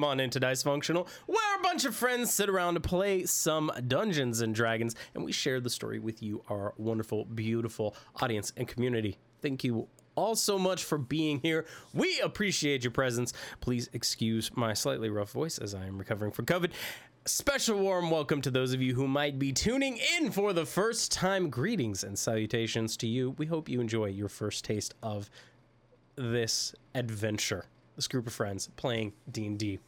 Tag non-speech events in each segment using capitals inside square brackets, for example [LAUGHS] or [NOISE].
Welcome on into Dice Functional, where a bunch of friends sit around to play some Dungeons and Dragons, and we share the story with you, our wonderful, beautiful audience and community. Thank you all so much for being here. We appreciate your presence. Please excuse my slightly rough voice as I am recovering from COVID. Special warm welcome to those of you who might be tuning in for the first time. Greetings and salutations to you. We hope you enjoy your first taste of this adventure this group of friends playing d&d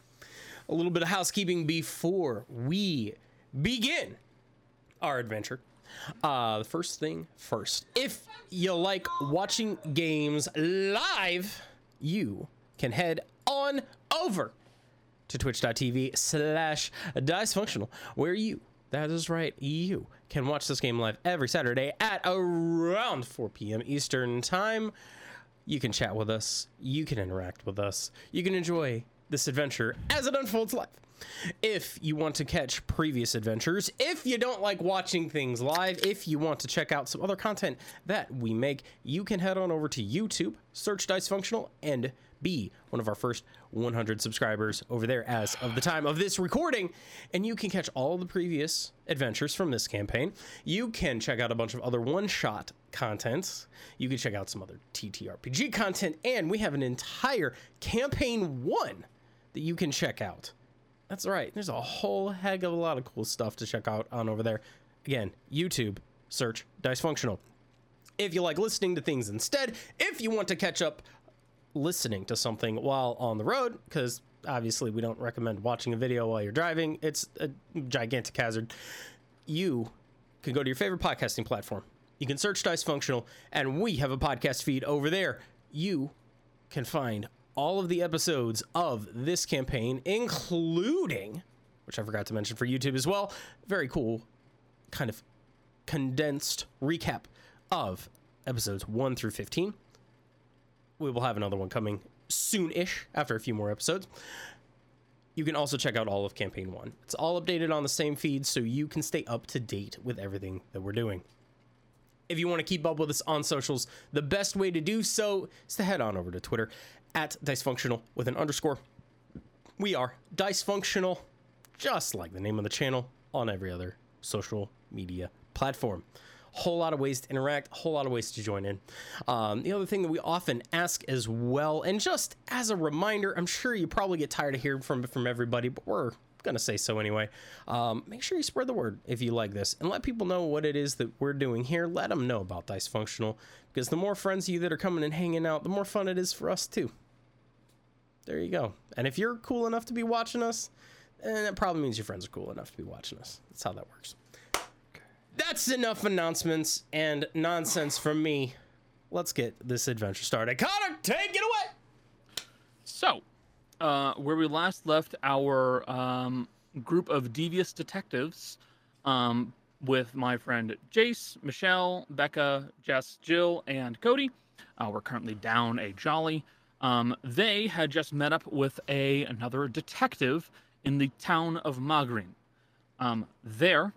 a little bit of housekeeping before we begin our adventure. Uh the first thing first if you like watching games live you can head on over to twitch.tv slash dicefunctional where you that is right you can watch this game live every saturday at around 4 p.m eastern time. You can chat with us, you can interact with us, you can enjoy this adventure as it unfolds live. If you want to catch previous adventures, if you don't like watching things live, if you want to check out some other content that we make, you can head on over to YouTube, search Dice Functional, and be one of our first 100 subscribers over there as of the time of this recording. And you can catch all the previous adventures from this campaign. You can check out a bunch of other one shot contents. You can check out some other TTRPG content. And we have an entire campaign one that you can check out. That's right. There's a whole heck of a lot of cool stuff to check out on over there. Again, YouTube, search Dice Functional. If you like listening to things instead, if you want to catch up listening to something while on the road, because obviously we don't recommend watching a video while you're driving, it's a gigantic hazard. You can go to your favorite podcasting platform. You can search Dice Functional, and we have a podcast feed over there. You can find all of the episodes of this campaign, including, which I forgot to mention for YouTube as well, very cool kind of condensed recap of episodes 1 through 15 we will have another one coming soon-ish after a few more episodes. You can also check out all of campaign 1. It's all updated on the same feed so you can stay up to date with everything that we're doing. If you want to keep up with us on socials, the best way to do so is to head on over to Twitter at dicefunctional with an underscore. We are dicefunctional, just like the name of the channel, on every other social media platform whole lot of ways to interact, whole lot of ways to join in. Um, the other thing that we often ask as well, and just as a reminder, I'm sure you probably get tired of hearing from from everybody, but we're gonna say so anyway. Um, make sure you spread the word if you like this, and let people know what it is that we're doing here. Let them know about Dice Functional, because the more friends of you that are coming and hanging out, the more fun it is for us too. There you go. And if you're cool enough to be watching us, then it probably means your friends are cool enough to be watching us. That's how that works that's enough announcements and nonsense from me. Let's get this adventure started. Connor, take it away. So, uh, where we last left our um, group of devious detectives, um, with my friend Jace, Michelle, Becca, Jess, Jill, and Cody. Uh, we're currently down a jolly. Um, they had just met up with a another detective in the town of Magrin. Um, there,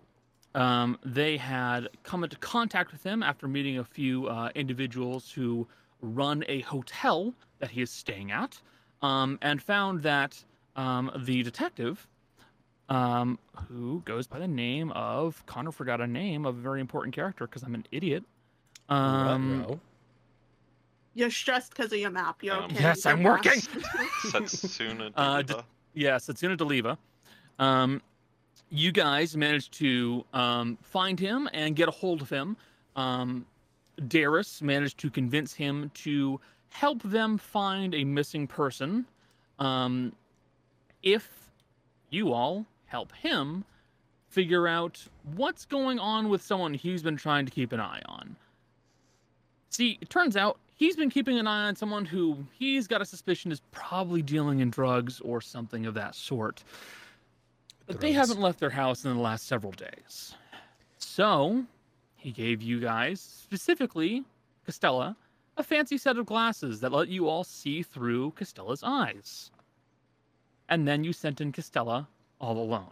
um, they had come into contact with him after meeting a few uh, individuals who run a hotel that he is staying at, um, and found that um, the detective, um, who goes by the name of Connor, forgot a name of a very important character because I'm an idiot. Um. You're stressed because of your map. You're Um, okay. Yes, You're I'm working. fast. [LAUGHS] Satsuna [LAUGHS] Uh, Diva. yeah, Satsuna Deliva. Um, you guys managed to um, find him and get a hold of him. Um, Darius managed to convince him to help them find a missing person. Um, if you all help him figure out what's going on with someone he's been trying to keep an eye on. See, it turns out he's been keeping an eye on someone who he's got a suspicion is probably dealing in drugs or something of that sort. But they haven't left their house in the last several days. So, he gave you guys, specifically Castella, a fancy set of glasses that let you all see through Castella's eyes. And then you sent in Castella all alone.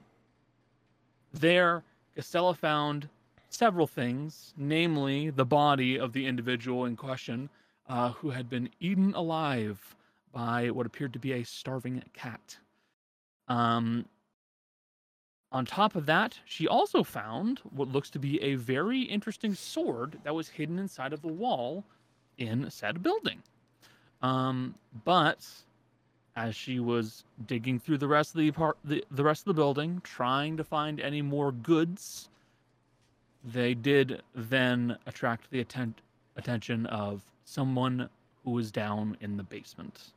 There, Costella found several things, namely the body of the individual in question uh, who had been eaten alive by what appeared to be a starving cat. Um, on top of that, she also found what looks to be a very interesting sword that was hidden inside of the wall in said building. Um, but as she was digging through the rest of the part, the, the rest of the building, trying to find any more goods, they did then attract the atten- attention of someone who was down in the basement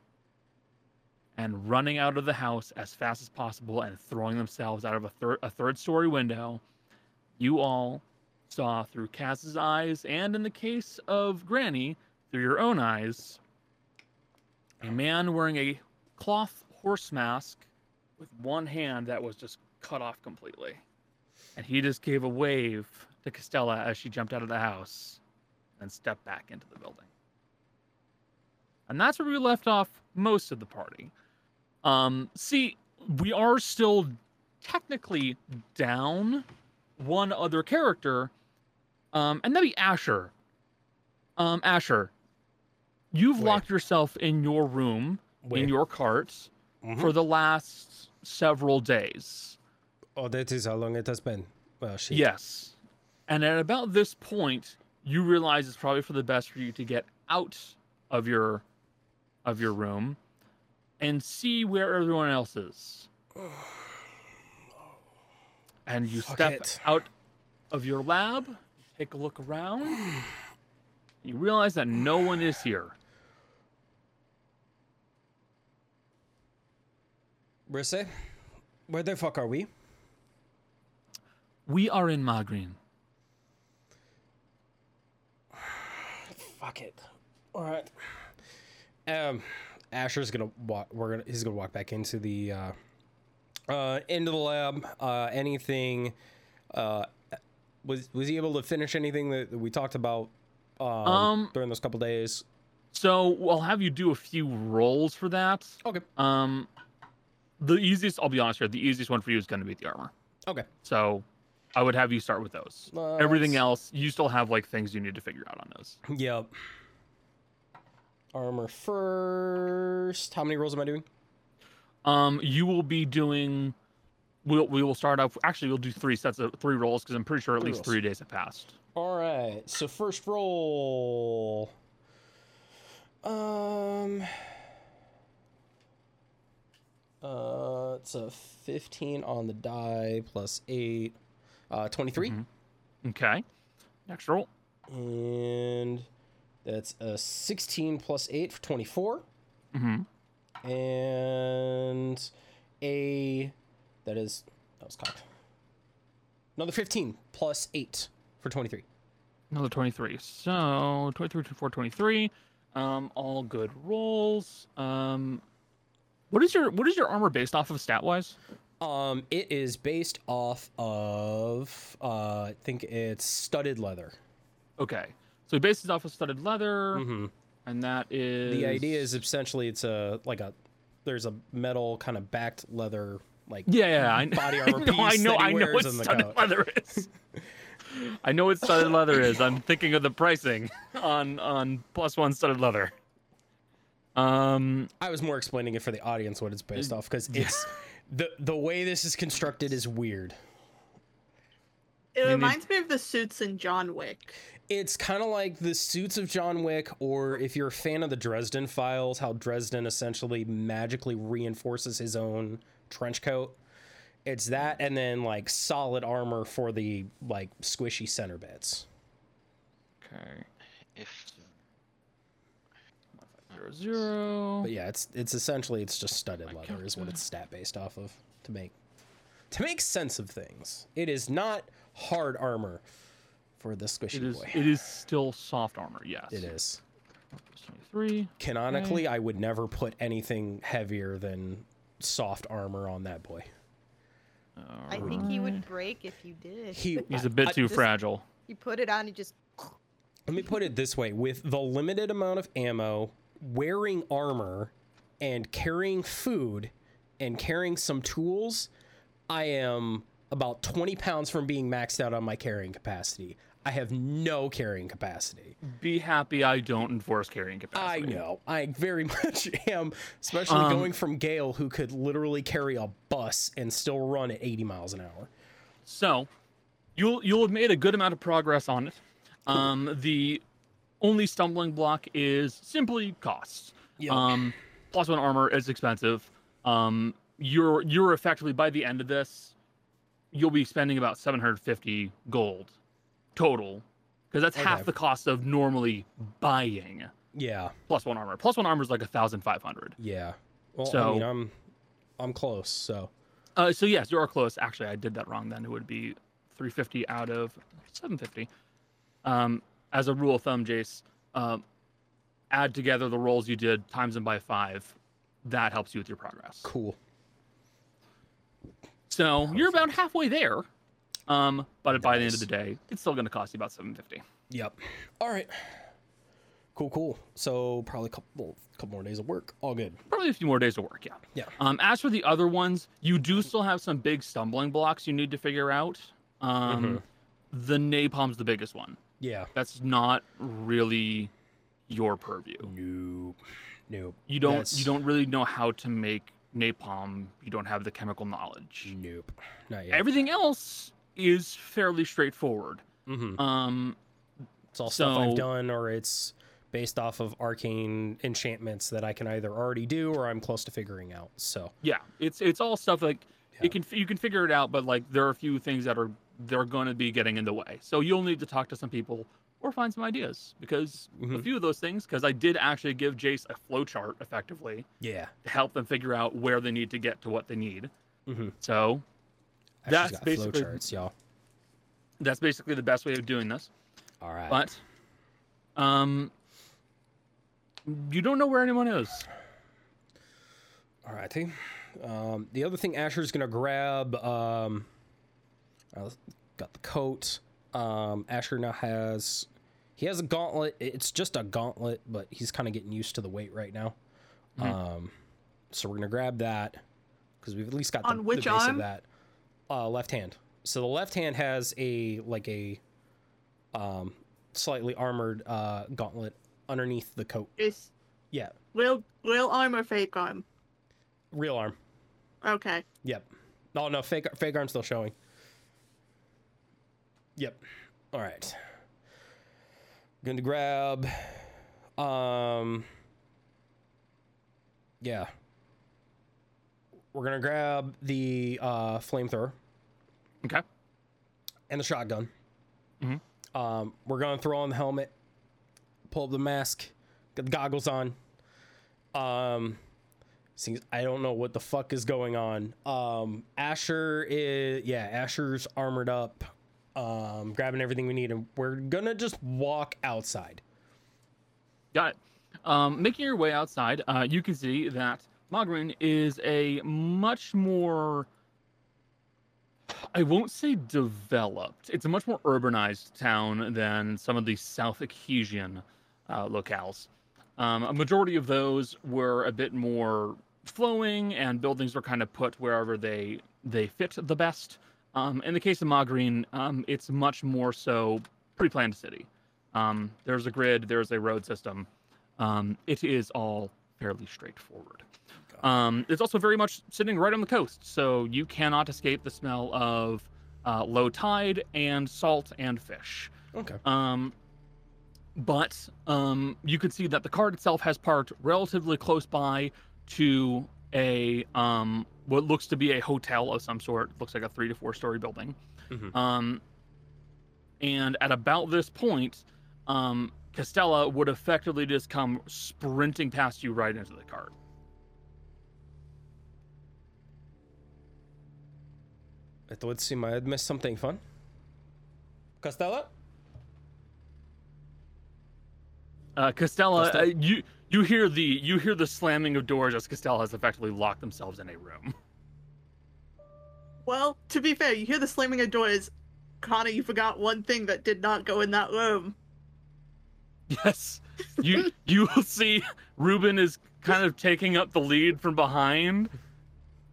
and running out of the house as fast as possible and throwing themselves out of a third a third story window. You all saw through Kaz's eyes, and in the case of Granny, through your own eyes, a man wearing a cloth horse mask with one hand that was just cut off completely. And he just gave a wave to Castella as she jumped out of the house and stepped back into the building. And that's where we left off most of the party. Um, see, we are still technically down one other character, um, and that'd be Asher. Um, Asher, you've Wait. locked yourself in your room Wait. in your cart Mhm. for the last several days. Oh, that is how long it has been. Well, shit. Yes. And at about this point, you realize it's probably for the best for you to get out of your of your room and see where everyone else is. And you Fuck step it. out of your lab, take a look around. You realize that no one is here. Risse, where the fuck are we? We are in Magrin. Fuck it. All right. Um, Asher's gonna walk. We're gonna. He's gonna walk back into the uh, uh, into the lab. Uh, anything. Uh, was was he able to finish anything that, that we talked about um, Um, during those couple days? So I'll have you do a few rolls for that. Okay. Um, the easiest, I'll be honest here, the easiest one for you is going to be the armor. Okay. So I would have you start with those. Uh, Everything let's- else, you still have like things you need to figure out on those. Yep. Armor first. How many rolls am I doing? Um, you will be doing. We'll we will start off. Actually, we'll do three sets of three rolls because I'm pretty sure at Three least rolls. three days have passed. All right. So first roll. Um. Uh, it's a 15 on the die plus 8. Uh, 23. Mhm. Okay. Next roll. And that's a 16 plus 8 for 24. Mm-hmm. And a. That is. That was cocked. Another 15 plus 8 for 23. Another 23. So 23, 24, 23. Um, all good rolls. Um, what is your what is your armor based off of stat wise? Um, it is based off of uh, I think it's studded leather. Okay. So he bases off of studded leather, hmm and that is The idea is essentially it's a like a there's a metal kind of backed leather like Yeah, yeah, I body [LAUGHS] armor no, I know, I know what studded leather is. [LAUGHS] I know what studded leather is. I'm thinking of the pricing on on plus one studded leather. Um, I was more explaining it for the audience what it's based off because it's the the way this is constructed is weird. It Maybe- reminds me of the suits in John Wick. It's kind of like the suits of John Wick, or if you're a fan of the Dresden Files, how Dresden essentially magically reinforces his own trench coat. It's that, and then like solid armor for the like squishy center bits. okay, If zero zero. But yeah, it's it's essentially it's just studded leather is what it's stat based off of to make to make sense of things. It is not hard armor for the squishy It is. boy. It is still soft armor. Yes. it is. Twenty-three. Canonically, I would never put anything heavier than soft armor on that boy. I think he would break if you did. He He's a bit I- too just- fragile. You put it on, you just. Let me put it this way: with the limited amount of ammo, wearing armor, and carrying food, and carrying some tools, I am about 20 pounds from being maxed out on my carrying capacity. I have no carrying capacity. Be happy I don't enforce carrying capacity. I know. I very [LAUGHS] much am, especially Um, going from Gale, who could literally carry a bus and still run at 80 miles an hour. So, you'll you'll have made a good amount of progress on it. Um, the only stumbling block is simply costs. Yep. Um, plus one armor is expensive. Um, you're you're effectively by the end of this, you'll be spending about 750 gold total, because that's Okay. half the cost of normally buying Yeah, plus one armor. Plus one armor is like a thousand five hundred. yeah. Well, I So- mean, I'm, I'm close. So Uh, so yes, you are close. Actually, I did that wrong. Then it would be 350 out of 750. Um, as a rule of thumb, Jace, um, add together the rolls you did, times them by five. That helps you with your progress. cool. So you're about halfway there. Um, but by the end of the day, it's still going to cost you about 750. Yep. All right. Cool, cool. So probably a couple, couple more days of work. All good. Probably a few more days of work. Yeah. Yeah. Um, as for the other ones, you do still have some big stumbling blocks you need to figure out. Um, the napalm's the biggest one. Yeah. that's not really your purview. Nope. Nope. You don't That's- you don't really know how to make napalm. You don't have the chemical knowledge. Nope. Not yet. Everything else is fairly straightforward. hmm Um It's all stuff I've done, or it's based off of arcane enchantments that I can either already do or I'm close to figuring out. So yeah, it's it's all stuff like Yeah. it can you can figure it out, but like there are a few things that are they're going to be getting in the way. So you'll need to talk to some people or find some ideas because a Mhm. few of those things because I did actually give Jace a flow chart effectively yeah. to help them figure out where they need to get to what they need. Mhm. So Ashley's That's basically- flowcharts, y'all. that's basically the best way of doing this. All right. But um you don't know where anyone is. All righty. Um, the other thing Asher's gonna grab. Um, got the coat. Um, Asher now has. He has a gauntlet. It's just a gauntlet, but he's kind of getting used to the weight right now. Um, so we're gonna grab that because we've at least got the, On the which base of that. Uh, left hand. So the left hand has a like a um, slightly armored uh, gauntlet underneath the coat. Is Yeah, real real arm or fake arm? real arm. Okay. Yep. Oh no, fake fake arm still showing. Yep. All right. Going to grab. Um. Yeah. We're gonna grab the uh, flamethrower Okay. and the shotgun. Mm-hmm. Um, we're gonna throw on the helmet, pull up the mask, get the goggles on. Um, seems I don't know what the fuck is going on. Um, Asher is yeah, Asher's armored up, um, grabbing everything we need, and we're gonna just walk outside. Got it. Um, making your way outside, uh, you can see that Magrin is a much more I won't say developed. It's a much more urbanized town than some of the South Ecesian uh, locales. Um, a majority of those were a bit more flowing, and buildings were kind of put wherever they they fit the best. Um, in the case of Magreen, um, it's much more so pre-planned city. Um, there's a grid, there's a road system. Um, it is all fairly straightforward. Um, it's also very much sitting right on the coast, so you cannot escape the smell of uh, low tide and salt and fish. Okay. Um, but um, you can see that the cart itself has parked relatively close by to a um, what looks to be a hotel of some sort. Looks like a three to four story building. Mhm. Um, and at about this point, um, Castella would effectively just come sprinting past you right into the cart. It would seem I had missed something fun. Costella? Uh, Castella, Castella. uh, you you hear the you hear the slamming of doors as Castella has effectively locked themselves in a room. Well, to be fair, you hear the slamming of doors. Connor, you forgot one thing that did not go in that room. Yes, you [LAUGHS] you will see Ruben is kind of taking up the lead from behind,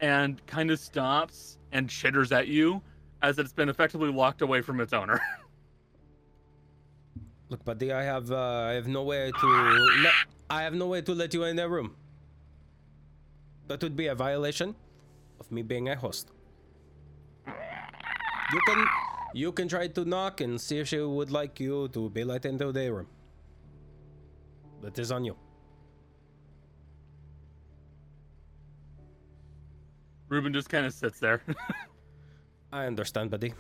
and kind of stops and chitters at you as it's been effectively locked away from its owner. [LAUGHS] Look, buddy, I have uh, I have no way to let I have no way to let you in the room. That would be a violation of me being a host. You can you can try to knock and see if she would like you to be let into the room. That is on you. Ruben just kind of sits there. [LAUGHS] I understand, buddy.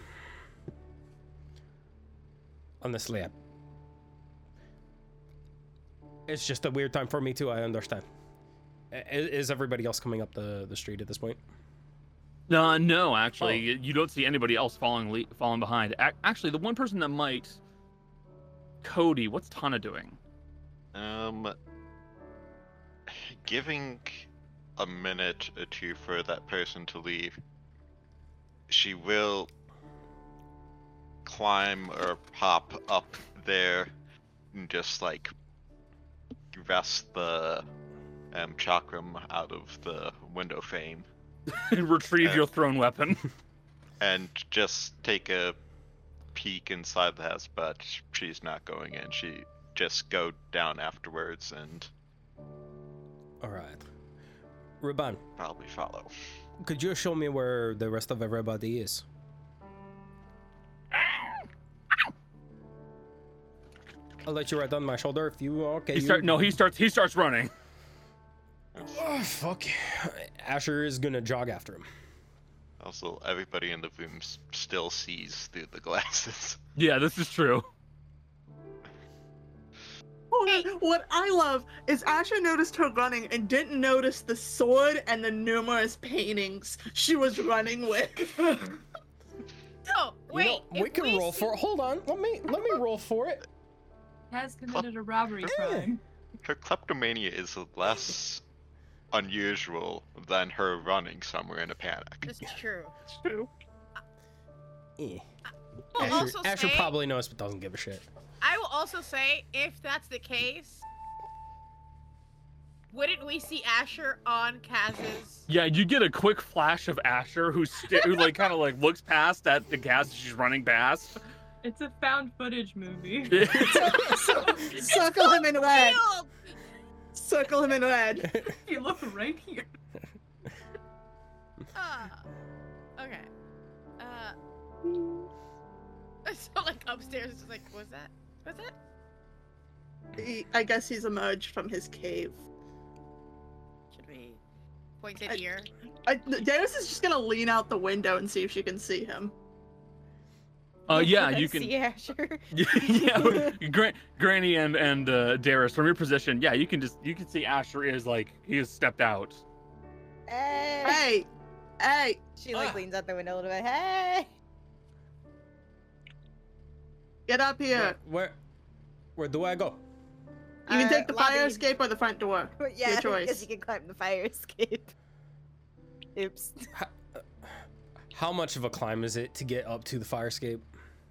Honestly, I... it's just a weird time for me too. I understand. I- i- Is everybody else coming up the, the street at this point? No, no, actually, you- you don't see anybody else falling le- falling behind. Ac- actually, the one person that might, Cody. What's Tana doing? Um, giving a minute or two for that person to leave, she will climb or pop up there and just like wrest the um, chakram out of the window frame [LAUGHS] Retrieve Uh, your thrown weapon. and just take a peek inside the house, but she's not going in. She just go down afterwards and All right. Ruben, probably follow. could you show me where the rest of everybody is? I'll let you right on my shoulder if you okay. he you- start no, he starts he starts running. Oh, fuck. Asher is gonna jog after him. Also, everybody in the room still sees through the glasses. [LAUGHS] Yeah, this is true. What I love is Asher noticed her running and didn't notice the sword and the numerous paintings she was running with. [LAUGHS] No, wait. you know, we can we roll see- for it. Hold on. Let me let me roll for it. Has committed a robbery crime. Her kleptomania is less unusual than her running somewhere in a panic. That's true. Eh. It's True. I'll Asher, also Asher say, probably knows but doesn't give a shit. I will also say, if that's the case, wouldn't we see Asher on Kaz's? Yeah, you get a quick flash of Asher who's sti- who like kind of like looks past at the gas she's running past. It's a found footage movie. [LAUGHS] Circle him in red. Field! Circle him in red. [LAUGHS] you look right here. Ah, okay. Uh, [LAUGHS] so like upstairs, it's like, what's that? What's that? He- I guess he's emerged from his cave. Should we point it I- here? I, Darius is just gonna lean out the window and see if she can see him. Uh, [LAUGHS] yeah, you can. see Asher. [LAUGHS] yeah, Gran- Granny and and uh, Darius from your position. Yeah, you can just you can see Asher is like he has stepped out. Hey. Hey, hey, She like Ah. leans out the window a little bit. Hey. get up here. Where, where where do I go? You can Uh, take the fire escape or the front door. [LAUGHS] Yeah, Your I choice. guess you can climb the fire escape. Oops. How much of a climb is it to get up to the fire escape?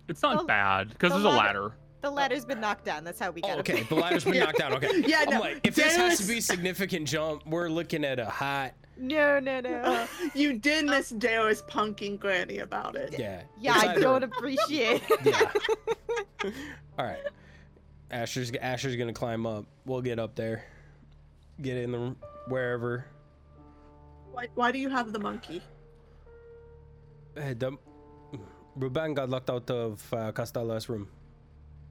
It's not Well, bad because the there's a ladder- ladder. The ladder's been knocked down. That's how we got Oh, okay. The [LAUGHS] ladder's been knocked down. Okay. Yeah, I'm no, like, if this has to Darius- be significant jump, we're looking at a hot. No, no, no. Uh, [LAUGHS] you did miss Darius punking Granny about it. Yeah. yeah, I either- don't appreciate. [LAUGHS] Yeah. All right. Asher's Asher's gonna climb up. We'll get up there. Get in the wherever. Why, why do you have the monkey? Hey, the, Ruben got locked out of uh, Castella's room,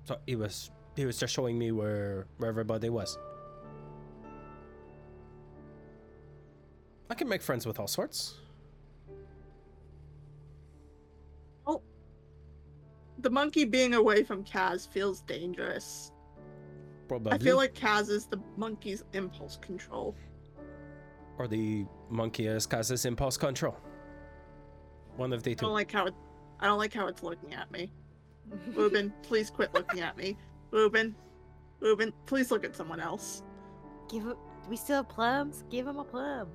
so he was he was just showing me where where everybody was. I can make friends with all sorts. Oh. The monkey being away from Kaz feels dangerous. Probably. I feel like Kaz is the monkey's impulse control. or the monkey is Kaz's impulse control. One of the I two. don't like how it. I don't like how it's looking at me. [LAUGHS] Ruben, please quit looking at me. Ruben, Ruben, please look at someone else. Give him. Do we still have plums? Give him a plum.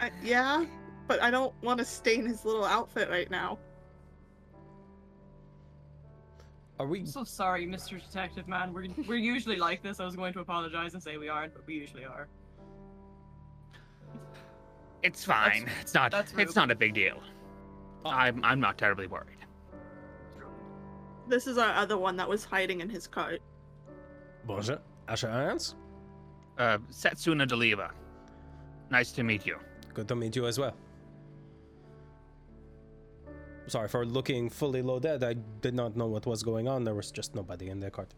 I, yeah, but I don't want to stain his little outfit right now. Are we? I'm so sorry, Mr. Detective Man. We're we're usually like this. I was going to apologize and say we aren't, but we usually are. It's fine. it's not. It's not a big deal. I'm. I'm not terribly worried. This is our other one that was hiding in his cart. Bonjour. Asher Irons. Uh, Setsuna Deliva. Nice to meet you. Good to meet you as well. Sorry for looking fully loaded. I did not know what was going on. There was just nobody in the cart.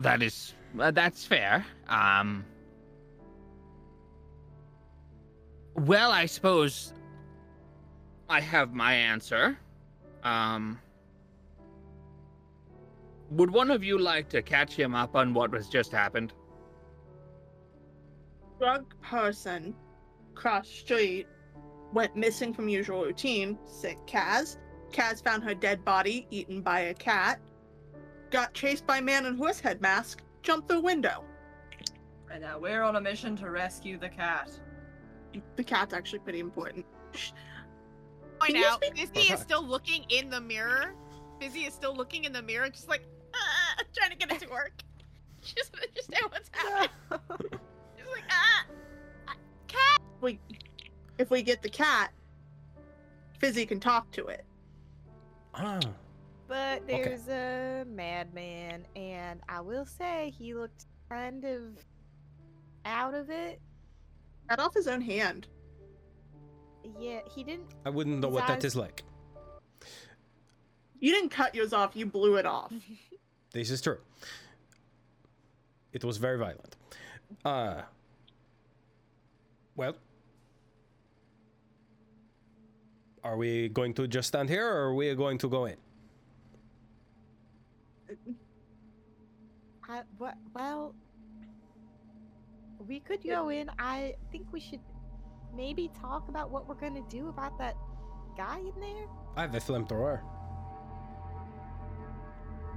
That is. Uh, that's fair. Um. Well, I suppose I have my answer. Um. Would one of you like to catch him up on what has just happened? Drug person cross street, went missing from usual routine, sick Kaz. Kaz found her dead body eaten by a cat. Got chased by man in horse head mask, jumped the window. And now we're on a mission to rescue the cat. The cat's actually pretty important. Point Can out, speak- Fizzy is [LAUGHS] still looking in the mirror. Fizzy is still looking in the mirror, just like [LAUGHS] trying to get it to work. [LAUGHS] She doesn't understand what's [LAUGHS] happening. She's like ah. cat. We, if we get the cat, Fizzy can talk to it. Ah. But Okay. there's a madman, and I will say he looked kind of out of it. Cut off his own hand. Yeah, he didn't. I wouldn't know what that eyes- is like. You didn't cut yours off, you blew it off. This is true. It was very violent. Uh. Well. Are we going to just stand here or are we going to go in? I, what, well, we could go in. I think we should maybe talk about what we're gonna do about that guy in there. I have a flamethrower.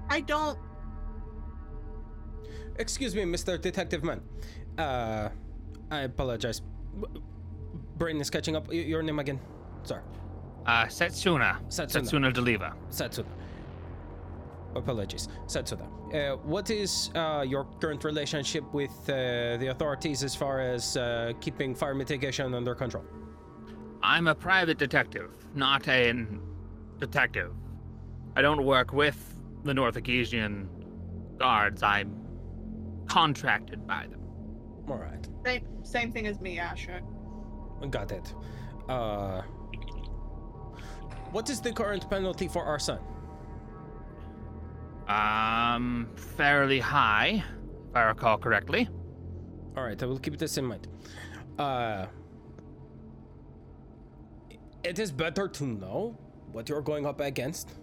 I don't. Excuse me, Mr. Detective Man. Uh, I apologize. Brain is catching up. Your name again? Sorry. Uh, Setsuna. Setsuna. Setsuna Deliva. Satsuna. Apologies. Satsuna. Uh, what is uh, your current relationship with uh, the authorities as far as uh, keeping fire mitigation under control? I'm a private detective, not a detective. I don't work with the North Acasian guards. I'm contracted by them. All right. Same, same thing as me, Asher. Got it. Uh, what is the current penalty for arson? Um, fairly high, if I recall correctly. All right, I will keep this in mind. Uh, it is better to know what you're going up against.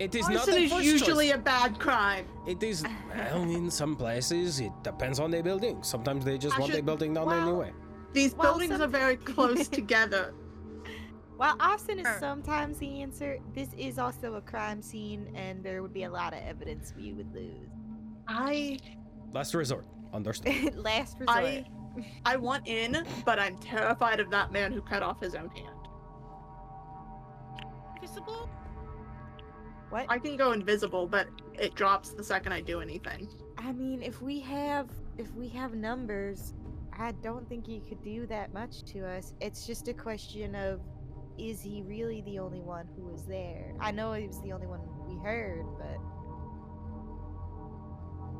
It is not Arson the is usually choice. a bad crime. It is [LAUGHS] well in some places. It depends on the building. Sometimes they just want the building down well, anyway. These Well, buildings some- are very [LAUGHS] close together. While arson is Sure. sometimes the answer, this is also a crime scene, and there would be a lot of evidence we would lose. I Last resort. Understood. [LAUGHS] Last resort. I I want in, but I'm terrified of that man who cut off his own hand. visible? What? I can go invisible, but it drops the second I do anything. I mean, if we have if we have numbers, I don't think he could do that much to us. It's just a question of is he really the only one who was there? I know he was the only one we heard, but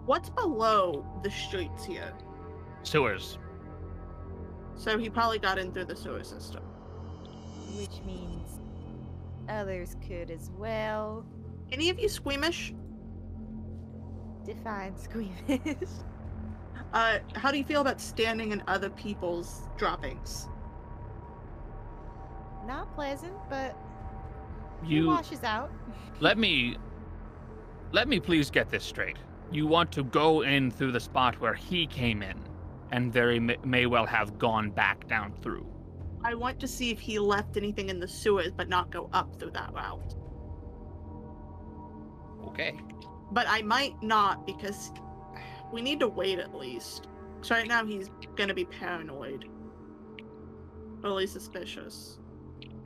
What's below the streets here? Sewers. So he probably got in through the sewer system. which means others could as well. Any of you squeamish? Define squeamish. [LAUGHS] Uh, how do you feel about standing in other people's droppings? Not pleasant, but it You washes out. [LAUGHS] let me let me please get this straight. You want to go in through the spot where he came in, and very may, may well have gone back down through. I want to see if he left anything in the sewers, but not go up through that route. Okay. But I might not because we need to wait at least. So right now he's gonna be paranoid. Or at least suspicious.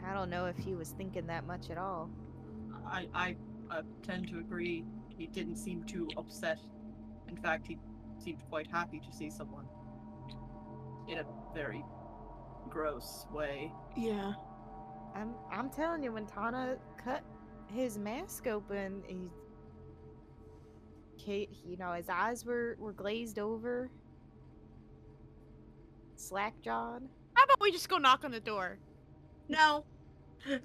I don't know if he was thinking that much at all. I, I uh, tend to agree. He didn't seem too upset. In fact, he seemed quite happy to see someone. In a very gross way. Yeah. I'm I'm telling you, when Tana cut his mask open, he, Kate, you know, his eyes were were glazed over, slack jawed. How about we just go knock on the door? No.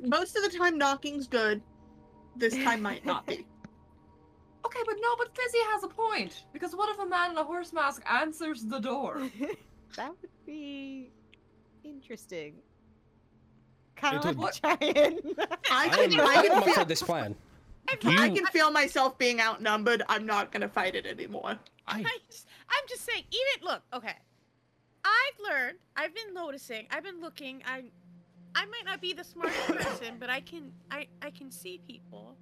Most of the time knocking's good. This time might not be. [LAUGHS] Okay, but no, but Fizzy has a point. Because what if a man in a horse mask answers the door? [LAUGHS] that would be interesting. Kind of It like would- a giant. I I can, am, I I am can up for feel, this plan. Do I can feel myself being outnumbered. I'm not gonna fight it anymore. I, I just, I'm just saying, even look, okay. I've learned, I've been noticing, I've been looking, I I might not be the smartest [COUGHS] person, but I can I I can see people.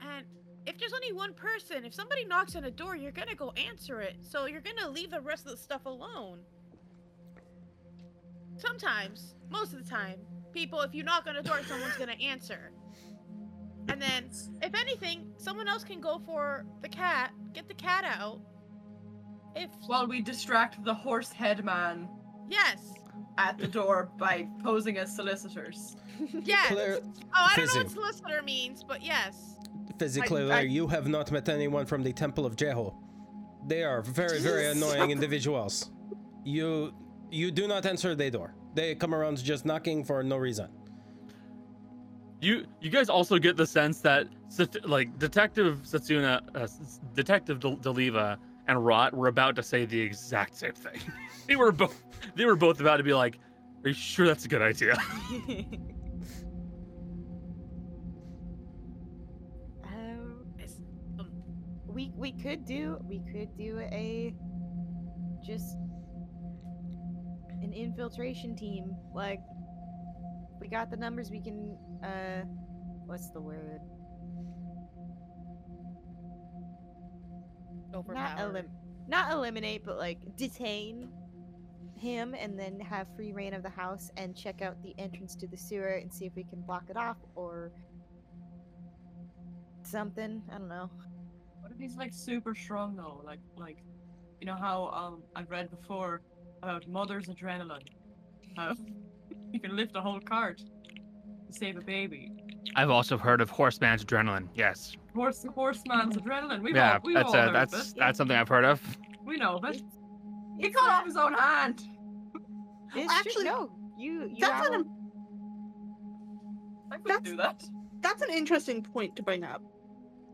And if there's only one person, if somebody knocks on a door, you're gonna go answer it. So you're gonna leave the rest of the stuff alone. Sometimes, most of the time, people if you knock on a door, someone's gonna answer. And then, if anything, someone else can go for the cat, get the cat out. If While we distract the horse head man yes, at the door by posing as solicitors. [LAUGHS] yes. Claire, oh, I don't know what solicitor means, but yes. physically, I- you have not met anyone from the Temple of Jeho. They are very, very [LAUGHS] annoying individuals. You, you do not answer their door. They come around just knocking for no reason. You you guys also get the sense that like Detective Satsuna, uh, Detective Del- Deliva, and Rot were about to say the exact same thing. [LAUGHS] they were both they were both about to be like, "Are you sure that's a good idea?" [LAUGHS] [LAUGHS] um, um, we we could do we could do a just an infiltration team like we got the numbers we can uh what's the word not elim- not eliminate but like detain him and then have free reign of the house and check out the entrance to the sewer and see if we can block it off or something i don't know What if he's like super strong though? Like like you know how um I've read before about mother's adrenaline. How you can lift a whole cart to save a baby. I've also heard of Horseman's adrenaline. Yes, Horse horseman's adrenaline. We've yeah, all we've that's all uh, heard that's of it. that's something I've heard of. We know of it. He cut off his own hand. It's Actually, no. You you That's are, an, I That's- do that. that's an interesting point to bring up.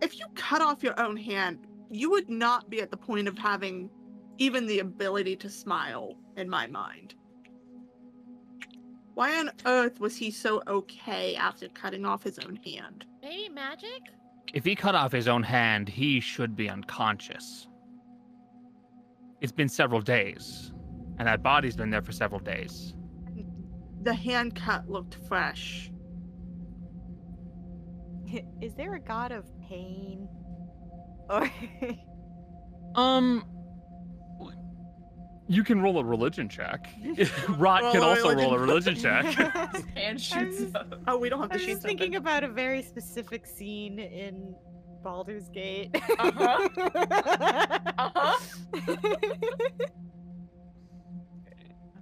If you cut off your own hand, you would not be at the point of having even the ability to smile, in my mind. Why on earth was he so okay after cutting off his own hand? Maybe magic? If he cut off his own hand, he should be unconscious. It's been several days, and that body's been there for several days. The hand cut looked fresh. is there a god of pain? Or Um, You can roll a religion check. [LAUGHS] Rot can Roll a also roll a religion religion. check. [LAUGHS] [LAUGHS] And shoots was- up. Oh, we don't have I the was thinking open. about a very specific scene in Baldur's Gate. Uh-huh. Uh-huh.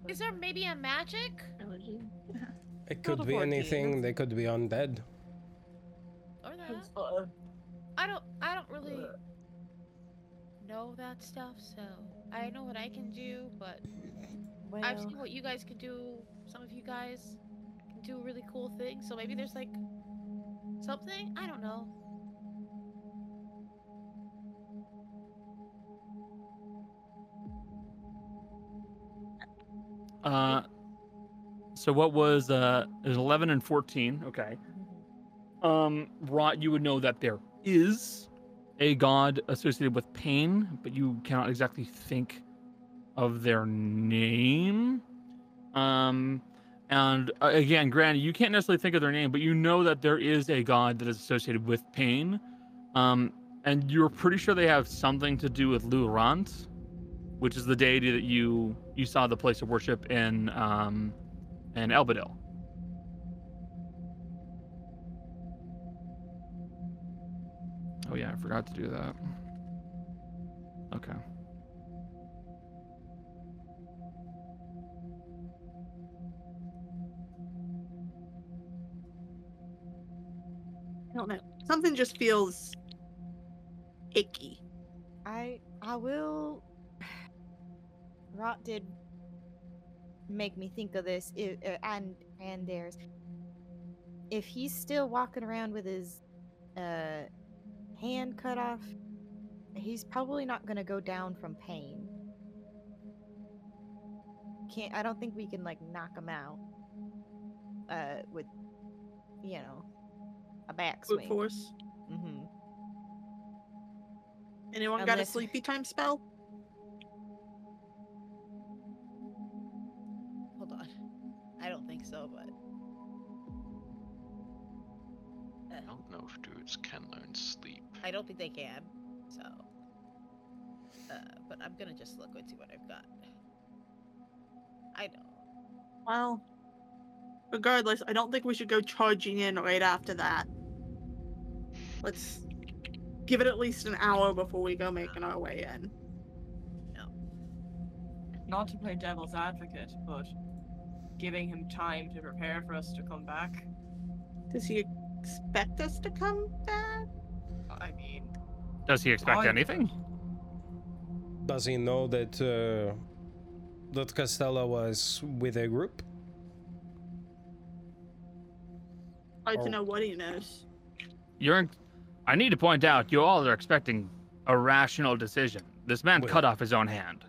Is there maybe a magic? It could be 14, anything. They could be undead. Or that? I don't. I don't really know that stuff. So I know what I can do, but well, I've seen what you guys can do. Some of you guys can do really cool things. So maybe there's like something. I don't know. Uh, so what was uh? It was eleven and fourteen. Okay. Um, Rot, you would know that there is a god associated with pain, but you cannot exactly think of their name. Um, and uh, again, granted, you can't necessarily think of their name, but you know that there is a god that is associated with pain. Um, and you're pretty sure they have something to do with Lurant, which is the deity that you you saw the place of worship in um, in Elbadil. Oh yeah, I forgot to do that. Okay. I don't know. Something just feels icky. I I will. Rot did make me think of this, i uh, and and there's if he's still walking around with his uh hand cut off, he's probably not gonna go down from pain. Can't I don't think we can like knock him out. Uh, with you know a Brute backswing. force. Mm-hmm. Anyone got a sleepy time spell? Hold on. I don't think so, but I don't know if druids can learn sleep. I don't think they can. So, uh, but I'm gonna just look and see what I've got. I know. Well, regardless, I don't think we should go charging in right after that. Let's give it at least an hour before we go making our way in. No. Not to play devil's advocate, but giving him time to prepare for us to come back. Does he expect us to come back? I mean, Does he expect I- anything? Does he know that uh, that Castella was with a group? Hard Oh. to know what he knows. You're. I need to point out, you all are expecting a rational decision. This man Well- cut off his own hand.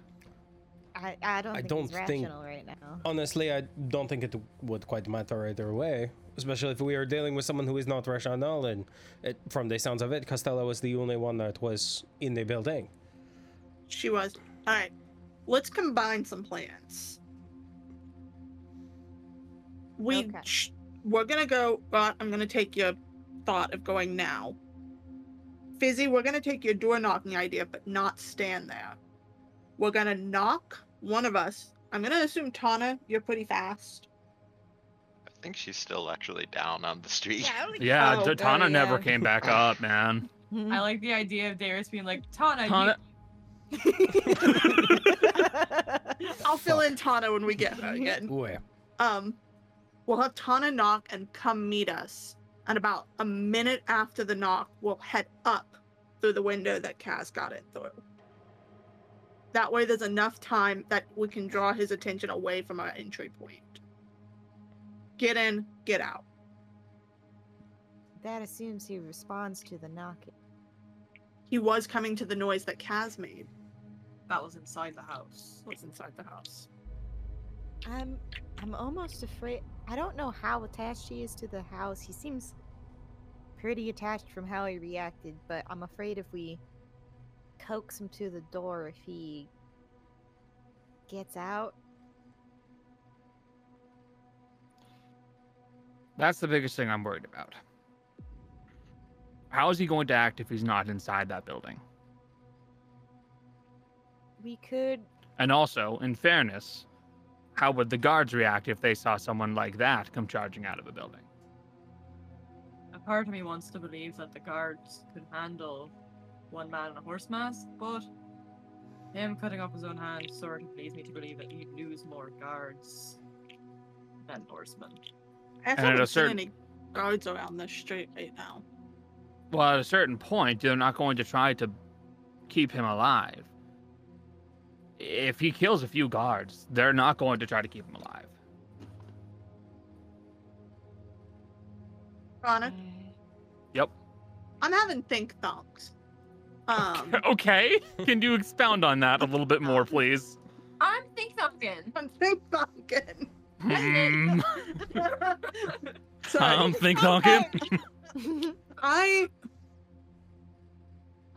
I I don't I think don't he's think- rational right now. Honestly, I don't think it would quite matter either way. Especially if we are dealing with someone who is not rational, and it, from the sounds of it, Castella was the only one that was in the building. She was. Alright, let's combine some plans. We Okay. sh- we're gonna go. Rot, I'm gonna take your thought of going now. Fizzy, we're gonna take your door knocking idea, but not stand there. We're gonna knock one of us. I'm gonna assume Tana, you're pretty fast. I think she's still actually down on the street. Yeah, I. Yeah, Oh, Tana never yeah. came back [LAUGHS] up, man. I like the idea of Darius being like, Tana, Tana, [LAUGHS] I'll fill in Tana when we get her again. Where? Um, we'll have Tana knock and come meet us. And about a minute after the knock, we'll head up through the window that Kaz got it through. That way, there's enough time that we can draw his attention away from our entry point. Get in, get out. that assumes he responds to the knocking. He was coming to the noise that Kaz made. that was inside the house. Was inside the house. I'm I'm almost afraid. I don't know how attached he is to the house. He seems pretty attached from how he reacted, but I'm afraid if we coax him to the door, if he gets out, that's the biggest thing I'm worried about. How is he going to act if he's not inside that building? we could. And also, in fairness, how would the guards react if they saw someone like that come charging out of a building? A part of me wants to believe that the guards could handle one man in a horse mask, but him cutting off his own hand sort of leads me to believe that he'd lose more guards than horsemen. I at a haven't seen certain- any guards around the street right now. Well, at a certain point, they're not going to try to keep him alive. If he kills a few guards, they're not going to try to keep him alive. Rana, Yep. I'm having think thonks. Um, [LAUGHS] okay. Can you expound on that a little bit more, [LAUGHS] please? I'm think thinking. I'm think thonking. [LAUGHS] Sorry. I'm think talking. [LAUGHS] I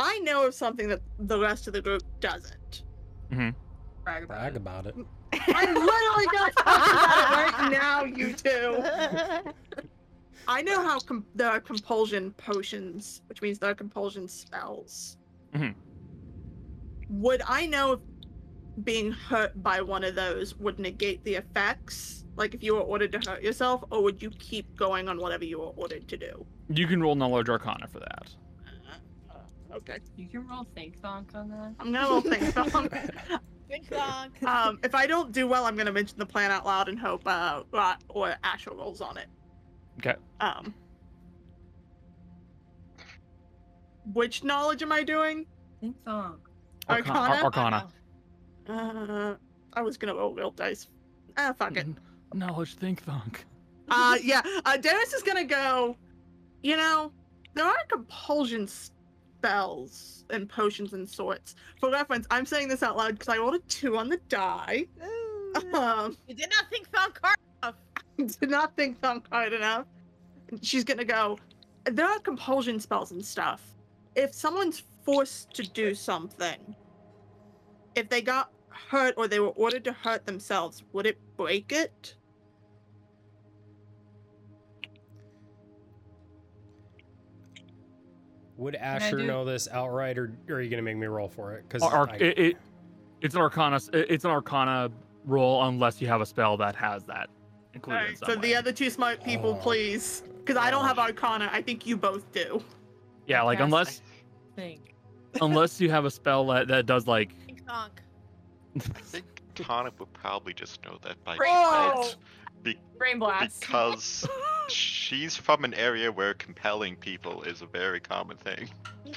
I know of something that the rest of the group doesn't. Brag about Brag it. about it. I'm literally gonna talk about it right now, you two. I know how com- there are compulsion potions, which means there are compulsion spells. Mhm. Would I know if being hurt by one of those would negate the effects? Like if you were ordered to hurt yourself, or would you keep going on whatever you were ordered to do? You can roll knowledge arcana for that. Okay, You can roll think thonk on that. I'm gonna roll think [LAUGHS] thong. Think long. [LAUGHS] um, if I don't do well, I'm gonna mention the plan out loud and hope uh, Rot or Asher rolls on it. Okay. Um, which knowledge am I doing? Think thonk. Arca- Arcana? Arcana. Uh, I was gonna roll real dice. Ah, fuck it. Knowledge think thunk. Uh, yeah. Uh, Darius is gonna go. You know, there are compulsion spells and potions and sorts. For reference, I'm saying this out loud because I rolled a two on the die. Um, You did not think thong hard enough. did not think thunk hard enough. [LAUGHS] She's gonna go. There are compulsion spells and stuff. If someone's forced to do something, if they got hurt or they were ordered to hurt themselves, would it break it? Would Asher know this outright, or, or are you gonna make me roll for it? Because Ar- ar- it, it, it's an arcana. It's an arcana roll unless you have a spell that has that included. in Alright, some so the other two smart people, Oh. please. Because I don't have Arcana. I think you both do. yeah, like Yes. unless Think. unless you have a spell that, that does like Think thong. I [LAUGHS] think Tonic would probably just know that by Brain default. Brain blast. Because [LAUGHS] she's from an area where compelling people is a very common thing.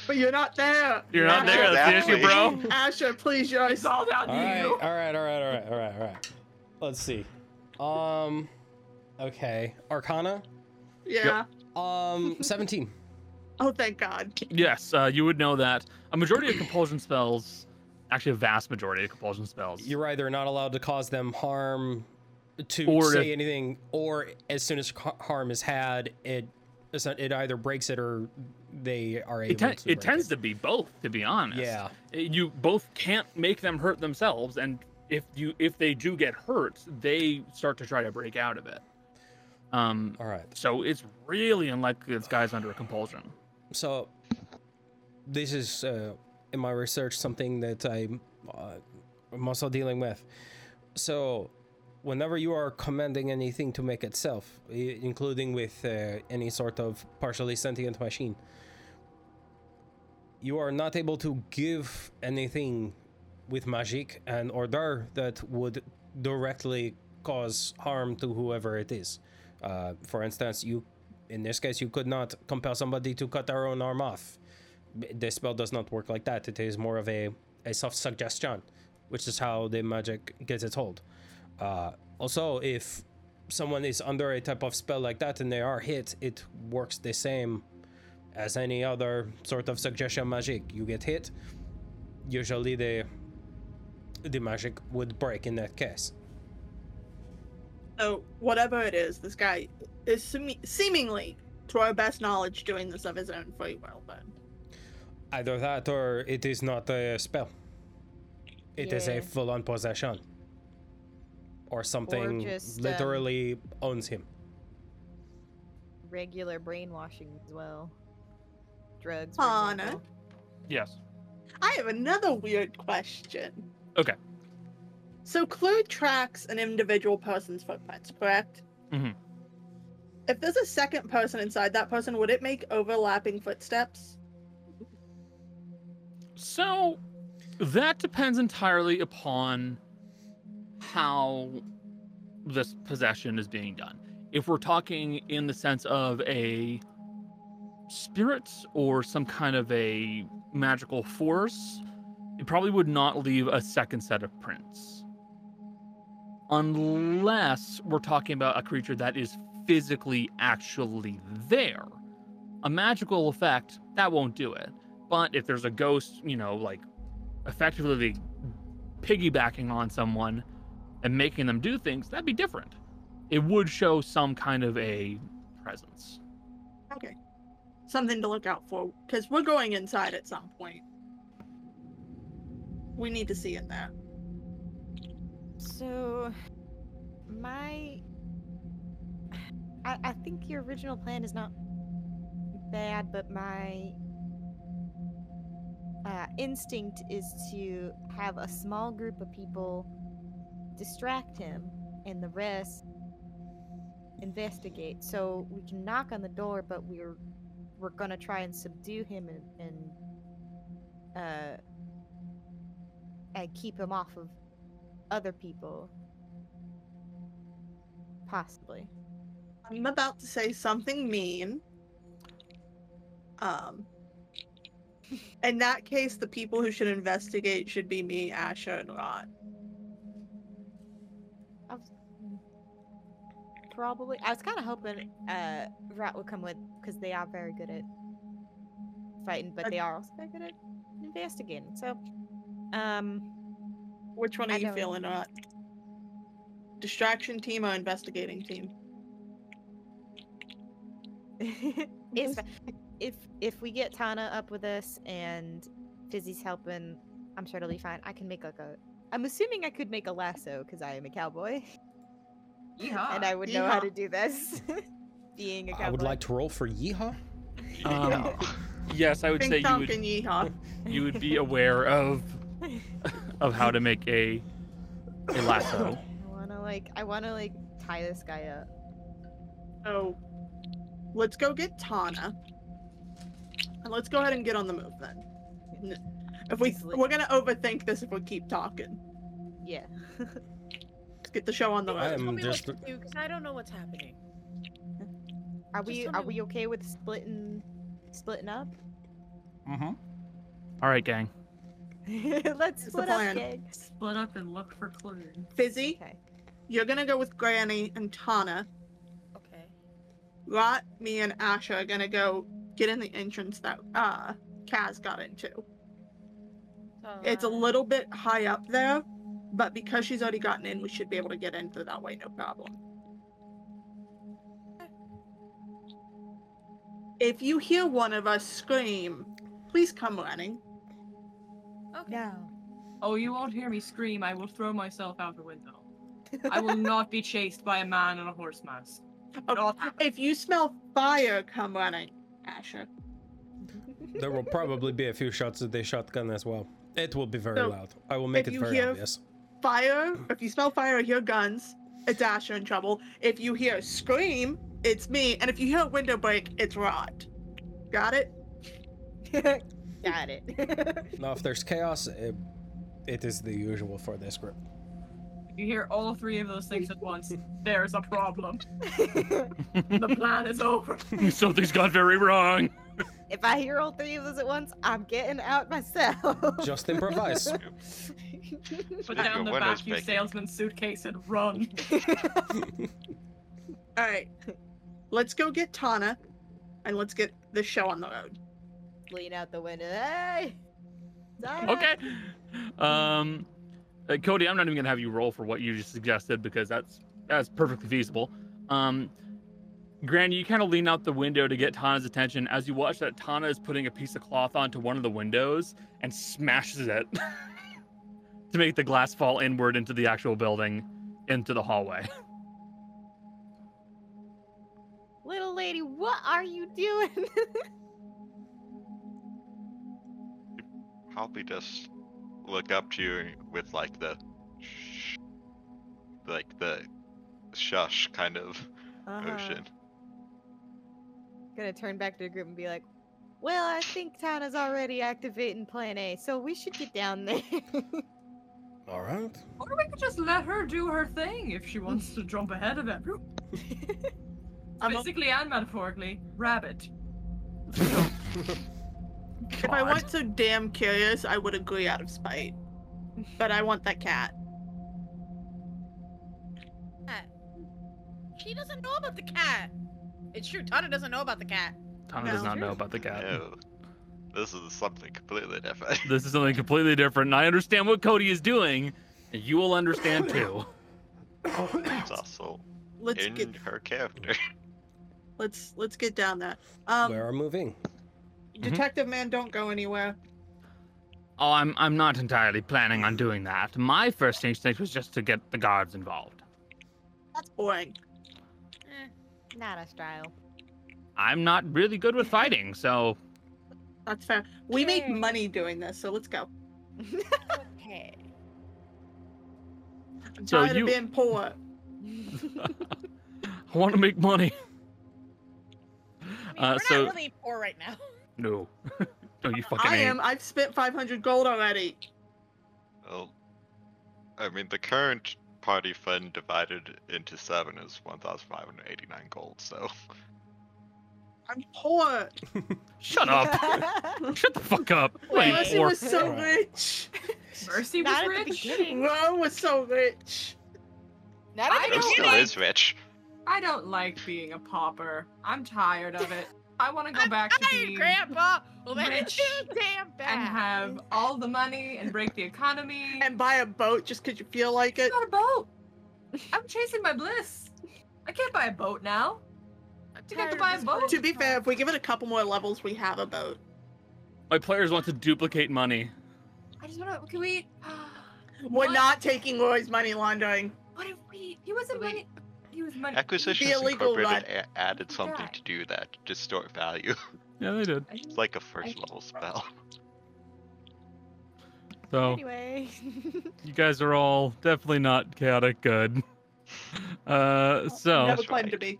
But you're not there. you're not Asher, there. That's the issue, bro. Exactly. Asher, please, yours. It's all down all to you. all right, all right, all right, all right, all right. Let's see. Um, okay, Arcana. Yeah. Um, [LAUGHS] seventeen. Oh, thank God. Yes, uh, you would know that a majority of compulsion spells, actually a vast majority of compulsion spells, You're either not allowed to cause them harm, to Or say if- anything, or as soon as harm is had, it it either breaks it or they are able it, ten- to. it tends to be both, to be honest. Yeah. Uh, you both can't make them hurt themselves, and if you if they do get hurt, they start to try to break out of it. Um, All right. so it's really unlikely this guy's under a compulsion. So, this is uh, in my research something that I'm, uh, I'm also dealing with. So, whenever you are commanding anything to make itself, including with uh, any sort of partially sentient machine, you are not able to give anything with magic an order that would directly cause harm to whoever it is. Uh, for instance, you in this case, you could not compel somebody to cut their own arm off. The spell does not work like that. It is more of a, a soft suggestion, which is how the magic gets its hold. Uh, also, if someone is under a type of spell like that and they are hit, it works the same as any other sort of suggestion magic. You get hit, usually the the magic would break in that case. So, whatever it is, this guy is seemingly, to our best knowledge, doing this of his own free will, then. Either that or it is not a spell. It is Yeah. a full on possession. Or something just, um, literally owns him. Regular brainwashing as well. Drugs. for Hana? example. Yes. I have another weird question. Okay. So Clue tracks an individual person's footprints, correct? Mm-hmm. If there's a second person inside that person, would it make overlapping footsteps? So that depends entirely upon how this possession is being done. If we're talking in the sense of a spirit or some kind of a magical force, it probably would not leave a second set of prints. Unless we're talking about a creature that is physically actually there. A magical effect, that won't do it. But if there's a ghost, you know, like effectively piggybacking on someone and making them do things, that'd be different. It would show some kind of a presence. Okay. Something to look out for, because we're going inside at some point. We need to see in there. So, my. [SIGHS] I, I think your original plan is not bad, but my uh, instinct is to have a small group of people distract him and the rest investigate. So we can knock on the door, but we're we're gonna try and subdue him and, and uh and keep him off of other people. Possibly. I'm about to say something mean. Um. In that case, the people who should investigate should be me, Asher, and Rot. I was, probably. I was kind of hoping uh Rat would come with because they are very good at fighting, but they are also very good at investigating. So, um, Which one are I you feeling, Rot? Distraction team or investigating team? [LAUGHS] it's if if we get Tana up with us and Fizzy's helping, I'm sure it'll be fine. I can make like a. I'm assuming I could make a lasso because I am a cowboy Yeehaw. and I would know how to do this. [LAUGHS] Being a cowboy. I would like to roll for yeehaw. Um, yes, I would Ping say you Pong would and Yeehaw. you would be aware of of how to make a a lasso. [LAUGHS] I wanna like I wanna like tie this guy up. So, let's go get Tana. And let's go ahead and get on the move then. [LAUGHS] If we we're gonna overthink this if we keep talking. Yeah. [LAUGHS] Let's get the show on the I road. am Tell me just- what to do because I don't know what's happening. Are Just we are me we okay with splitting splitting up? Mm-hmm. All right, gang. [LAUGHS] Let's It's the split up, plan. gang. Split up and look for clues. Fizzy, Okay. you're gonna go with Granny and Tana. Okay. Rot, me, and Asher are gonna go get in the entrance that uh Kaz got into. So, It's a uh, little bit high up there, but because she's already gotten in, we should be able to get in through that way, no problem. If you hear one of us scream, please come running. Okay. No. Oh, you won't hear me scream. I will throw myself out the window. I will not be chased by a man in a horse mask. [LAUGHS] Oh, Not happen. if you smell fire, come running, Asher. There will probably be a few shots of the shotgun as well. It will be very So, loud. I will make it very hear- obvious. Fire, if you smell fire or hear guns, it's Asher in trouble. If you hear a scream, it's me. And if you hear a window break, it's Rot. Got it? Got it. [LAUGHS] Now, if there's chaos, it, it is the usual for this group. If you hear all three of those things at once, there's a problem. [LAUGHS] The plan is over. [LAUGHS] Something's gone very wrong. if I hear all three of those at once, I'm getting out myself. Just improvise. [LAUGHS] Put down the window's vacuum big. salesman's suitcase and run. All right. Let's go get Tana and let's get the show on the road. Lean out the window. Hey. Donna. Okay. Um, uh, Cody, I'm not even gonna have you roll for what you just suggested because that's that's perfectly feasible. Um, Granny, you kind of lean out the window to get Tana's attention as you watch that Tana is putting a piece of cloth onto one of the windows and smashes it [LAUGHS] to make the glass fall inward into the actual building, into the hallway. [LAUGHS] Little lady, what are you doing? [LAUGHS] Probably just look up to you with like the shh like the shush kind of Uh-huh. motion. Gonna turn back to the group and be like, "Well, I think Tana's already activating Plan A, so we should get down there." [LAUGHS] All right. Or we could just let her do her thing if she wants to jump ahead of everyone. [LAUGHS] I'm Physically and metaphorically, rabbit. [LAUGHS] if I weren't so damn curious, I would agree out of spite. But I want that cat. She doesn't know about the cat. It's true. Tana doesn't know about the cat. Tana does not know about the cat. No, this is something completely different. This is something completely different, and I understand what Cody is doing, and you will understand too. it's also Let's in get her character. let's let's get down there. Um, we are moving. Detective man, don't go anywhere. Oh, I'm I'm not entirely planning on doing that. My first instinct was just to get the guards involved. That's boring. Eh, Not a style. I'm not really good with fighting, so That's fair. We make money doing this, so let's go. okay. I'm So tired you- of being poor. [LAUGHS] I want to make money. I mean, Uh, we're so- not really poor right now. [LAUGHS] No, [LAUGHS] no, you fucking I ain't. am. I've spent 500 gold already. well, I mean, the current party fund divided into seven is 1,589 gold, so. I'm poor. [LAUGHS] Shut up! [LAUGHS] Shut the fuck up! You Mercy was so rich. Mercy was at rich. beginning. Ro was so rich. Not I at the don't Rose still is rich. I don't like being a pauper. I'm tired of it. I want to go I'm back to tired, being Grandpa. Well, then it's rich too [LAUGHS] damn bad. and have all the money and break the economy. And buy a boat just because you feel like it. Not a boat. I'm chasing my bliss. I can't buy a boat now. I'm You get to buy a boat. To be fair, if we give it a couple more levels, we have a boat. My players want to duplicate money. I just want to. Can we? [GASPS] We're What? not taking Roy's money laundering. What if we? He wasn't Wait. money. He was money. Acquisitions Incorporated a- added something Die. to do that, to distort value. [LAUGHS] Yeah, they did. It's like a first level spell. [LAUGHS] So anyway. [LAUGHS] you guys are all definitely not chaotic good. Uh, so Never That's claimed to be.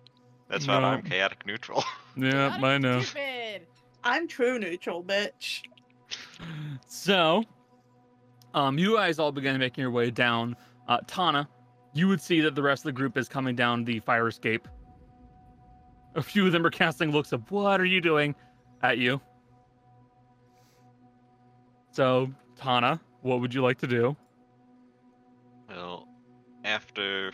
That's why No. I'm chaotic neutral. yeah, Not I know. Stupid. I'm true neutral, bitch. So, um, you guys all began making your way down. Uh, Tana, you would see that the rest of the group is coming down the fire escape. A few of them are casting looks of "What are you doing?" at you. So, Tana, what would you like to do? Well, after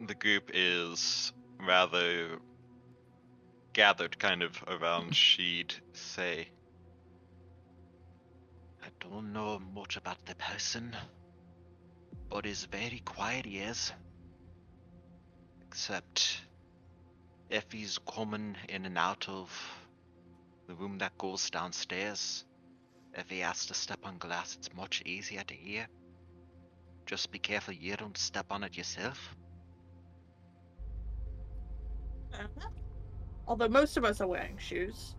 the group is rather gathered kind of around, [LAUGHS] she'd say, I don't know much about the person, but he's very quiet, he is. Except if he's coming in and out of the room that goes downstairs, if he has to step on glass, it's much easier to hear. Just be careful you don't step on it yourself. Uh-huh. Although most of us are wearing shoes.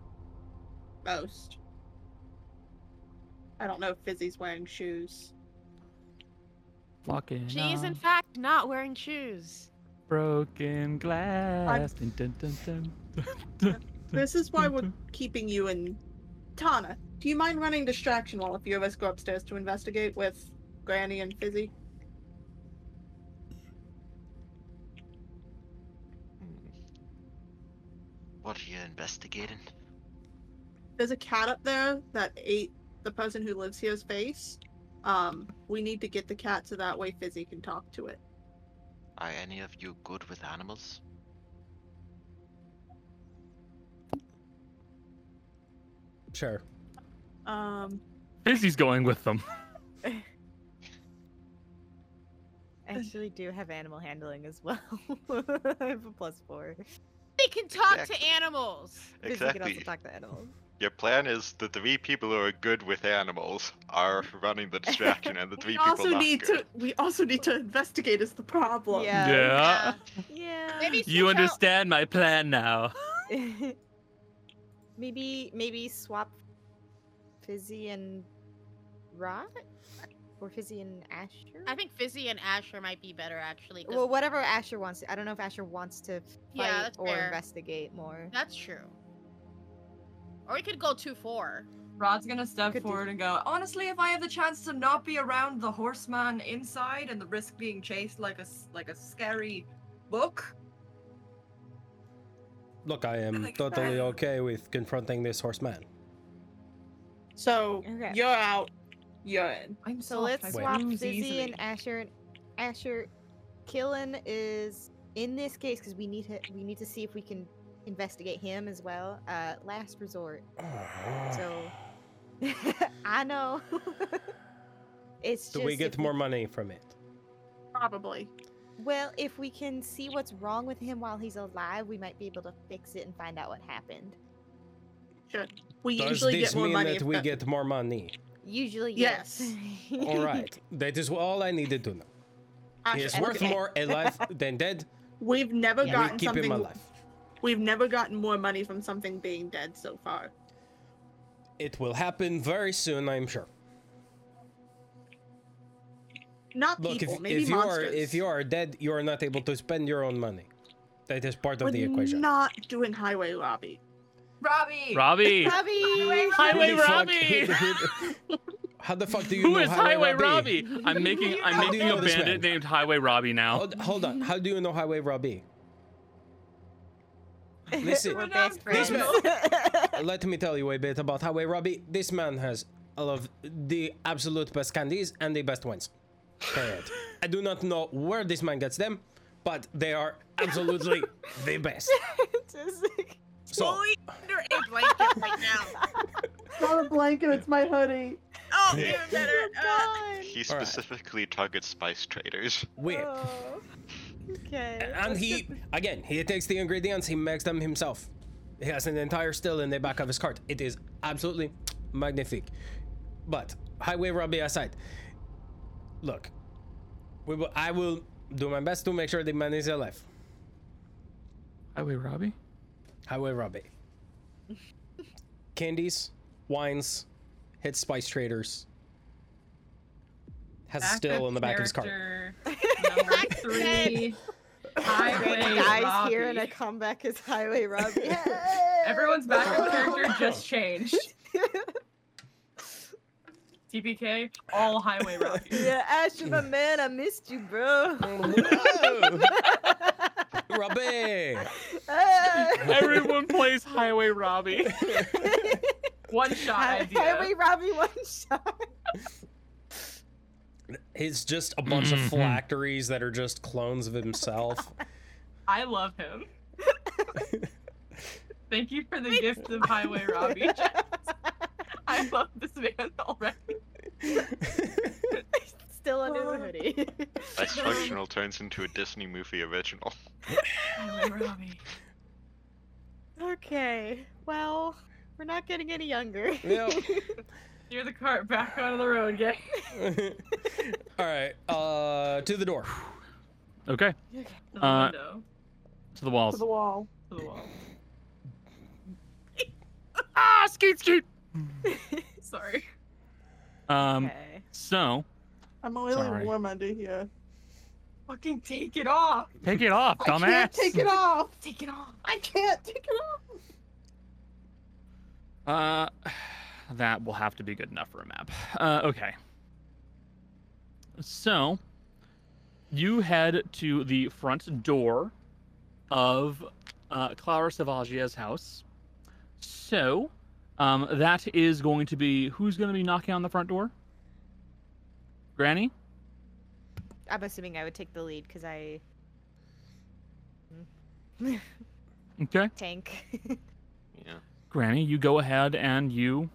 Most. I don't know if Fizzy's wearing shoes. Walking She is in fact not wearing shoes. broken glass. Dun, dun, dun, [LAUGHS] This is why we're keeping you in. Tana, do you mind running distraction while a few of us go upstairs to investigate with Granny and Fizzy? Hmm. What are you investigating? There's a cat up there that ate the person who lives here's face. Um, we need to get the cat so that way Fizzy can talk to it. Are any of you good with animals? Sure. Um, Fizzy's going with them. I actually do have animal handling as well. [LAUGHS] I have a plus four. They can talk to Exactly. animals. Fizzy can also Exactly. talk to animals. Your plan is the three people who are good with animals are running the distraction, and the [LAUGHS] we three people also not need good. to. We also need to investigate. Is the problem? Yeah. Yeah. Yeah. [LAUGHS] Maybe You switch out- understand my plan now. [LAUGHS] maybe maybe swap Fizzy and Rot. or Fizzy and Asher. I think Fizzy and Asher might be better actually. Well, whatever Asher wants. I don't know if Asher wants to fight Yeah, or fair. investigate more. that's true. Or we could go two four. Rot's gonna step Could do- forward and go, honestly, if I have the chance to not be around the horseman inside and the risk being chased like a, s- like a scary book, Look, I am Like, totally uh, okay with confronting this horseman. So Okay. you're out. You're in. I'm So soft, let's I swap bruise Fizzy easily. and Asher. Asher, Killen is in this case because we need to. We need to see if we can investigate him as well. Uh, last resort. [SIGHS] So [LAUGHS] I know. [LAUGHS] it's Do just we get if more money from it? Probably. Well, if we can see what's wrong with him while he's alive, we might be able to fix it and find out what happened. Sure. We Does usually this get more mean money. that if we that- get more money? Usually, Yes. yes. [LAUGHS] All right, that is all I needed to know. He is worth okay. more alive than dead. We've never We gotten keep him something. alive. We've never gotten more money from something being dead so far. It will happen very soon, I'm sure. Not Look, people, if, maybe if you are monsters. if you are dead, you are not able to spend your own money. That is part of We're the equation. not doing highway lobby. Robbie! Robbie. Robbie! Highway the fuck- Robbie. who- who- [LAUGHS] how the fuck do you Who know is Highway Robbie? I'm making I'm How making you a know this bandit man? named Highway Robbie now. Hold, hold on. How do you know Highway Robbie? [LAUGHS] Listen, We're We're best not friends. [LAUGHS] let me tell you a bit about how. Highway Robbie. This man has all of the absolute best candies and the best wines. Period. I do not know where this man gets them, but they are absolutely [LAUGHS] the best. Like- So, Fully under a blanket right now. Not a blanket, it's my hoodie. Oh, even better. Uh, He All right. specifically targets spice traders. we Oh. Okay. and he again he takes the ingredients, he makes them himself. He has an entire still in the back of his cart. It is absolutely magnifique. But Highway Robbie aside, look, we will, I will do my best to make sure the man is alive. Highway Robbie. Highway Robbie. [LAUGHS] Candies, wines, hit spice traders. Has a still in the back of his cart. character [LAUGHS] Number three. Highway guys here and a comeback is Highway Robbie. [LAUGHS] Everyone's backup character [LAUGHS] just changed. TPK, all Highway Robbie. yeah, Asher, my man, I missed you, bro. Oh, Whoa! Robbie! Everyone plays Highway Robbie. One shot Hi- idea. Highway Robbie one shot. It's just a bunch of Mhm. phylacteries that are just clones of himself. [LAUGHS] I love him. [LAUGHS] Thank you for the gift of Highway Robbie. [LAUGHS] I love this man already. Still under the hoodie. Dice Functional turns into a Disney movie original. Highway Robbie. okay, well, we're not getting any younger. Yep. Steer the cart back onto the road, gang. [LAUGHS] All right, uh, to the door. Okay. To the Uh, window. To the walls. To the wall. To the wall. [LAUGHS] Ah, skeet skeet. [LAUGHS] Sorry. Um. okay. So I'm really Sorry. warm under here. Fucking take it off. take it off, I can't dumbass. take it off. Take it off. I can't take it off. Uh, that will have to be good enough for a map. Uh, okay. So, you head to the front door of uh, Clara Savagia's house. So, um, that is going to be who's going to be knocking on the front door? Granny. I'm assuming I would take the lead because I Okay. [LAUGHS] tank. [LAUGHS] Yeah. Granny, you go ahead and you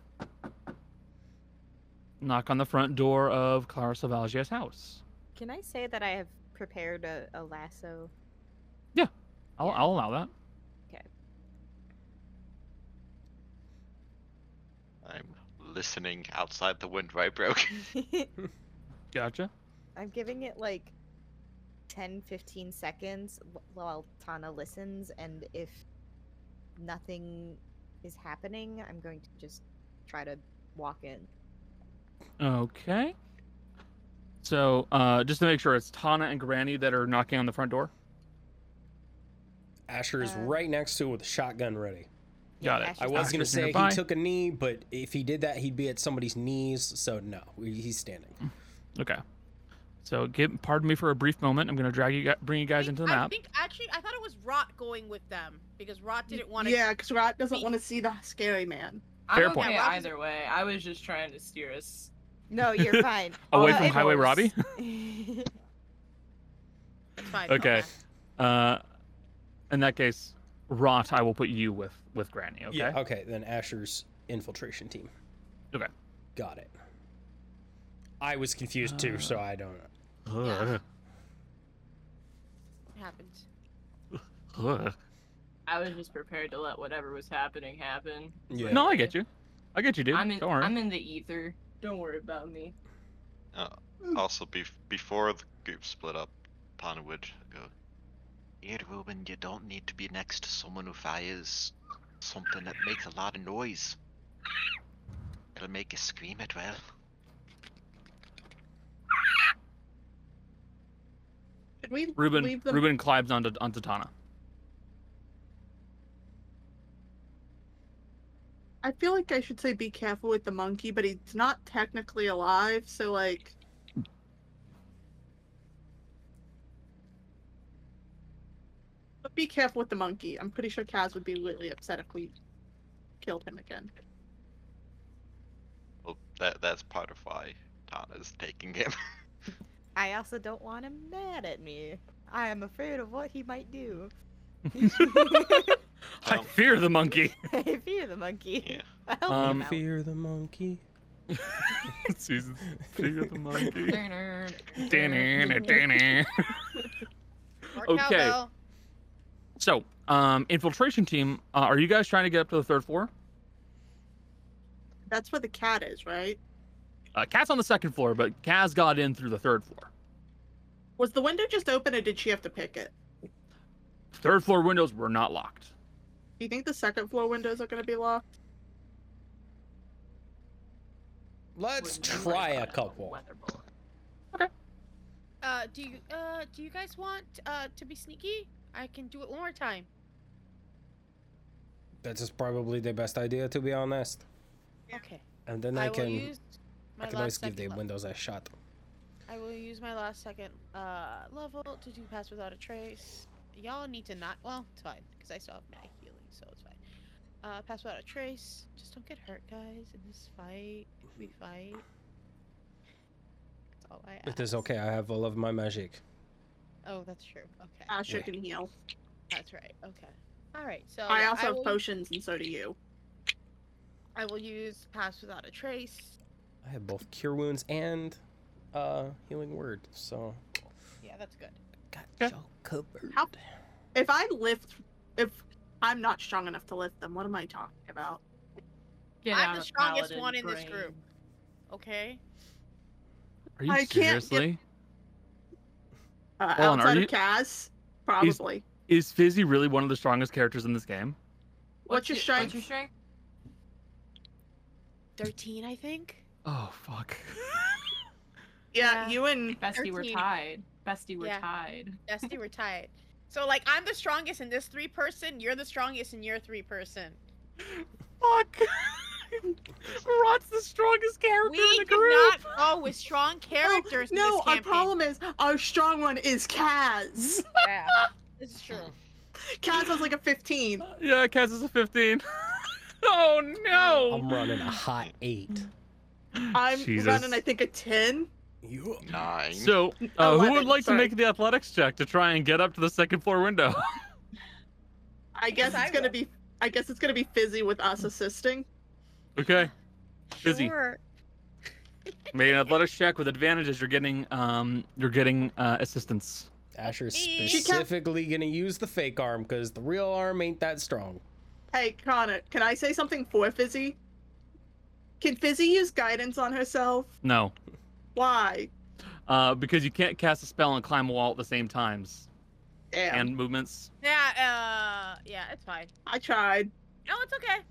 knock on the front door of Clara Savagia's house. Can I say that I have prepared a, a lasso? I'll, Yeah. I'll allow that. Okay. I'm listening outside the window I broke. [LAUGHS] Gotcha. I'm giving it like 10 15 seconds while Tana listens, and if nothing is happening, I'm going to just try to walk in. Okay. So, uh, just to make sure, it's Tana and Granny that are knocking on the front door. Asher is Uh, right next to it with a shotgun ready. Got it. Asher's I was gonna Asher's say nearby. he took a knee, but if he did that, he'd be at somebody's knees. So no, he's standing. Okay. So, give, pardon me for a brief moment. I'm going to drag you, gu- bring you guys I- into the I map. think actually I thought it was Rot going with them because Rot didn't want to. Yeah, because Rot doesn't want to see the scary man. Fair I'm point. okay Yeah, Rob is- either way. I was just trying to steer us. No, you're [LAUGHS] fine. Away Uh, from Highway was- Robbie. [LAUGHS] Fine. Okay. Uh, in that case, Rot, I will put you with with Granny. Okay. Yeah. Okay. Then Asher's infiltration team. Okay. Got it. I was confused too, so I don't. Ugh. It happens. [LAUGHS] Ugh. I was just prepared to let whatever was happening happen. Yeah. No, I get you. I get you, dude. I'm in. Don't worry. I'm in the ether. Don't worry about me. Uh, also, bef- before the group split up, Tana would go, Here, Ruben, you don't need to be next to someone who fires something that makes a lot of noise. It'll make you scream it well. Should we Ruben. leave them? Ruben climbs onto onto Tana. I feel like I should say be careful with the monkey, but he's not technically alive, so like. But be careful with the monkey. I'm pretty sure Kaz would be really upset if we killed him again. well, that that's part of why Tana's taking him. [LAUGHS] I also don't want him mad at me. I am afraid of what he might do. [LAUGHS] [LAUGHS] I fear the monkey. [LAUGHS] I fear the monkey. Yeah. I [LAUGHS] help Um, him. Fear the monkey. [LAUGHS] Susan, fear the monkey. Turner. Or Okay. so, um, infiltration team, uh, are you guys trying to get up to the third floor? That's where the cat is, right? Uh, Cat's on the second floor, but Kaz got in through the third floor. Was the window just open or did she have to pick it? Third floor windows were not locked. Do you think the second floor windows are going to be locked? Let's Wouldn't try a couple. Weather balloon. Uh, do you uh do you guys want uh to be sneaky? I can do it one more time. That is probably the best idea, to be honest. Okay. And then I, I, can. I can always give the second le- windows a shot. I will use my last second uh level to do pass without a trace. Y'all need to not. Well, it's fine because I still have my healing, so it's fine. Uh, pass without a trace. Just don't get hurt, guys. In this fight, if we fight, that's all I ask. It is okay. I have all of my magic. Oh, that's true. Okay, Asher Yeah. can heal. that's right. Okay. All right. So I yeah, also have will, potions, and so do you. I will use pass without a trace. I have both cure wounds and uh healing word, so Yeah, that's good. got Okay. you covered. How- If I lift, if I'm not strong enough to lift them, what am I talking about? Get I'm the strongest paladin one in this group. Okay. Are you I can't get- seriously? Uh, Hold on, are outside you- of Kaz, probably. Is Fizzy really one of the strongest characters in this game? What's your strength? What's your strength? Thirteen, I think. Oh fuck. [LAUGHS] Yeah, Yeah. you and Bestie, we're 13. tied. Bestie, we're Yeah. tied. Dusty, we're tied. [LAUGHS] So like, I'm the strongest in this three person. You're the strongest in your three person. fuck. [LAUGHS] Rot's the strongest character We in the do group. not go with strong [LAUGHS] characters. in No, this our problem is our strong one is Kaz. Yeah, [LAUGHS] this is true. Kaz has like a 15. Yeah, Kaz is a 15. oh no. I'm running a hot eight. I'm Jesus. running, I think, a 10. You Nine. So, uh, who would like sorry. to make the athletics check to try and get up to the second floor window? [LAUGHS] I guess I it's gonna be. I guess it's gonna be fizzy with us assisting. okay. Fizzy. Sure. Make an athletics check with advantages. You're getting um you're getting uh, assistance. Asher's specifically gonna use the fake arm because the real arm ain't that strong. Hey, Connor, can I say something for Fizzy? Can Fizzy use guidance on herself? No. Why? Uh, because you can't cast a spell and climb a wall at the same times. Damn, And movements. Yeah. Uh. Yeah. It's fine. I tried. No, it's okay.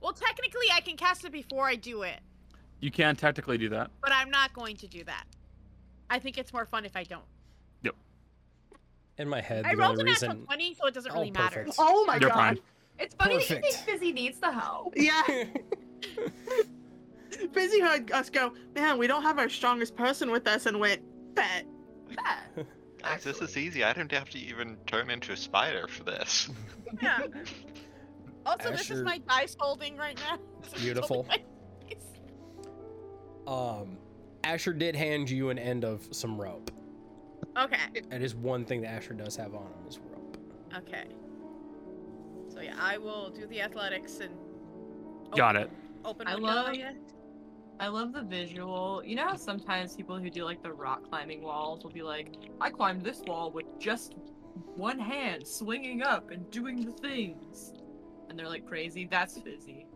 Well, technically, I can cast it before I do it, You can technically do that. but I'm not going to do that. I think it's more fun if I don't. Yep. In my head, I the rolled only a natural 20, so it doesn't Oh, really matter. Oh my You're god. fine. It's funny that you think Fizzy needs the help. Yeah. [LAUGHS] [LAUGHS] Fizzy heard us go, man, we don't have our strongest person with us, and went, bet. Yeah. Guys, this is easy. I don't have to even turn into a spider for this. [LAUGHS] Yeah. [LAUGHS] Also, this is my dice holding right now. [LAUGHS] This Beautiful. holding. Um, Asher did hand you an end of some rope. Okay. That is one thing that Asher does have on him is rope. Okay. So yeah, I will do the athletics and. Got it. Open I love- yeah. I love the visual. You know how sometimes people who do like the rock climbing walls will be like, I climbed this wall with just one hand swinging up and doing the things. And they're like crazy. That's Fizzy.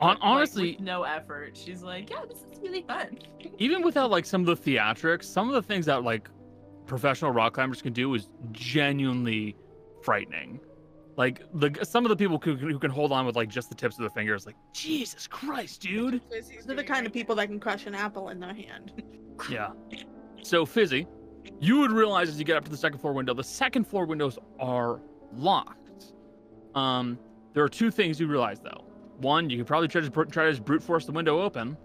On, Like, honestly, with no effort. She's like, yeah, this is really fun. [LAUGHS] even without like some of the theatrics, some of the things that like professional rock climbers can do is genuinely frightening. Like the some of the people who, who can hold on with like just the tips of the fingers, like Jesus Christ, dude. Fizzy's They're the kind of people that can crush an apple in their hand. [LAUGHS] Yeah. So Fizzy, you would realize as you get up to the second floor window, the second floor windows are locked. Um, there are two things you realize though. One, you could probably try to try to just brute force the window open,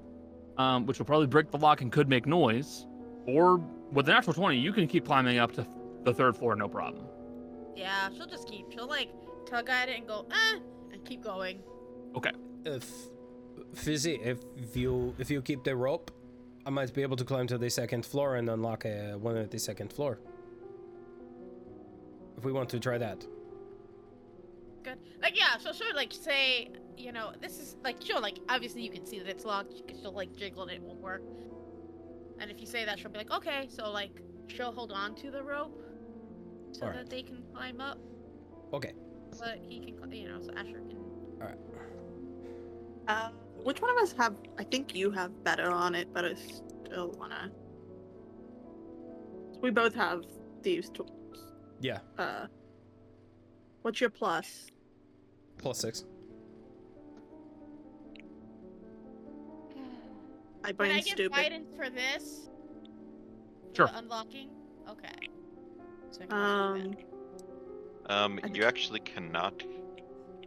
um, which will probably break the lock and could make noise. Or with an natural twenty, you can keep climbing up to the third floor, no problem. Yeah, she'll just keep. She'll like tug at it and go, eh, and keep going. Okay. If Fizzy, if you if you keep the rope, I might be able to climb to the second floor and unlock a, one at the second floor. If we want to try that. Good. Like yeah, so she'll like say, you know, this is like she'll like obviously you can see that it's locked. She can, she'll like jiggle and it won't work. And if you say that, she'll be like, okay. So like she'll hold on to the rope so Alright. that they can climb up. Okay. But he can, cl- you know, so Asher can. All right. Um, which one of us have? I think you have better on it, but I still wanna. We both have these tools. Yeah. Uh, what's your plus? Plus six. My Can brain's I get stupid. guidance for this? Sure. The unlocking. Okay. So I can do Um, Um, I you actually cannot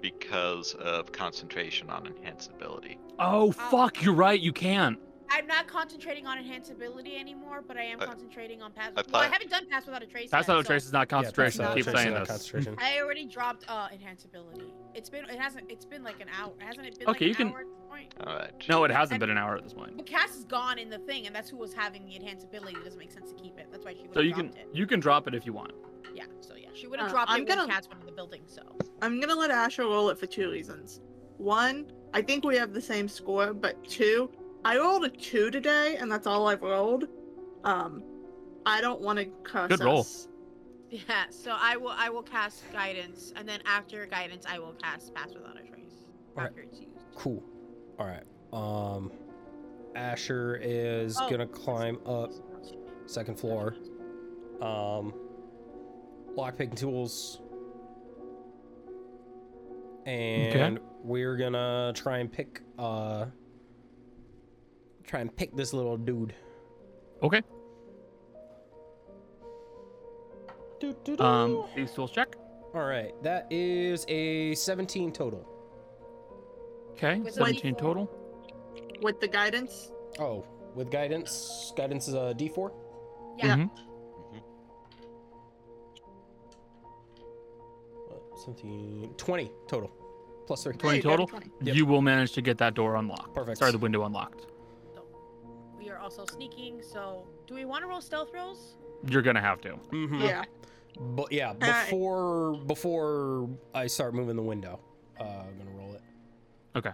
because of concentration on enhanced ability. Oh fuck, you're right. You can. that. I'm not concentrating on enhanceability anymore, but I am I- concentrating on pass. I well, I haven't done pass without a trace. That's yet, not a so trace. Is not concentration. not Keep saying not this. concentration. I already dropped uh enhanceability. It's been it hasn't it's been like an hour. Hasn't it been like Okay, an you can- hour at this point? All right. No, it hasn't been an hour at this point. But Cass is gone in the thing, and that's who was having the enhanceability. It doesn't make sense to keep it. That's why she would So you can it. you can drop it if you want. Yeah, so yeah, she would have Uh, dropped I'm it gonna- Cass went in the building. So I'm gonna let Asher roll it for two reasons. One, I think we have the same score, but two, I rolled a two today, and that's all I've rolled. Um, I don't want to curse Good roll. us. yeah, so I will I will cast guidance, and then after guidance, I will cast pass without a trace Alright. after it's used. Cool. All right. Um, Asher is Oh, gonna climb up second floor. Um, lockpicking tools. And we're gonna try and pick uh try and pick this little dude. Okay. Doo-doo-doo. Um, these tools check. All right, that is a 17 total. Okay, With 17 total. With the guidance, Oh, with guidance, guidance is a D4. Yeah. Mhm. 17, 20 total, plus three. 20 you got a total. 20. Yep. You will manage to get that door unlocked. Perfect. Sorry, the window unlocked. We are also sneaking. So do we want to roll stealth rolls? You're gonna have to. Mm-hmm. Yeah. But yeah, Alright. before before I start moving the window, uh, I'm gonna roll it. Okay.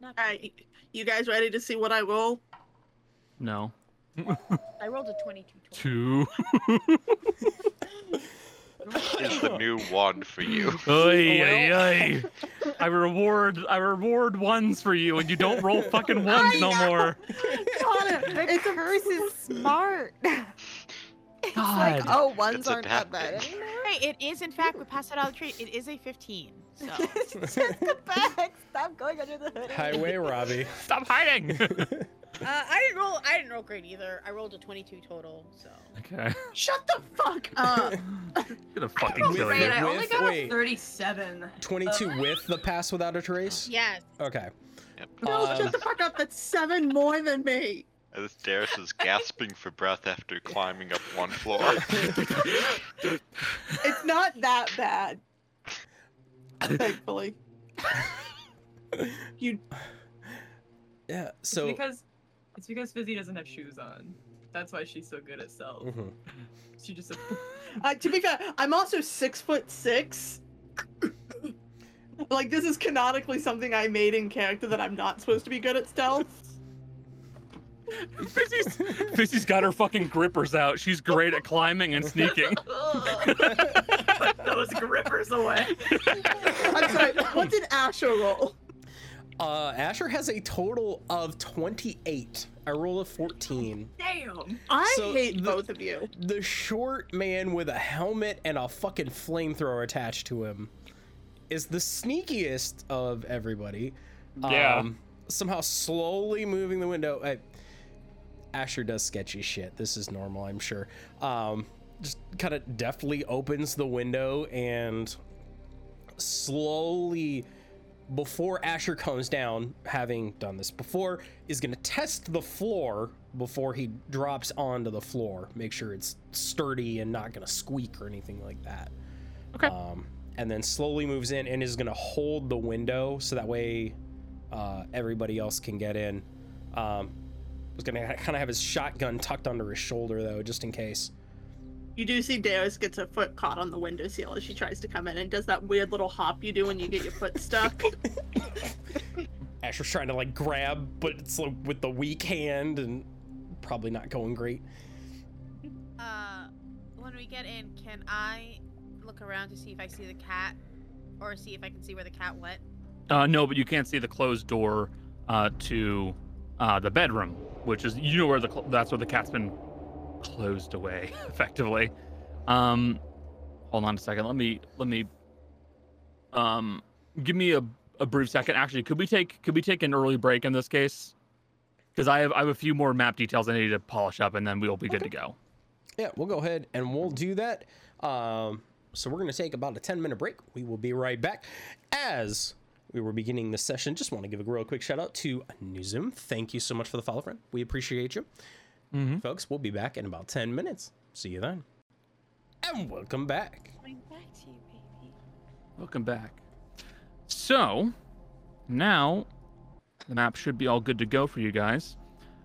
Not. All right, you guys ready to see what I roll? No. I rolled a 22. total. Two. [LAUGHS] [LAUGHS] Is [LAUGHS] the new one for you? [LAUGHS] Oy, [LAUGHS] oy, oy. I reward I reward ones for you, and you don't roll fucking ones no more. Connor, The it's a curse is smart. it's God. like, oh, ones It's aren't that bad anymore. Hey, it is in fact we passed it out of the tree. It is a 15. So Just go back. Stop going under the hood. Highway Robbie. Stop hiding. I didn't roll. I didn't roll great either. I rolled a 22 total. So. Okay. [LAUGHS] Shut the fuck up. [LAUGHS] You're gonna fucking With- kill Great, you. I only got wait. a 37. 22 with the pass without a trace? Yes. Okay. Yep. no, Um, shut the fuck up. That's seven more than me. As Darius is gasping for breath after climbing up one floor. [LAUGHS] It's not that bad. Thankfully. You Yeah. It's So. because it's because Fizzy doesn't have shoes on. That's why she's so good at stealth. Mhm. She just [LAUGHS] uh, to be fair, I'm also six foot six. [COUGHS] like this is canonically something I made in character that I'm not supposed to be good at stealth. [LAUGHS] Fizzy's, Fizzy's got her fucking grippers out. She's great at climbing and sneaking. [LAUGHS] put those grippers away. I'm sorry. What did Asher roll? Uh, Asher has a total of 28. I roll a 14. Damn. I So hate the- both of you. The short man with a helmet and a fucking flamethrower attached to him is the sneakiest of everybody. Yeah. Um, somehow slowly moving the window. I, Asher does sketchy shit. This is normal, I'm sure. Um, just kind of deftly opens the window and slowly, before Asher comes down, having done this before, is going to test the floor before he drops onto the floor. Make sure it's sturdy and not going to squeak or anything like that. Okay. Um, and then slowly moves in and is going to hold the window so that way uh, everybody else can get in. Um, was going to kind of have his shotgun tucked under his shoulder though, just in case. You do see Darius gets her foot caught on the window windowsill as she tries to come in and does that weird little hop you do when you get your foot stuck. [LAUGHS] Asher's trying to like grab, but it's like with the weak hand and probably not going great. Uh, when we get in, can I look around to see if I see the cat, or see if I can see where the cat went? Uh, no, but you can't see the closed door uh, to uh, the bedroom, which is you know where the cl- that's where the cat's been closed away [LAUGHS] effectively. Um, hold on a second. Let me let me um give me a, a brief second. Actually, could we take could we take an early break in this case? Because I have I have a few more map details I need to polish up, and then we'll be good to go. Yeah, we'll go ahead and we'll do that. Um, so we're going to take about a 10 minute break. We will be right back. As we were beginning this session, just want to give a real quick shout out to Newsum. Thank you so much for the follow, friend. We appreciate you. Mhm. Folks, we'll be back in about 10 minutes. See you then. And welcome back. Coming back to you, baby. Welcome back. So, now the map should be all good to go for you guys.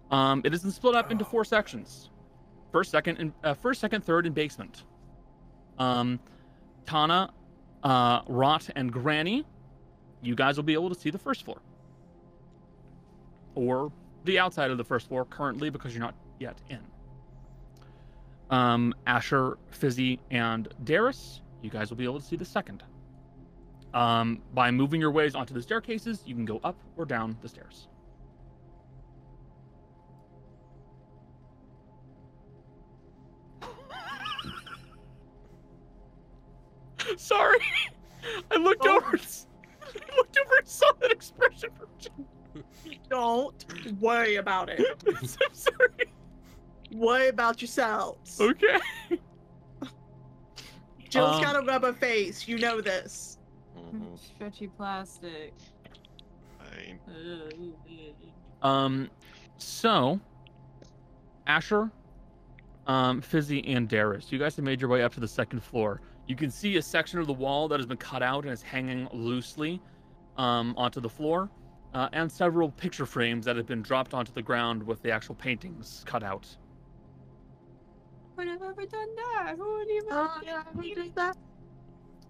Um, it is split up into four sections: first, second, and uh, first, second, third, and basement. Um, Tana, uh, Rot, and Granny, you guys will be able to see the first floor, or the outside of the first floor currently because you're not yet in. Um, Asher, Fizzy, and Darius, you guys will be able to see the second. Um, by moving your ways onto the staircases, you can go up or down the stairs. [LAUGHS] Sorry, I looked Oh. over. I looked over and saw that expression from Jim. Don't worry about it. [LAUGHS] I'm so sorry. Worry about yourselves. Okay. [LAUGHS] Jill's Um, got a rubber face. You know this. Mhm, Stretchy plastic. fine. Um, so Asher, um, Fizzy, and Darius, you guys have made your way up to the second floor. You can see a section of the wall that has been cut out and is hanging loosely um, onto the floor, uh, and several picture frames that have been dropped onto the ground with the actual paintings cut out. Would have ever done that? Who would even? Oh, yeah, who did that?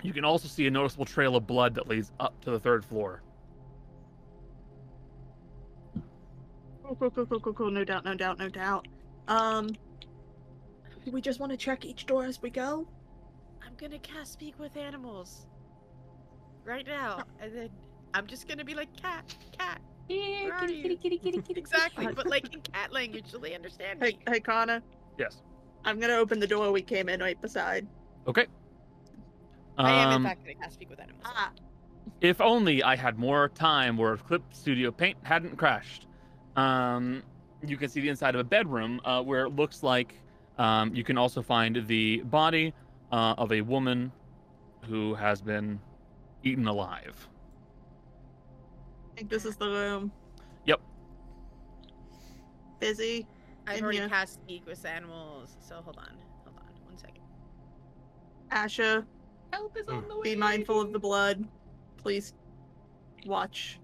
You can also see a noticeable trail of blood that leads up to the third floor. Cool, cool, cool, cool, cool, cool. No doubt, no doubt, no doubt. Um, do we just want to check each door as we go? I'm gonna cast speak with animals right now, and then I'm just gonna be like cat, cat. Here, Where kitty, kitty, kitty, kitty, kitty. Exactly, but like [LAUGHS] in cat language, so they understand Hey, me. hey, Connor. Yes. I'm gonna open the door we came in right beside. Okay. I am in Um, fact gonna cast speak with animals. Ah, If only I had more time where Clip Studio Paint hadn't crashed. Um, you can see the inside of a bedroom uh, where it looks like um, you can also find the body uh, of a woman who has been eaten alive. I think this is the room. Yep. Fizzy. I've already here. cast speak with animals, so hold on, hold on, one second. Asher, Help is on the way. be mindful of the blood. Please watch.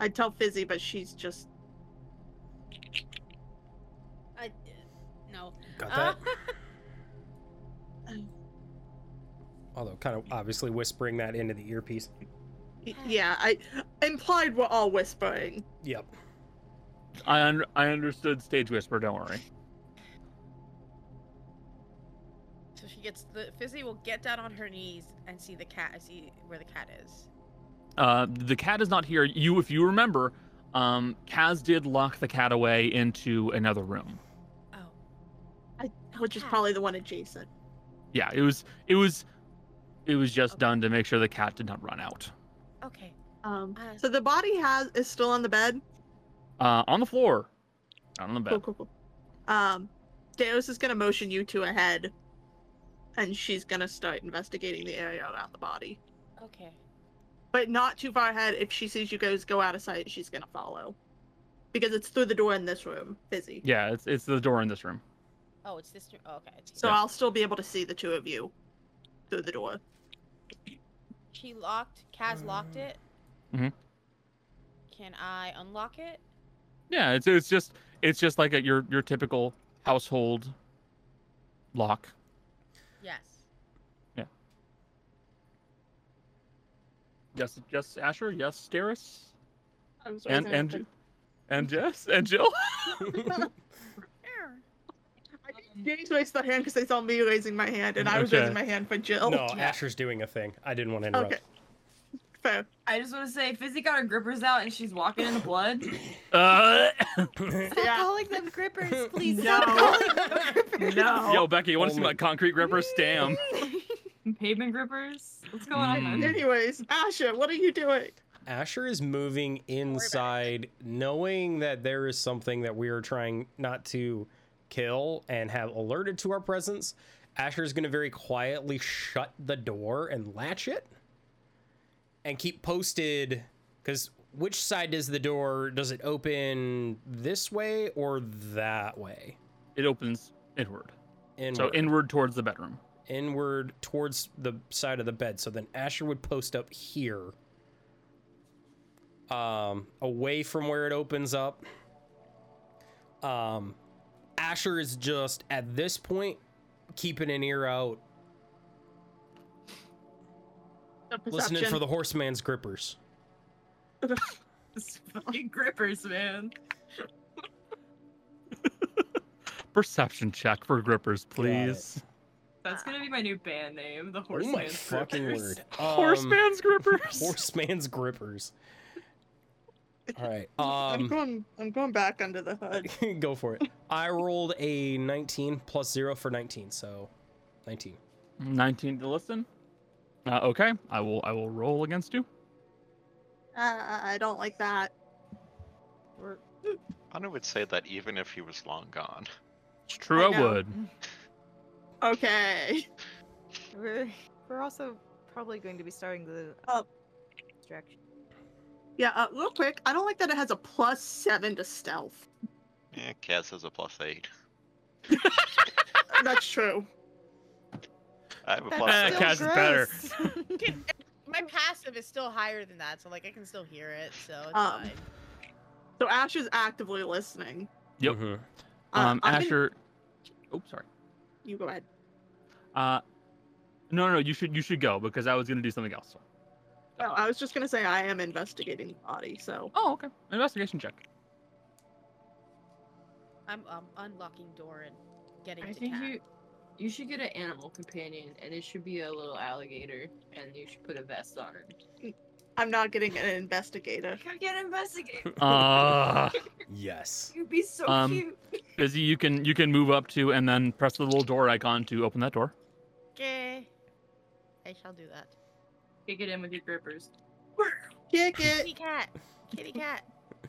I'd tell Fizzy, but she's just I, uh, no. Got Uh, that? [LAUGHS] [LAUGHS] Although, kind of obviously whispering that into the earpiece. yeah. I implied we're all whispering. Yep. I un- I understood stage whisper. Don't worry. so she gets the Fizzy will get down on her knees and see the cat. See where the cat is. Uh, the cat is not here. You, if you remember, um, Kaz did lock the cat away into another room. Oh, Which is probably the one adjacent. Yeah, it was it was it was just Okay. done to make sure the cat did not run out. okay. Um, Uh, so the body has is still on the bed. Uh, on the floor, not on the bed. cool, cool. Um, Deus is gonna motion you two ahead, and she's gonna start investigating the area around the body. Okay. But not too far ahead. If she sees you guys go out of sight, she's gonna follow, because it's through the door in this room. Fizzy. Yeah, it's it's the door in this room. Oh, it's this. Oh, okay. So Yeah. I'll still be able to see the two of you through the door. She locked. Kaz locked it. Mm-hmm. Can I unlock it? Yeah, it's it's just it's just like a, your your typical household lock. Yes. Yeah. Yes, yes, Asher. Yes, Steris, I'm sorry. and and and Jess and Jill. [LAUGHS] James raised their hand because they saw me raising my hand, and I was Okay. raising my hand for Jill. no, Asher's doing a thing. I didn't want to interrupt. Okay. Fair. [LAUGHS] I just want to say, Fizzy got her grippers out and she's walking in the blood. uh, [LAUGHS] Stop Yeah. calling them grippers, [LAUGHS] please. No. Stop calling them grippers. No. yo, Becky, you want to see my concrete gripper? Stam. Pavement grippers. What's going on? Mm. then? Anyways, Asher, what are you doing? Asher is moving inside, knowing that there is something that we are trying not to kill and have alerted to our presence. Asher is going to very quietly shut the door and latch it and keep posted. Because which side does the door? Does it open this way or that way? It opens inward, Inward. so inward towards the bedroom. inward towards the side of the bed. So then Asher would post up here, um, away from where it opens up. Um, Asher is just at this point keeping an ear out, listening for the horseman's grippers. It's [LAUGHS] fucking grippers, man. [LAUGHS] Perception check for grippers, please. That's gonna be my new band name, the Oh Horseman. my fucking Grippers. word! [LAUGHS] Um, Horseman's grippers. Horseman's grippers. All right. I'm Um, going. I'm going back under the hood. go for it. I rolled a 19 plus zero for 19, so 19. 19 to listen. Uh, okay, I will I will roll against you. Uh, I don't like that. Anna would say that even if he was long gone. It's true, I I, would. Okay. [LAUGHS] We're, we're also probably going to be starting the Oh. distraction. Yeah. Uh, real quick, I don't like that it has a plus seven to stealth. Yeah, Kaz has a plus eight. [LAUGHS] That's true. I have a plus still Cass is better. [LAUGHS] Can- my passive is still higher than that, so like I can still hear it. So it's Um, fine. So Ash is actively listening. Yep. Mhm. Uh, Um, I'm gonna- Asher. Oh, sorry. You go ahead. Uh, no, no, you should you should go because I was gonna do something else. Well, I was just gonna say I am investigating the body. So Oh, okay. Investigation check. I'm um, unlocking door and getting I to think cat. you you should get an animal companion, and it should be a little alligator, and you should put a vest on it. I'm not getting an investigator. Go get an investigator. Uh, [LAUGHS] [LAUGHS] Yes. You'd be so Um, cute. busy. You can you can move up to and then press the little door icon to open that door. Okay. I shall do that. Kick it in with your grippers. Kick it. Kitty cat. Kitty cat.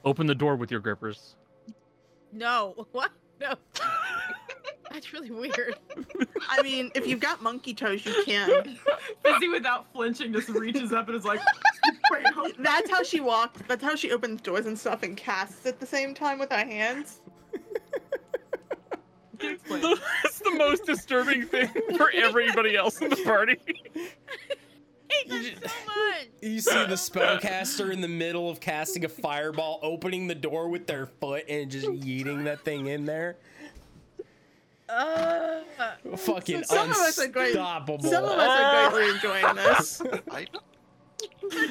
Open the door with your grippers. No. [LAUGHS] What? No. That's really weird. I mean, if you've got monkey toes, you can. [LAUGHS] Fizzy, without flinching, just reaches up and is like, That's how she walks. That's how she opens doors and stuff and casts at the same time with her hands. [LAUGHS] explain. That's the most disturbing thing for everybody else in the party. hate that so much. You see the spellcaster in the middle of casting a fireball, opening the door with their foot and just yeeting that thing in there. Uh, Fucking Some of us are great- unstoppable. Some of us are greatly [LAUGHS] enjoying this. I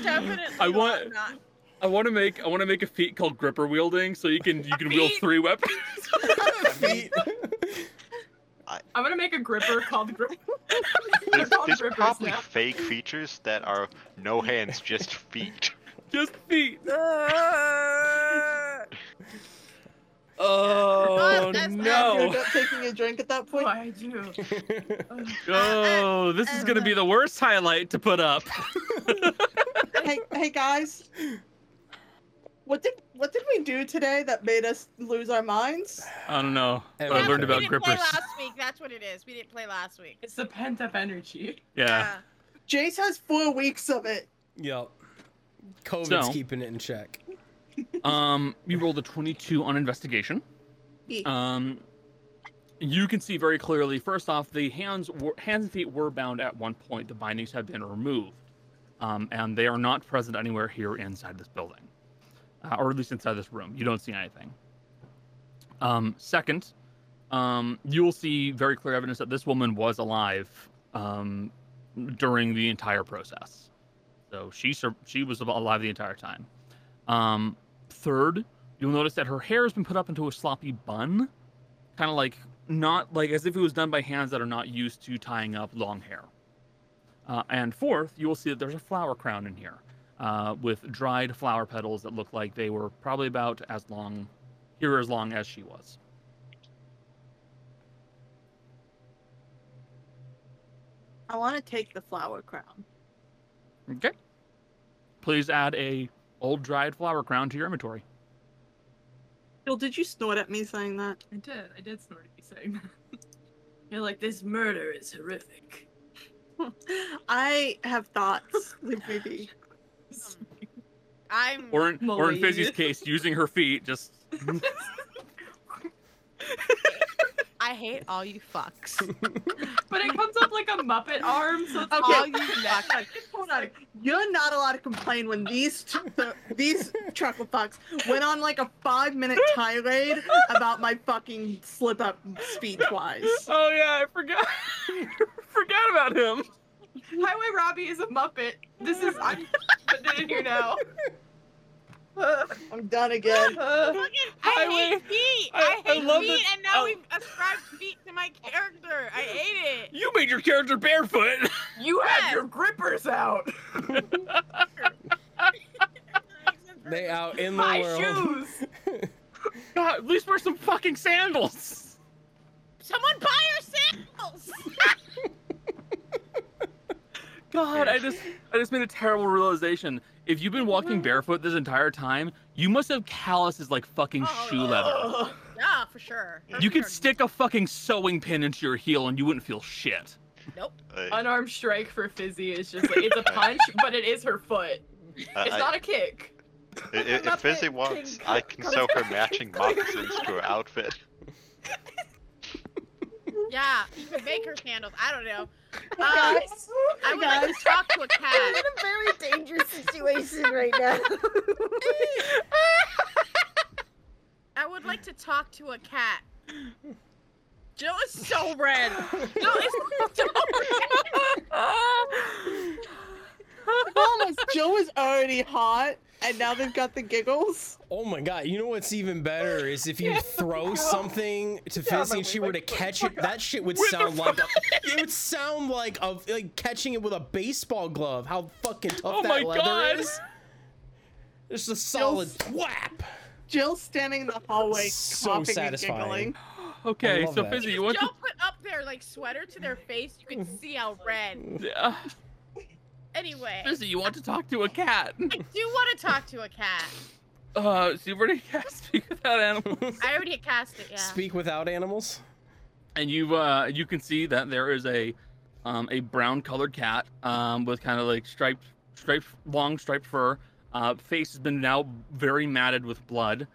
definitely I want- not. I want to make I want to make a feat called gripper wielding, so you can you can wield three weapons. [LAUGHS] Feet. I'm gonna make a gripper called Gripper. there's, [LAUGHS] called there's grippers probably now. fake features that are no hands, just feet. Just feet. Uh, Oh that's You no! end up taking a drink at that Oh, point. I do. [LAUGHS] Oh. Uh, uh, oh, this is gonna be the worst highlight to put up. [LAUGHS] hey, hey guys. What did what did we do today that made us lose our minds? I don't know. And But I we learned we about didn't grippers. play last week. That's what it is. We didn't play last week. It's the pent up energy. Yeah. Jace has four weeks of it. Yep. COVID's So- keeping it in check. Um, you rolled a 22 on investigation. Um, you can see very clearly. First off, the hands were, hands and feet were bound at one point. The bindings have been removed, um, and they are not present anywhere here inside this building, uh, or at least inside this room. You don't see anything. Um, second, um, you will see very clear evidence that this woman was alive um, during the entire process. So she sur- she was alive the entire time. Um, third, you'll notice that her hair has been put up into a sloppy bun, kind of like not like as if it was done by hands that are not used to tying up long hair. Uh, and fourth, you will see that there's a flower crown in here uh, with dried flower petals that look like they were probably about as long, here as long as she was. I want to take the flower crown. Okay. Please add a old dried flower crown to your inventory. Jill, did you snort at me saying that? I did. I did snort at you saying that. [LAUGHS] You're like, this murder is horrific. [LAUGHS] I have thoughts, Vivi. [LAUGHS] I'm. Or in, or in Fizzy's case, using her feet, just I hate all you fucks. [LAUGHS] But it comes up like a Muppet arm, so it's Okay, all you hold on, hold on. You're not allowed to complain when these t- the, these chuckle fucks went on like a five minute [LAUGHS] tirade about my fucking slip up speech wise. Oh yeah, I forgot. [LAUGHS] forgot about him. Highway Robbie is a Muppet. This is I'm putting it in here now. I'm done again. [LAUGHS] Uh, Fucking, I Highway- hate feet. I- I, I hate love feet, that- and now oh. we've ascribed feet to my character. I hate it. You made your character barefoot. [LAUGHS] you have Yes. your grippers out. [LAUGHS] They out in the My world. shoes. God, at least wear some fucking sandals. Someone buy her sandals. God, I just I just made a terrible realization. If you've been walking mm. barefoot this entire time, you must have calluses like fucking Oh, shoe leather. [LAUGHS] Yeah, for sure. For You could stick a fucking sewing pin into your heel and you wouldn't feel shit. Nope. I, Unarmed strike for Fizzy is just like it's a [LAUGHS] punch, but it is her foot. I- It's I- not a kick. i- i- if Fizzy wants, I can sew her matching moccasins to her outfit. [LAUGHS] Yeah, you could make her sandals. I don't know. Um, Guys, I would like to talk to a I'm [LAUGHS] cat. in a very dangerous situation right now. [LAUGHS] I would like to talk to a cat. Jill is so red. Jill is [LAUGHS] so red. Thomas, Joe is already hot, and now they've got the giggles. Oh my god, you know what's even better is if you [LAUGHS] throw something to Fizzy and she were to catch oh it, that shit would sound like a, it would sound like a like catching it with a baseball glove. How fucking tough Oh that my leather God. is. Just a solid whap. Jill standing in the hallway, So coughing satisfying. and giggling. [GASPS] Okay, so that. Fizzy, you want Jill to put up their like sweater to their face, you can see how red. Yeah. Anyway, Fizzy, you want to talk to a cat. I do want to talk to a cat. Uh, so you've already [LAUGHS] cast Speak Without Animals. I already had cast it. Yeah. Speak without animals. and you uh you can see that there is a um a brown colored cat um with kind of like striped striped long striped fur uh face has been now very matted with blood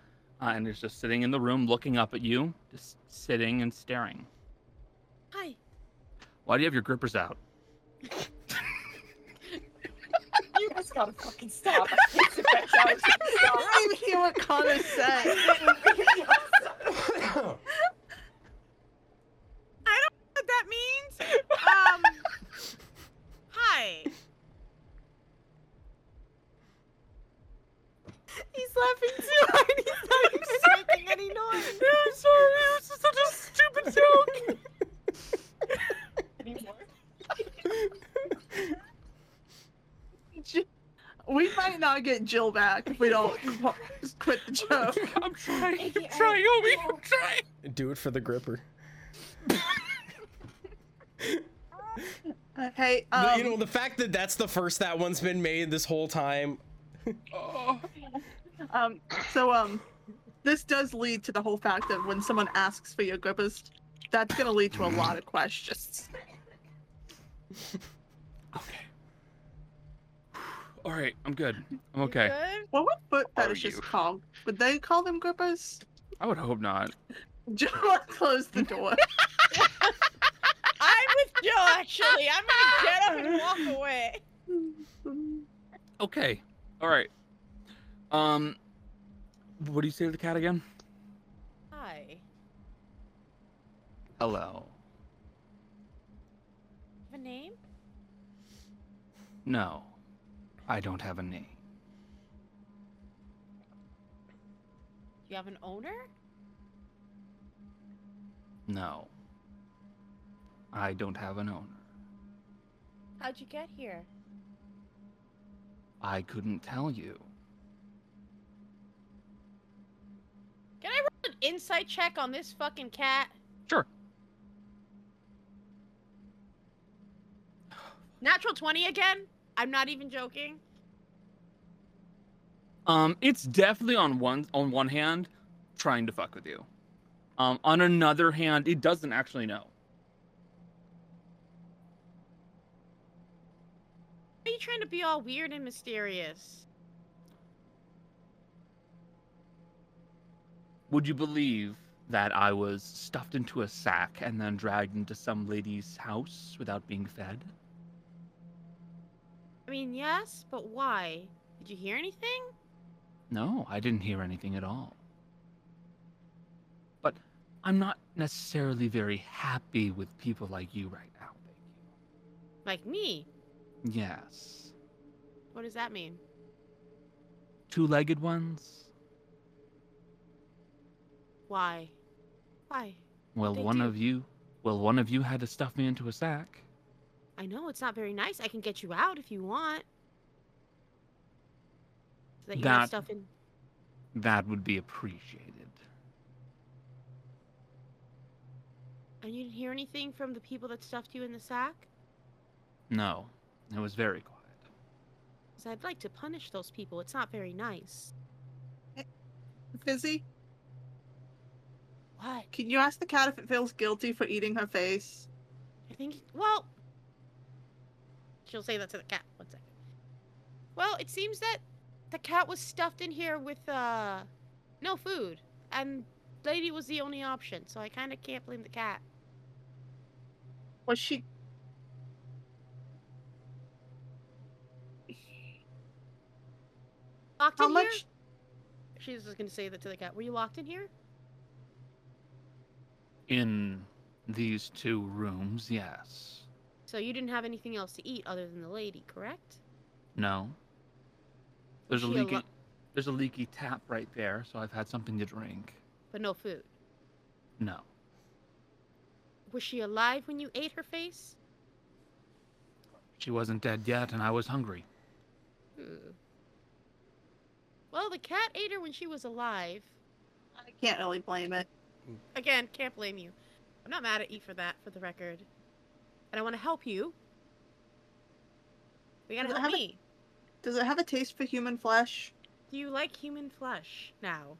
uh, and is just sitting in the room looking up at you just sitting and staring Hi. why do you have your grippers out [LAUGHS] You just gotta fucking stop. I can't sit back down. Stop. I didn't even hear what Connor said. I don't know what that means. Um. hi. He's laughing too hard. He's not even making any noise. i'm sorry it was just such a stupid joke Anymore. [LAUGHS] we might not get Jill back if we don't [LAUGHS] quit the joke. i'm trying i'm trying Obi. i'm trying Do it for the gripper. Uh, [LAUGHS] hey, um, you know the fact that that's the first that one's been made this whole time. oh. um, so um, this does lead to the whole fact that when someone asks for your grippers, that's gonna lead to a lot of questions. [LAUGHS] okay all right i'm good i'm okay Good? What would foot Are fetishes you? called? Would they call them grippers? i would hope not Jill [LAUGHS] closed the door. I'm with Jill. Actually, I'm gonna get up and walk away. Okay. All right. Um, what do you say to the cat again? Hi. Hello. Have a name? No, I don't have a name. You have an owner? No, I don't have an owner. How'd you get here? I couldn't tell you. Can I roll an insight check on this fucking cat? Sure. Natural 20 again? I'm not even joking. Um, it's definitely on one on one hand, trying to fuck with you. Um, on another hand, it doesn't actually know. Why are you trying to be all weird and mysterious? Would you believe that I was stuffed into a sack and then dragged into some lady's house without being fed? I mean, yes, but why? Did you hear anything? No, I didn't hear anything at all. But I'm not necessarily very happy with people like you right now, thank you. Like me? Yes. What does that mean? Two legged ones? Why? Why? Well, one do. of you. Well, one of you had to stuff me into a sack. I know it's not very nice. I can get you out if you want. So that you have stuff in. That would be appreciated. And you didn't hear anything from the people that stuffed you in the sack? No, it was very quiet. Because I'd like to punish those people. It's not very nice. Fizzy, What? can you ask the cat if it feels guilty for eating her face? I think. Well. She'll say that to the cat. One second. Well, it seems that the cat was stuffed in here with, uh. No food. And lady was the only option, so I kind of can't blame the cat. Was she? Locked How in much? here? She's just gonna say that to the cat. Were you locked in here? In these two rooms, yes. So you didn't have anything else to eat other than the lady, correct? No. There's a she a leaky. lo- There's a leaky tap right there, so I've had something to drink. But no food. No. Was she alive when you ate her face? She wasn't dead yet, and I was hungry. Hmm. Well, the cat ate her when she was alive. I can't really blame it. Again, can't blame you. I'm not mad at you for that, for the record. And I want to help you. We gotta Well, help have a- me. Does it have a taste for human flesh? Do you like human flesh now?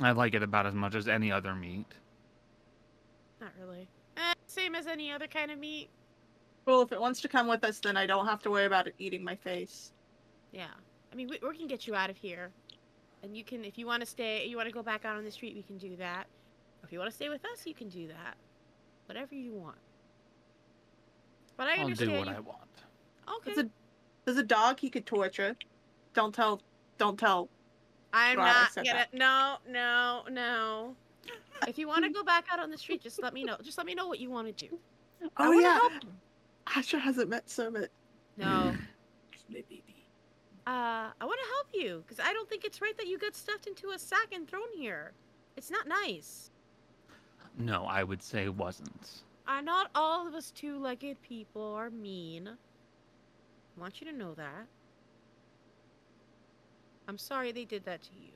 I like it about as much as any other meat. Not really. Eh, same as any other kind of meat. Well, if it wants to come with us, then I don't have to worry about it eating my face. Yeah. I mean, we, we can get you out of here. And you can, if you want to stay, you want to go back out on the street, we can do that. Or if you want to stay with us, you can do that. Whatever you want. But I I'll understand. do what you... I want. Okay. There's a there's a dog he could torture. Don't tell. Don't tell. I'm Right, not gonna. that. No, no, no. If you want to go back out on the street, just let me know. Just let me know what you want to do. I Oh wanna yeah. help Asher hasn't met Summit. No. My [SIGHS] baby. Uh, I want to help you because I don't think it's right that you got stuffed into a sack and thrown here. It's not nice. No, I would say wasn't. Uh, not all of us two-legged people are mean. I want you to know that. I'm sorry they did that to you.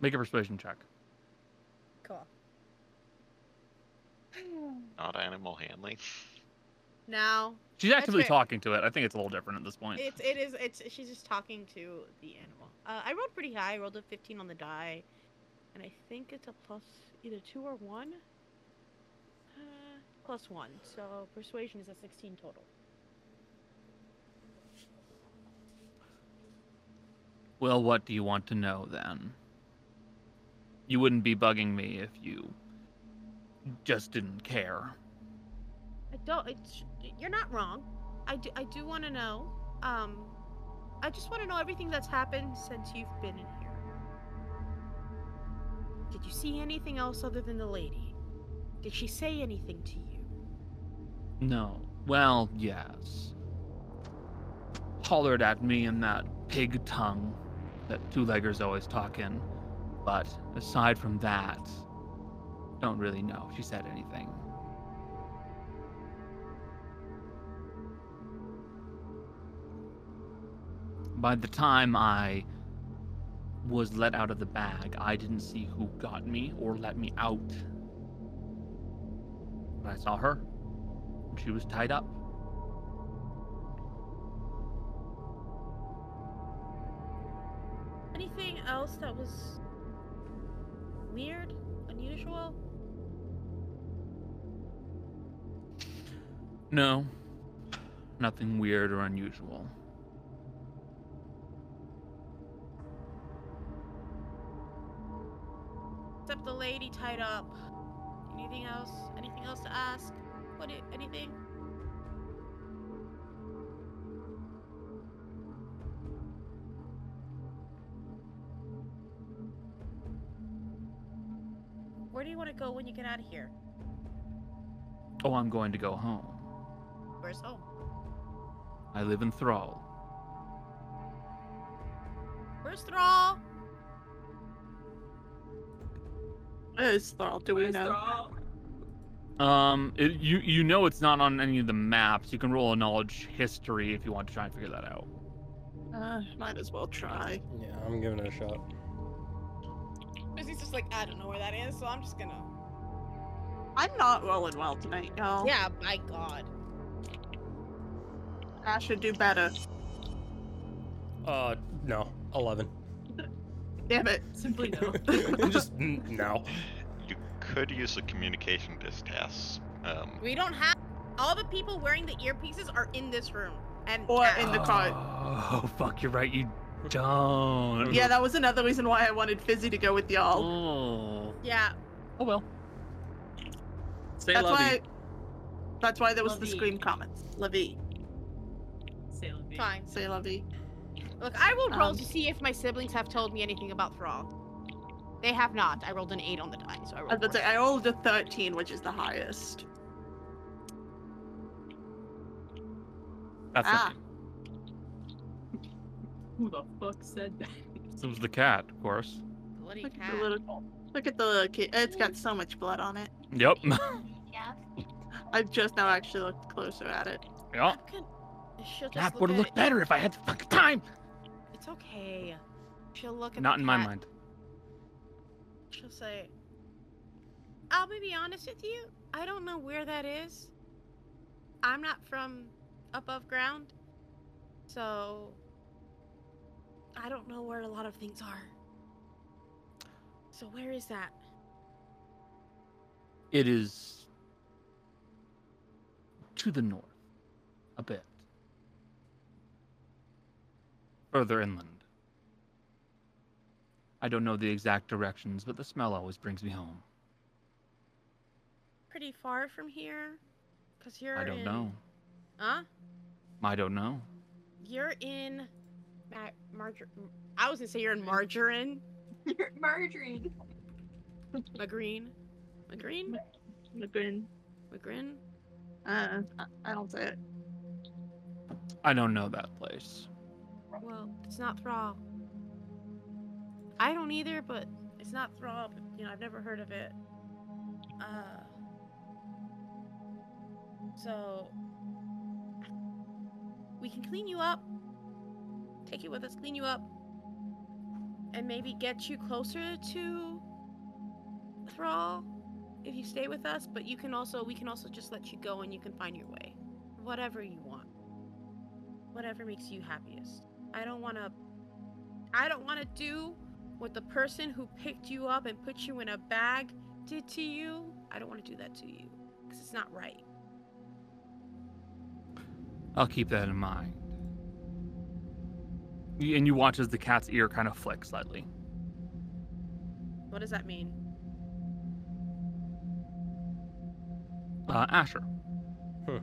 Make a persuasion check. Cool. [SIGHS] Not animal handling. Now, She's actively talking to it. I think it's a little different at this point. It's it is it's she's just talking to the animal. Uh, I rolled pretty high. I rolled a 15 on the die, and I think it's a plus either two or one. Uh, plus one. So persuasion is a 16 total. Well, what do you want to know then? You wouldn't be bugging me if you just didn't care. I don't. You're not wrong. I do. I do want to know. Um, I just want to know everything that's happened since you've been in here. Did you see anything else other than the lady? Did she say anything to you? No. Well, yes. Hollered at me in that pig tongue that two leggers always talk in. But aside from that, don't really know if she said anything. By the time I was let out of the bag, I didn't see who got me or let me out. But I saw her. She was tied up. Anything else that was weird, unusual? No, nothing weird or unusual. Except the lady tied up. Anything else? Anything else to ask? What? Anything? Where do you want to go when you get out of here? Oh, I'm going to go home. Where's home? I live in Thrall. Where's Thrall? Is Thrall? Do we Where's know? Thrall? Um, it, you you know it's not on any of the maps. You can roll a knowledge history if you want to try and figure that out. Uh, might as well try. Yeah, I'm giving it a shot. He's just like, I don't know where that is, so I'm just gonna. I'm not rolling well tonight, y'all. Yeah, my god. I should do better. Uh, no, eleven. Damn it. Simply no. [LAUGHS] Just [LAUGHS] n- no. You could use a communication distaff. Um, We don't have. All the people wearing the earpieces are in this room. And Or Cat. in the car. Oh [LAUGHS] fuck, you're right. You don't. Yeah, that was another reason why I wanted Fizzy to go with y'all. Oh. Yeah. Oh well. Say That's lovey. why. That's why there was the Lovey. scream comments. Lovey, Sailor V. Fine. say Lovey. Look, I will roll Um, to see if my siblings have told me anything about Thrall. They have not. I rolled an 8 on the die, so I I rolled was say, I rolled a 13, which is the highest. That's Ah. [LAUGHS] Who the fuck said that? it. It was the cat, of course. Bloody Look at cat. the little. Look at the little kid. It's got so much blood on it. Yep. yeah. [LAUGHS] [LAUGHS] I've just now actually looked closer at it. yep. I'm gonna- She'll just That would have looked better if I had the fucking time. Okay. She'll look at Not in my mind. She'll say, I'll be honest with you. I don't know where that is. I'm not from above ground, so I don't know where a lot of things are. So where is that? It is to the north, a bit. Further inland. I don't know the exact directions, but the smell always brings me home. Pretty far from here, cause you're. I don't in... know. Huh? I don't know. You're in. Ma- Margar- I was gonna say you're in Margarine. [LAUGHS] You're margarine. Magreen. Magreen? Lagoon. Magrin? Uh, I- I don't say it. I don't know that place. Well, it's not Thrall. I don't either, but it's not Thrall. But, you know, I've never heard of it. Uh. So. We can clean you up. Take you with us, clean you up. And maybe get you closer to Thrall if you stay with us, but you can also we can also just let you go and you can find your way. Whatever you want. Whatever makes you happiest. I don't want to I don't want to do what the person who picked you up and put you in a bag did to you. I don't want to do that to you cuz it's not right. I'll keep that in mind. And you watch as the cat's ear kind of flicks slightly. What does that mean? Uh, Asher. Hmm.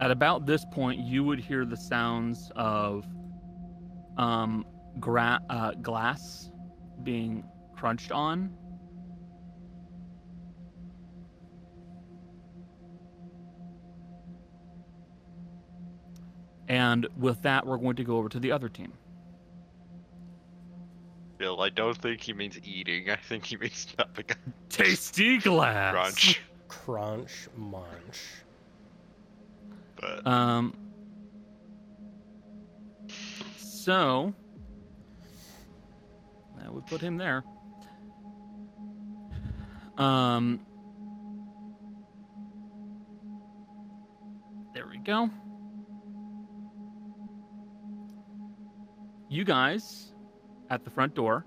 At about this point, you would hear the sounds of um, gra- uh, glass being crunched on. And with that, we're going to go over to the other team. Bill, I don't think he means eating. I think he means chopping up [LAUGHS] Tasty glass. crunch. Crunch munch. But Um. So that would put him there. Um. There we go. You guys at the front door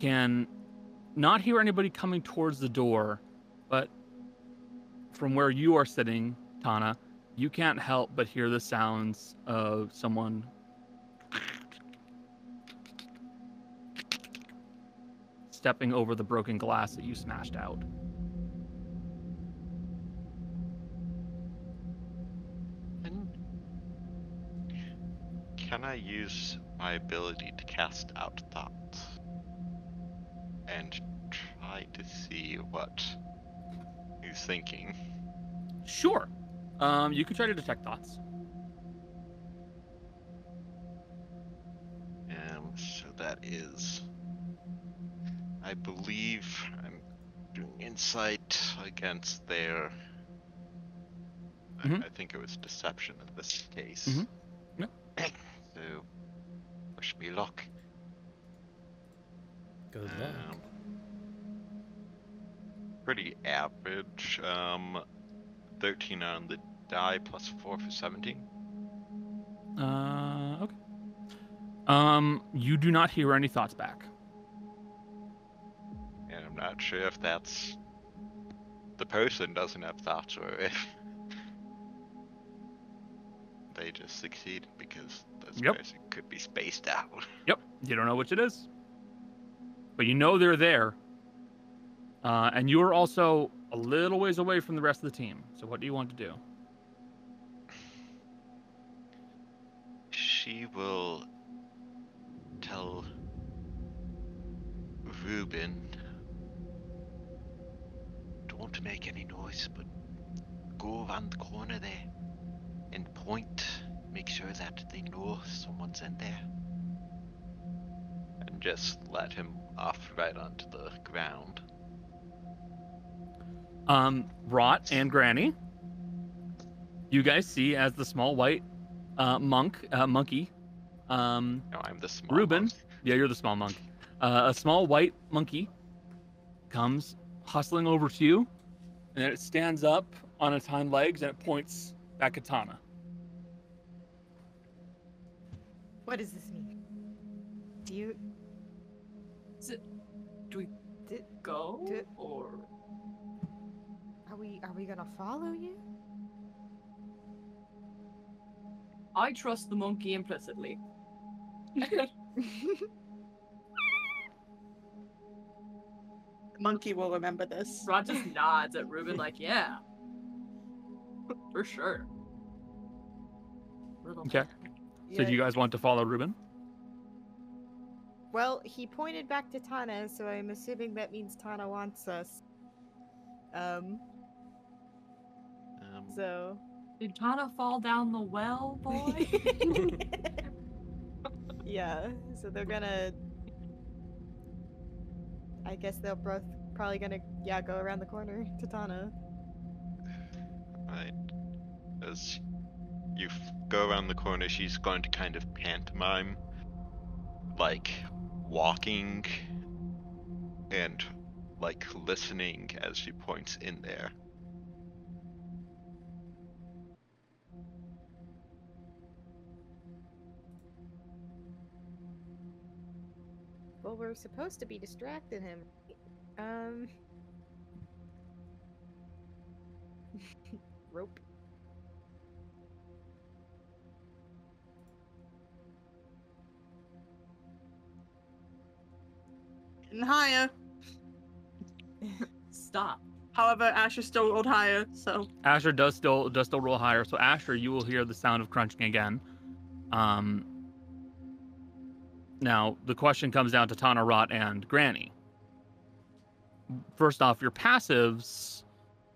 can not hear anybody coming towards the door, but from where you are sitting, Tana, you can't help but hear the sounds of someone stepping over the broken glass that you smashed out. can, can I use my ability to cast out thoughts and try to see what he's thinking? Sure. Um, you can try to detect thoughts. Um, so that is, I believe I'm doing insight against their. I- Mhm. I, think it was deception in this case. Mhm. Yep. [COUGHS] so, wish me luck. Good luck. Um, pretty average. Um, 13 on the die plus 4 for 17. Uh, okay. Um, you do not hear any thoughts back. And I'm not sure if that's the person doesn't have thoughts or if [LAUGHS] they just succeed because this Yep. person could be spaced out. [LAUGHS] Yep. You don't know which it is. But you know they're there. Uh, and you're also a little ways away from the rest of the team. So what do you want to do? She will tell Ruben, don't make any noise, but go around the corner there and point. Make sure that they know someone's in there. And just let him off right onto the ground. Um, Rot and Granny. You guys see as the small white uh, monk, uh, monkey. Um, No, I'm the small Ruben. monk. yeah, you're the small monk. Uh, a small white monkey comes hustling over to you, and then it stands up on its hind legs and it points back at Tana. What does this mean? Do you Is it? Do we Did- go did- or? are we are we gonna follow you? I trust the monkey implicitly. The [LAUGHS] monkey will remember this. Rot just nods at Ruben like, yeah, for sure. Little Okay. man. So do you guys want to follow Ruben? Well, he pointed back to Tana, so I'm assuming that means Tana wants us. Um, Um, so. Did Tana fall down the well, boy? [LAUGHS] yeah, so they're gonna. I guess they'll both probably gonna, yeah, go around the corner to Tana. Right. As you go around the corner, she's going to kind of pantomime, like walking and like listening as she points in there. Well, we're supposed to be distracting him. Um. [LAUGHS] Rope. And higher. [LAUGHS] Stop. However, Asher still rolled higher, so Asher does still does still roll higher. So Asher, you will hear the sound of crunching again. Um. Now the question comes down to Tana, Rot, and Granny. First off, your passives.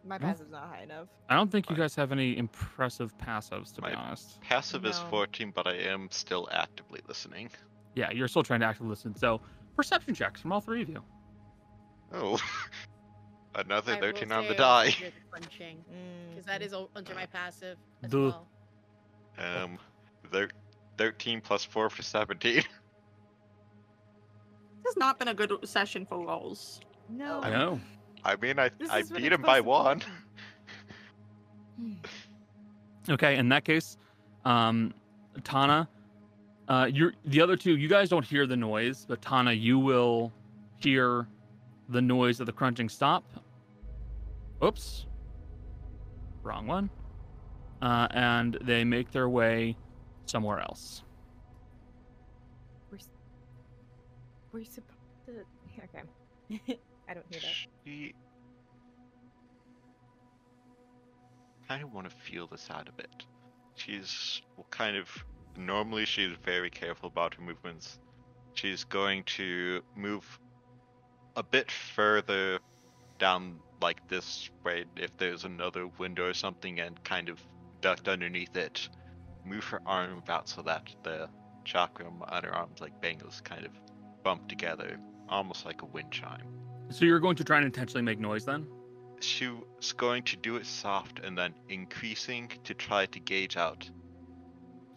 My passive's not high enough. I don't think you guys have any impressive passives, to be My- honest. Passive is 14, but I am still actively listening. Yeah, you're still trying to actively listen. So perception checks from all three of you. Oh, [LAUGHS] another I 13 on the die. also hear [LAUGHS] the crunching, because that is Mm, is under my passive as Duh. well. Um, thir- 13 plus 4 for 17. [LAUGHS] this has not been a good session for rolls. No. I know. I mean, I This I beat him by one. [LAUGHS] Okay, in that case, um, Tana, uh, you're the other two. You guys don't hear the noise, but Tana, you will hear the noise of the crunching stop. Oops, wrong one. Uh, and they make their way somewhere else. We're supposed to. Okay. [LAUGHS] I don't hear that. She... kind of want to feel this out a bit. She's well, kind of normally she's very careful about her movements. She's going to move a bit further down like this way if there's another window or something and kind of ducked underneath it. Move her arm out so that the chakram on her arms like bangles kind of bump together, almost like a wind chime. So you're going to try and intentionally make noise then? she was going to do it soft and then increasing to try to gauge out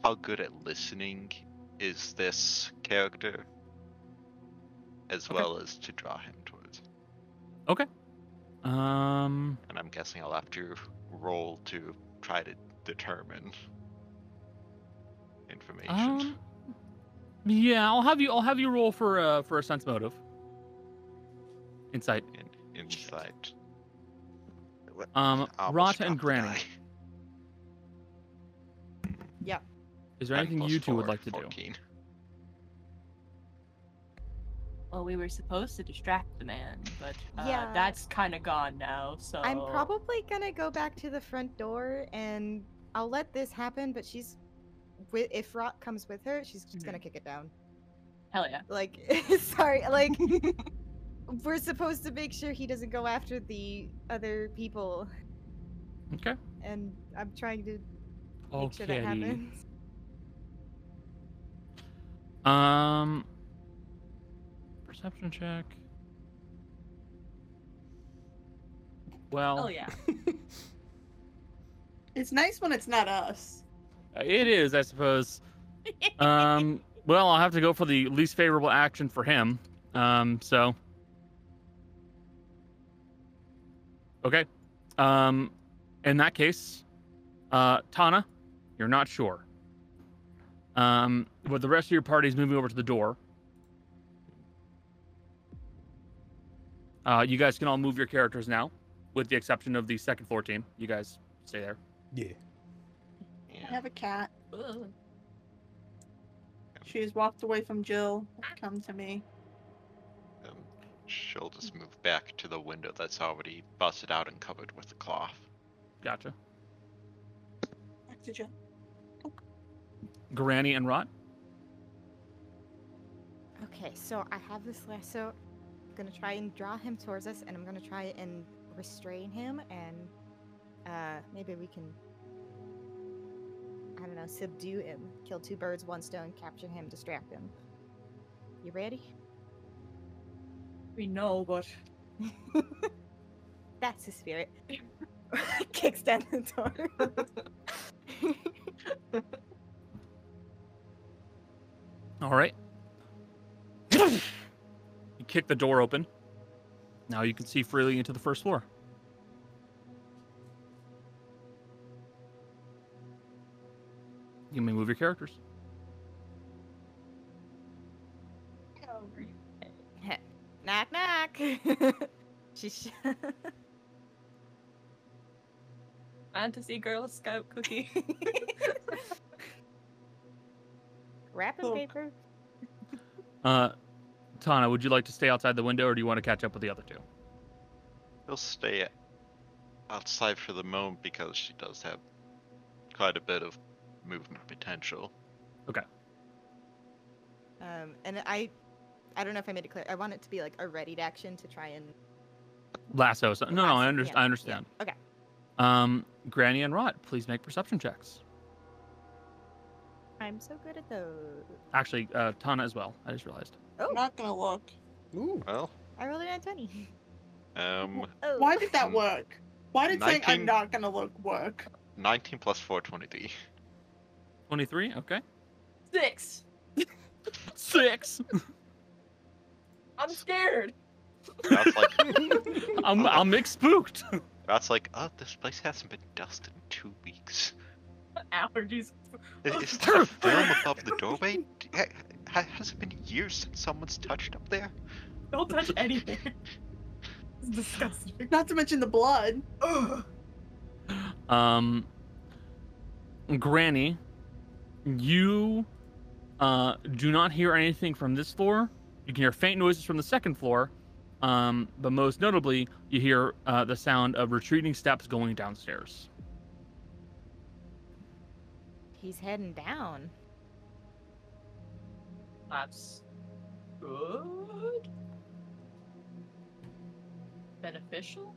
how good at listening is this character as Okay. well as to draw him towards Okay. Um, and i'm guessing i'll have to roll to try to determine information yeah, I'll have you. I'll have you roll for uh for a sense motive. Insight. in insight Um, Rata and Granny. die. Is there anything you two would like to do? Well, we were supposed to distract the man, but uh, Yeah. that's kind of gone now. So I'm probably gonna go back to the front door and I'll let this happen, but she's. Wi- If Rot comes with her, she's just gonna kick it down. hell yeah. Like, [LAUGHS] sorry, like. [LAUGHS] We're supposed to make sure he doesn't go after the other people, Okay. and I'm trying to make sure that Okay. happens. Um, perception check. Well, Oh yeah. [LAUGHS] It's nice when it's not us. It is, I suppose. [LAUGHS] Um, well, I'll have to go for the least favorable action for him. Um, so Okay. Um, in that case, uh, Tana, you're not sure. Um, but the rest of your party is moving over to the door. Uh, you guys can all move your characters now, with the exception of the second floor team. You guys stay there. Yeah. I have a cat. Ugh. She's walked away from Jill. Come to me. Um, she'll just move back to the window that's already busted out and covered with the cloth. Gotcha. Back to Jill. Granny and Rot. Okay, so I have this lasso. I'm gonna try and draw him towards us, and I'm gonna try and restrain him, and uh, maybe we can, I don't know, subdue him, kill two birds, one stone, capture him, distract him. You ready? We know, but [LAUGHS] That's the spirit. [LAUGHS] Kicks down the door. [LAUGHS] All right. you kick the door open. Now you can see freely into the first floor. You may move your characters. [LAUGHS] knock knock. [LAUGHS] She's fantasy Girl Scout cookie. [LAUGHS] wrapping Cool. paper. Uh, Tana, would you like to stay outside the window, or do you want to catch up with the other two? He'll stay outside for the moment because she does have quite a bit of movement potential. Okay. Um, and I, I don't know if I made it clear. I want it to be like a readied action to try and. Lasso. So, no, no, I, Lasso, under- yeah, I yeah, understand. Okay. Um, Granny and Rot, please make perception checks. I'm so good at those. Actually, uh, Tana as well. I just realized. Oh, not gonna look. Ooh. Well, I rolled a twenty. um, [LAUGHS] Oh. Why did that work? Why did saying I'm not gonna look work? 19 plus 4, 23. 23. Okay. Six. Six. I'm scared. That's like, [LAUGHS] I'm I'm spooked. that's like, oh, this place hasn't been dusted in two weeks. Allergies. Is, is [LAUGHS] there a film above the doorway? D- ha- ha- Has it been years since someone's touched up there? Don't touch anything. It's disgusting. Not to mention the blood. Ugh. Um, Granny, you uh, do not hear anything from this floor. You can hear faint noises from the second floor, um, but most notably, you hear uh, the sound of retreating steps going downstairs. He's heading down. That's good. Beneficial?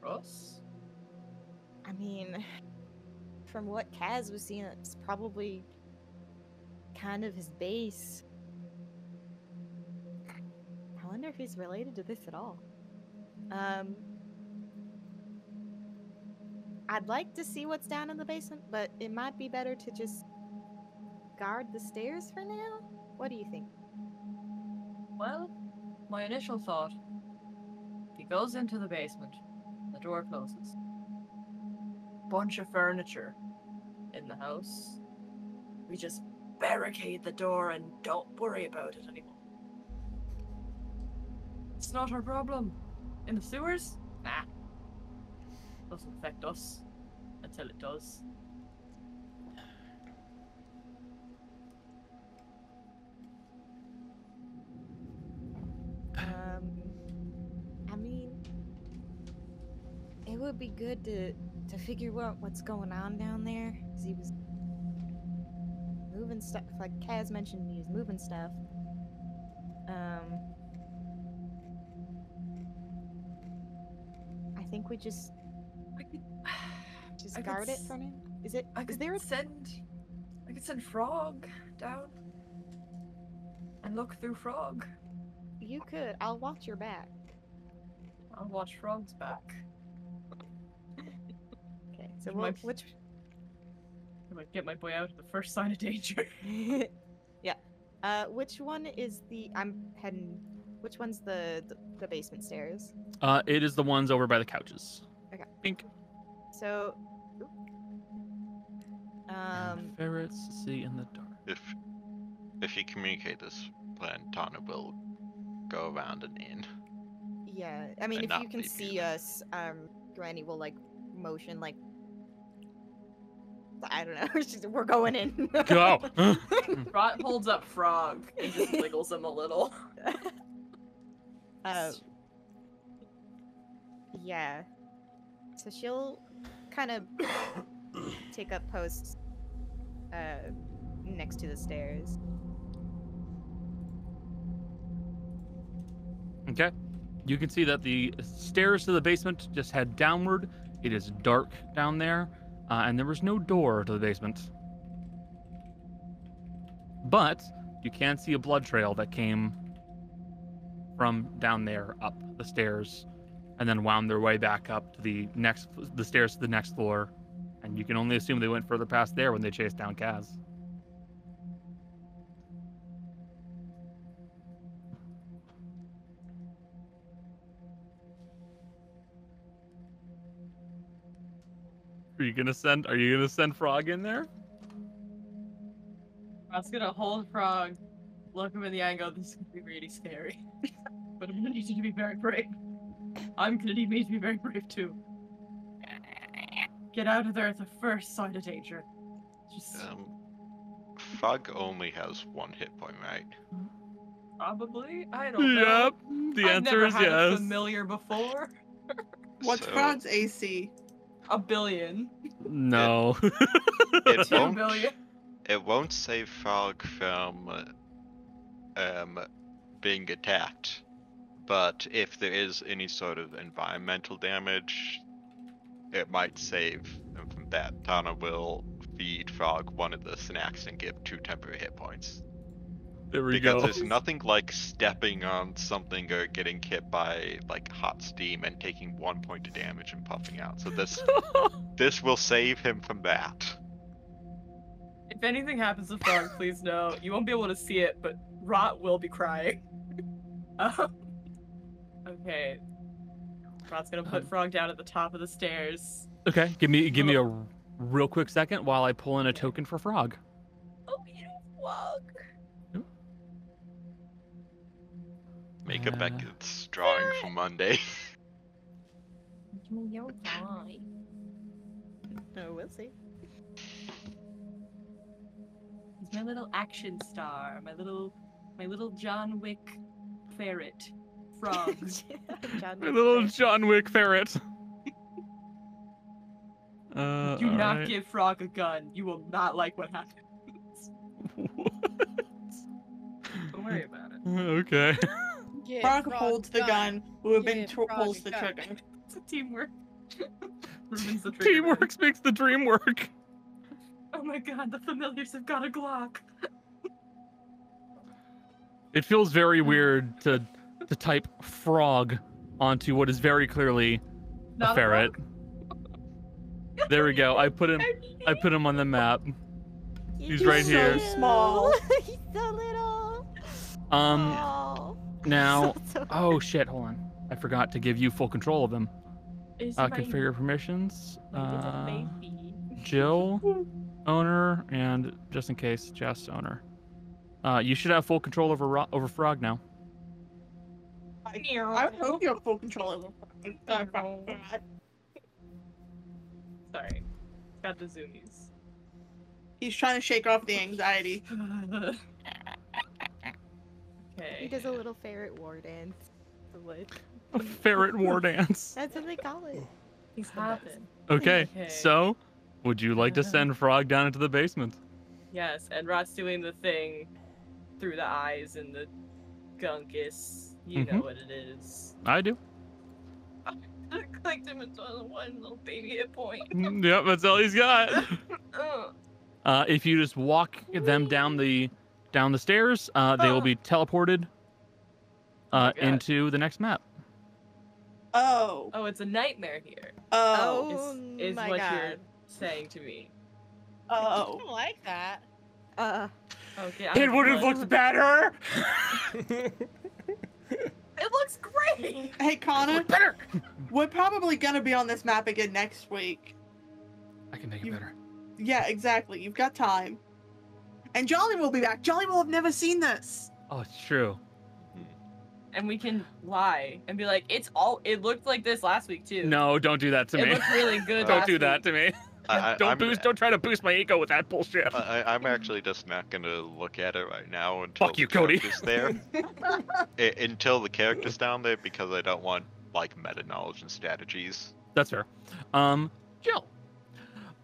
For us? I mean, from what Kaz was seeing, it's probably kind of his base. I wonder if he's related to this at all. Um, I'd like to see what's down in the basement, but it might be better to just guard the stairs for now. What do you think? Well, my initial thought he goes into the basement, the door closes. Bunch of furniture in the house. We just barricade the door and don't worry about it anymore. It's not our problem. In the sewers? Nah. Doesn't affect us until it does. [SIGHS] Um, would be good to to figure out what's going on down there. 'cause he was moving stuff. Like Kaz mentioned, he was moving stuff. Um, I think we just I could, [SIGHS] just I guard it for now. Is it? I Is could there a send. I could send Frog down. And look through Frog. You could. I'll watch your back. I'll watch Frog's back. Okay. So You we'll, which? I might get my boy out at the first sign of danger. [LAUGHS] [LAUGHS] yeah. Uh, which one is the? I'm heading Which one's the, the the basement stairs? Uh, it is the ones over by the couches. Okay. Pink. So. Um. Ferrets see in the dark. If if you communicate this plan, Tana will go around and in. Yeah. I mean, if you can leave you see us, um, Granny will like motion like. I don't know. [LAUGHS] she's- We're going in. Go. [LAUGHS] Rot holds up Frog and just wiggles him a little. Uh, yeah. So she'll kind of take up posts uh, next to the stairs. Okay. You can see that the stairs to the basement just head downward. It is dark down there, uh, and there was no door to the basement. But you can see a blood trail that came from down there up the stairs, and then wound their way back up to the next the stairs to the next floor. And you can only assume they went further past there when they chased down Kaz. Are you gonna send? Are you gonna send Frog in there? Rot's gonna hold Frog, look him in the eye, and go, "This is gonna be really scary, [LAUGHS] but I'm gonna need you to be very brave. I'm gonna need me to be very brave too. Get out of there at the first sign of danger. Just Um, Frog only has one hit point, right? probably. I don't know. Yep. The I've answer never is had a yes. familiar before. [LAUGHS] What's So, Frog's AC? A billion. No. It [LAUGHS] Two won't. billion. It won't save Frog from um being attacked, but if there is any sort of environmental damage, it might save him from that. Tana will feed Frog one of the snacks and give two temporary hit points. There we because go. there's nothing like stepping on something or getting hit by like hot steam and taking one point of damage and puffing out. So this [LAUGHS] this will save him from that. If anything happens to Frog, please know you won't be able to see it, but Rot will be crying. [LAUGHS] Um, okay. Rot's gonna put Um, Frog down at the top of the stairs. okay, give me give me a r- real quick second while I pull in a token for Frog. Oh, you Frog. Make a Uh, Beckett's drawing for Monday. [LAUGHS] You're fine. No, we'll see. He's my little action star, my little, my little John Wick ferret, frog. [LAUGHS] John My Wick little Ferret. John Wick ferret. [LAUGHS] Uh, Do not alright. give Frog a gun. You will not like what happens. Don't worry about it. okay. Give Frog holds the gun. Ruben Give tw- Frog pulls the gun. trigger. [LAUGHS] It's a teamwork. [LAUGHS] Ruben's the trigger. Teamwork makes the dream work. [LAUGHS] Oh my god, the familiars have got a Glock. It feels very weird to to type frog onto what is very clearly Not a ferret. frog. There we go. I put him. I put him on the map. He's He's right so here. small. He's so little. Um. Aw. Now. [LAUGHS] So- so- Oh shit! Hold on. I forgot to give you full control of them. Is Uh, configure permissions. my Uh. Jill, [LAUGHS] owner, and just in case, Jess, owner. Uh, you should have full control over Ro- over Frog now. I, I would hope you have full control over Frog. Sorry. Got the zoomies. He's trying to shake off the anxiety. [LAUGHS] He does a little ferret war dance. The wood. [LAUGHS] A ferret war dance. [LAUGHS] That's what they call it. He's happen. Okay, [LAUGHS] Okay. so would you like to send Frog down into the basement? Yes, and Rot's doing the thing through the eyes and the gunkus. You know Mhm. what it is. I do. I clicked him into one little baby hit point. Mm, yep, that's all he's got. Uh, if you just walk them down the down the stairs, uh, they will be teleported Oh uh, God. into the next map. Oh. Oh, it's a nightmare here. Oh. Oh Is, is my what god. you're saying to me. I Oh. don't like that. Uh, Okay. I have looked better. [LAUGHS] It looks great. Hey Connor, Better. we're probably gonna be on this map again next week. I can make it You- better. Yeah, exactly. You've got time. And Jolly will be back. Jolly will have never seen this. Oh, it's true. And we can lie and be like, it's all. It looked like this last week too. No, don't do that to it me. looked really [LAUGHS] good. Don't last do that week. to me. I, I, [LAUGHS] don't I'm, boost. Don't try to boost my ego with that bullshit. I, I'm actually just not gonna look at it right now until Fuck the you, Cody. character's there. [LAUGHS] I- until the character's down there, because I don't want like meta knowledge and strategies. That's fair. Um, Jill.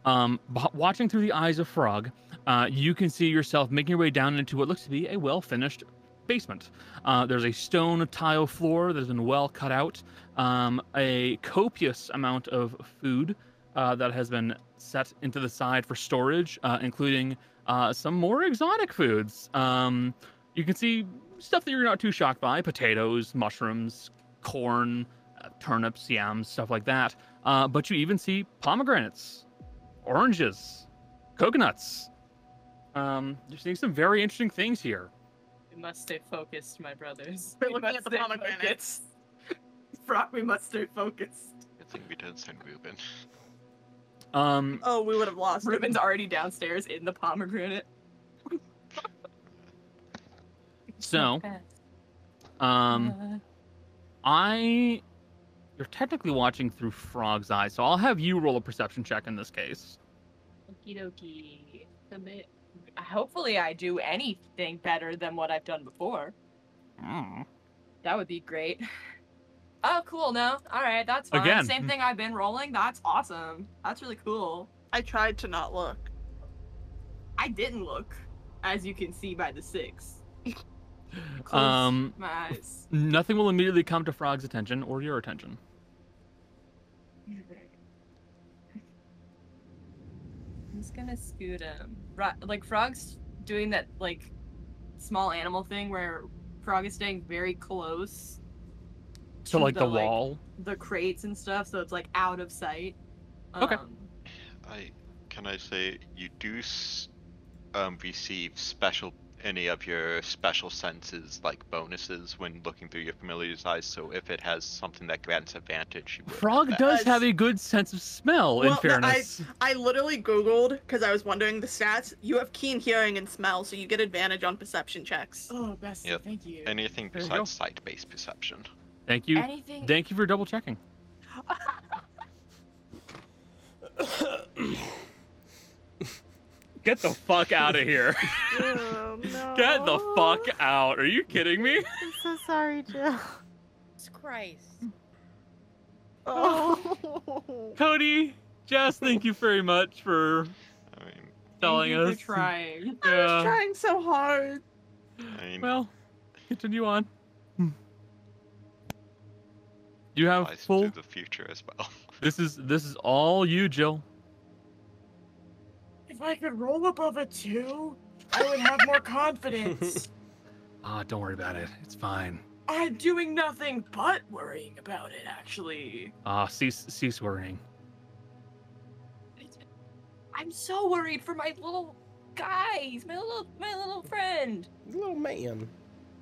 Um, b- watching through the eyes of Frog, uh, you can see yourself making your way down into what looks to be a well-finished basement. Uh, there's a stone tile floor that has been well cut out. Um, a copious amount of food uh, that has been set into the side for storage, uh, including uh, some more exotic foods. Um, you can see stuff that you're not too shocked by: potatoes, mushrooms, corn, uh, turnips, yams, stuff like that. But you even see pomegranates, oranges, coconuts. Um, you're seeing some very interesting things here. We must stay focused, my brothers. We're looking at the pomegranates. focused. [LAUGHS] Brock, we must stay focused. I think we did send Ruben. Um, Oh, we would have lost. Ruben's already downstairs in the pomegranate. so, um, I, you're technically watching through Frog's eyes, so I'll have you roll a perception check in this case. Okie dokie. Submit. Hopefully, I do anything better than what I've done before. Mm. That would be great. [LAUGHS] Oh, cool. No, all right, that's fine. Again. Same thing I've been rolling. That's awesome. That's really cool. I tried to not look. I didn't look, as you can see by the six. [LAUGHS] Um, my eyes. nothing will immediately come to Frog's attention or your attention. [LAUGHS] I'm just gonna scoot him. Ro- like Frog's doing that like small animal thing where Frog is staying very close So, to like the, like, wall. the crates and stuff, so it's like out of sight. Okay. Um, I can I say you do um, receive special any of your special senses like bonuses when looking through your familiar's eyes. So if it has something that grants advantage, you Frog does have a good sense of smell, in Well, no, I- fairness. I literally Googled because I was wondering the stats. You have keen hearing and smell, so you get advantage on perception checks. Oh, Bessie, Yep. thank you. anything There besides sight-based perception. Thank you. Anything. Thank you for double checking. [LAUGHS] Get the fuck out of here. Oh, [LAUGHS] no. [LAUGHS] Get the fuck oh, out. Are you kidding me? I'm so sorry, Jill. Jesus Christ. Oh. [LAUGHS] Cody, Jess, thank you very much for I mean, telling Thank you us. for trying. I was trying so hard. I mean, Well, continue on. You have applies full. to the future as well. This is this is all you, Jill. If I could roll above a two, I would have more [LAUGHS] confidence. Ah, don't worry about it. It's fine. I'm doing nothing but worrying about it, actually. Ah, cease cease worrying. I'm so worried for my little guys, my little my little friend. Little man,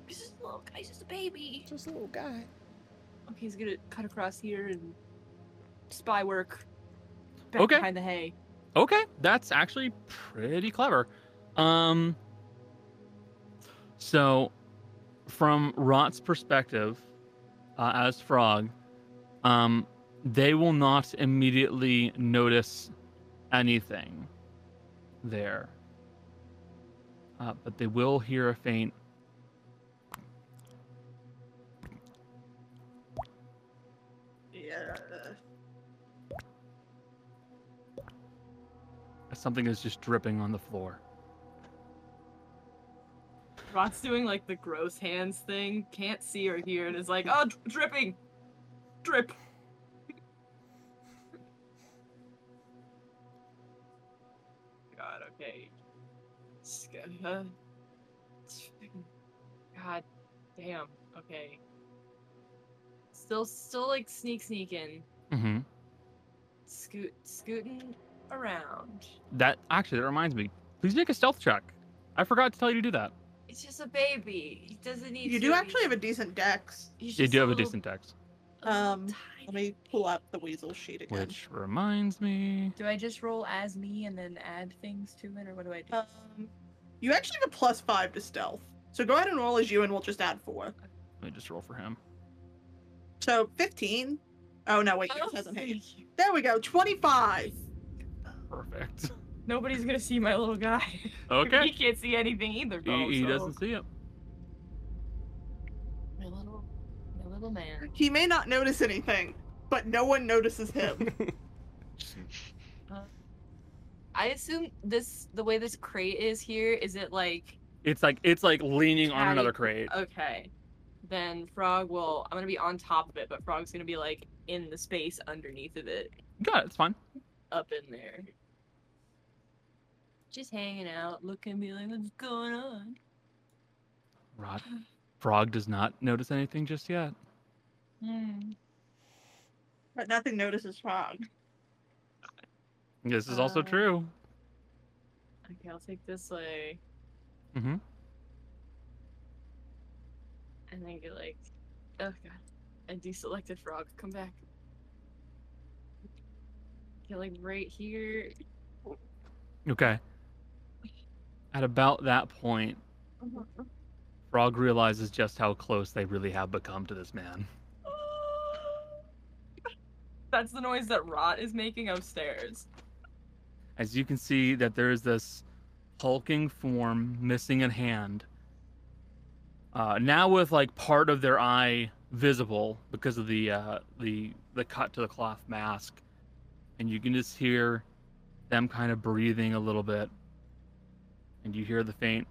He's just a little guy, he's just a baby. He's just a little guy. Okay, he's gonna cut across here and spy work. Back Okay. behind the hay. Okay, that's actually pretty clever. Um so from Rot's perspective uh, as Frog, um they will not immediately notice anything there. Uh, but they will hear a faint something is just dripping on the floor. Rot's doing like the gross hands thing, can't see or hear, and is like, oh, dri- dripping! Drip! God, okay. It's g- it's fucking- God damn, okay. Still, still like sneak sneaking, Mm-hmm. scoot, scooting around. That actually that reminds me. Please make a stealth check. I forgot to tell you to do that. It's just a baby. He doesn't need. You to do be- actually have a decent dex. You just do have a little- decent dex. Um, Let me pull up the weasel sheet again. Which reminds me. Do I just roll as me and then add things to it, or what do I do? Um, you actually have a plus five to stealth. So go ahead and roll as you, and we'll just add four. Let me just roll for him. So 15. Oh, no, wait, yours Oh, hasn't hit. There we go, 25. Perfect. [LAUGHS] Nobody's gonna see my little guy. [LAUGHS] Okay. he can't see anything either. Bro, he, he so- doesn't see it. My little, my little man. He may not notice anything, but no one notices him. [LAUGHS] Uh, I assume this, the way this crate is here, is it like It's like it's like leaning on another crate. okay? Then Frog will. I'm gonna be on top of it, but Frog's gonna be like in the space underneath of it, Got it. It's fine. Up in there. Just hanging out, looking at me like, what's going on? Rod. Frog does not notice anything just yet. Hmm. but nothing notices Frog. This is also Uh, true. Okay, I'll take this way, Mm-hmm. and then get like, oh god, and deselected Frog, come back. Like right here. Okay. At about that point, Frog realizes just how close they really have become to this man. [LAUGHS] That's the noise that Rot is making upstairs. As you can see, that there is this hulking form missing a hand. Uh, now with like part of their eye visible because of the uh, the the cut to the cloth mask, and you can just hear them kind of breathing a little bit, and you hear the faint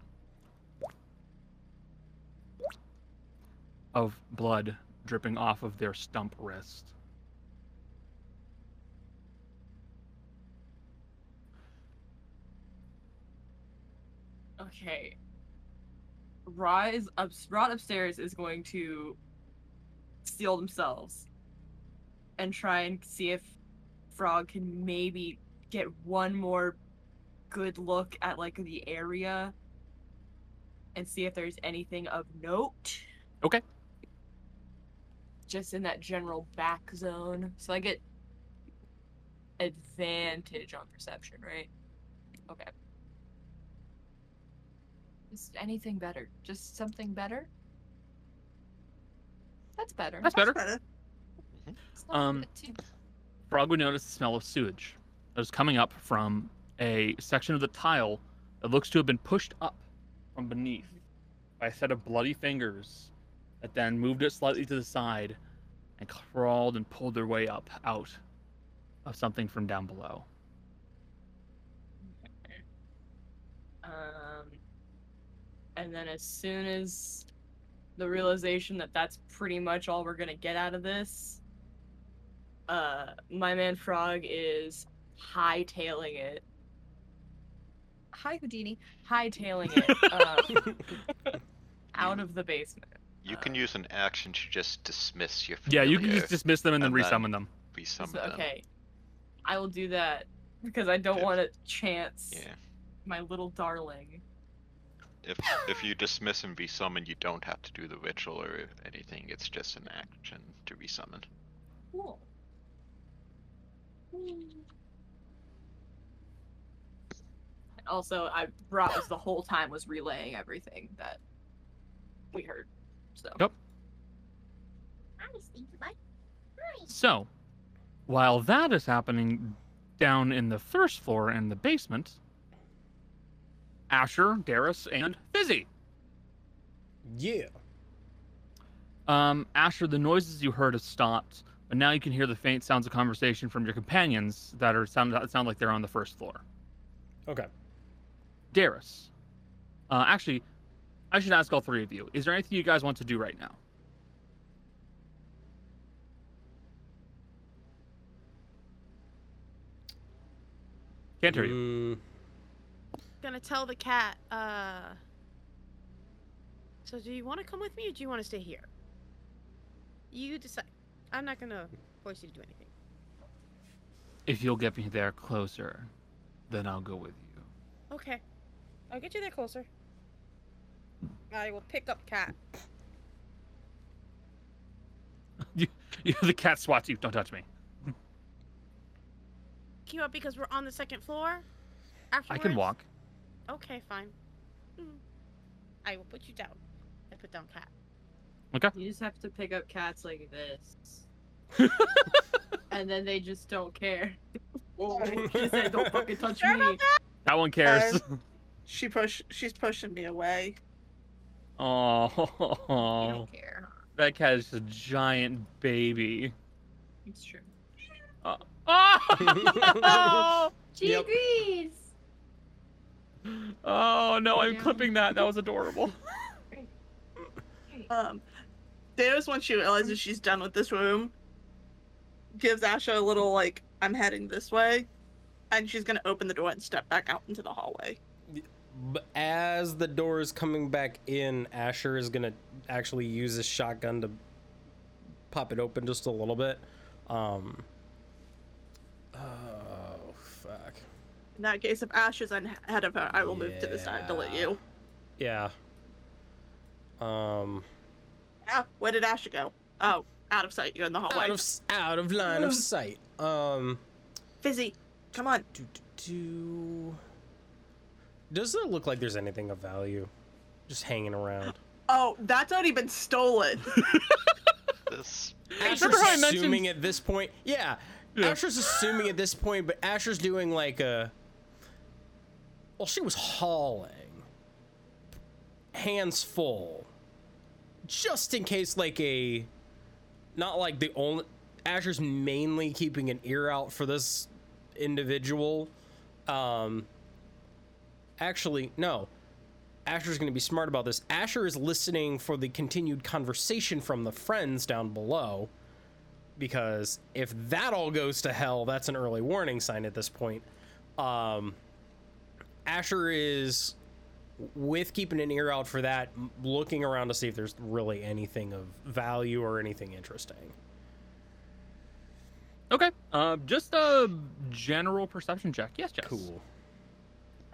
of blood dripping off of their stump wrist. Okay. Is up. Rot upstairs is going to steal themselves and try and see if Frog can maybe get one more good look at like the area and see if there's anything of note. Okay. Just in that general back zone. So I get advantage on perception, right? Okay. Just anything better. Just something better. That's better. That's better. Better. It's not Um, good, too. Frog would notice the smell of sewage that was coming up from a section of the tile that looks to have been pushed up from beneath by a set of bloody fingers that then moved it slightly to the side and crawled and pulled their way up out of something from down below. Um, and then as soon as the realization that that's pretty much all we're gonna get out of this, uh, my man Frog is hightailing it. Hi, Houdini. Hightailing it [LAUGHS] um, [LAUGHS] out of the basement. You can Uh, use an action to just dismiss your Yeah, you can just dismiss them and then and then- resummon them. resummon So, them. okay, I will do that because I don't If- want to chance Yeah. my little darling. If if you dismiss and resummon, you don't have to do the ritual or anything. It's just an action to resummon. Cool. Also, I brought was the whole time was relaying everything that we heard. So Yep. So, while that is happening down in the first floor in the basement, Asher, Darius, and Fizzy. Yeah. Um, Asher, the noises you heard have stopped, but now you can hear the faint sounds of conversation from your companions that are sound that sound like they're on the first floor. Okay. Darius, uh, actually, I should ask all three of you: Is there anything you guys want to do right now? Can't hear you. Mm, Gonna tell the cat, uh. So do you want to come with me or do you want to stay here? You decide. I'm not gonna force you to do anything. If you'll get me there closer, then I'll go with you. Okay. I'll get you there closer. I will pick up cat. [LAUGHS] You, you, the cat swats you. Don't touch me. Pick you up because we're on the second floor. Afterwards. I can walk. Okay, fine. I will put you down. I put down cat. Okay. You just have to pick up cats like this. [LAUGHS] and then they just don't care. Sorry. [LAUGHS] Just say, don't fucking touch Sorry me. that. That one cares. She push. She's pushing me away. You Oh, don't care. that cat is a giant baby. It's true. [LAUGHS] Oh! She Yep. agrees. oh no, I'm Yeah. clipping that. That was adorable. Um, Theos, once she realizes she's done with this room, gives Asher a little like, "I'm heading this way," and she's gonna open the door and step back out into the hallway. As the door is coming back in, Asher is gonna actually use his shotgun to pop it open just a little bit. Um. Oh fuck. In that case, if Ash is ahead of her, I will move to the side to let you. Yeah. Um. Ah, where did Asher go? Oh, out of sight. You're in the hallway. Out of out of line of [SIGHS] sight. Um. Fizzy, come on. Do, do, do. Does it look like there's anything of value just hanging around? [GASPS] Oh, that's already been stolen. [LAUGHS] This Asher's Remember how I mentioned- assuming at this point, yeah, Yeah. Asher's assuming at this point, but Asher's doing like a. Well, she was hauling, hands full, just in case, like a, not like the only. Asher's mainly keeping an ear out for this individual. Um. Actually, no. Asher's going to be smart about this. Asher is listening for the continued conversation from the friends down below. Because if that all goes to hell, that's an early warning sign at this point. Um, Asher is, with keeping an ear out for that, looking around to see if there's really anything of value or anything interesting. Okay. Uh, just a general perception check. Yes, Jess. Cool.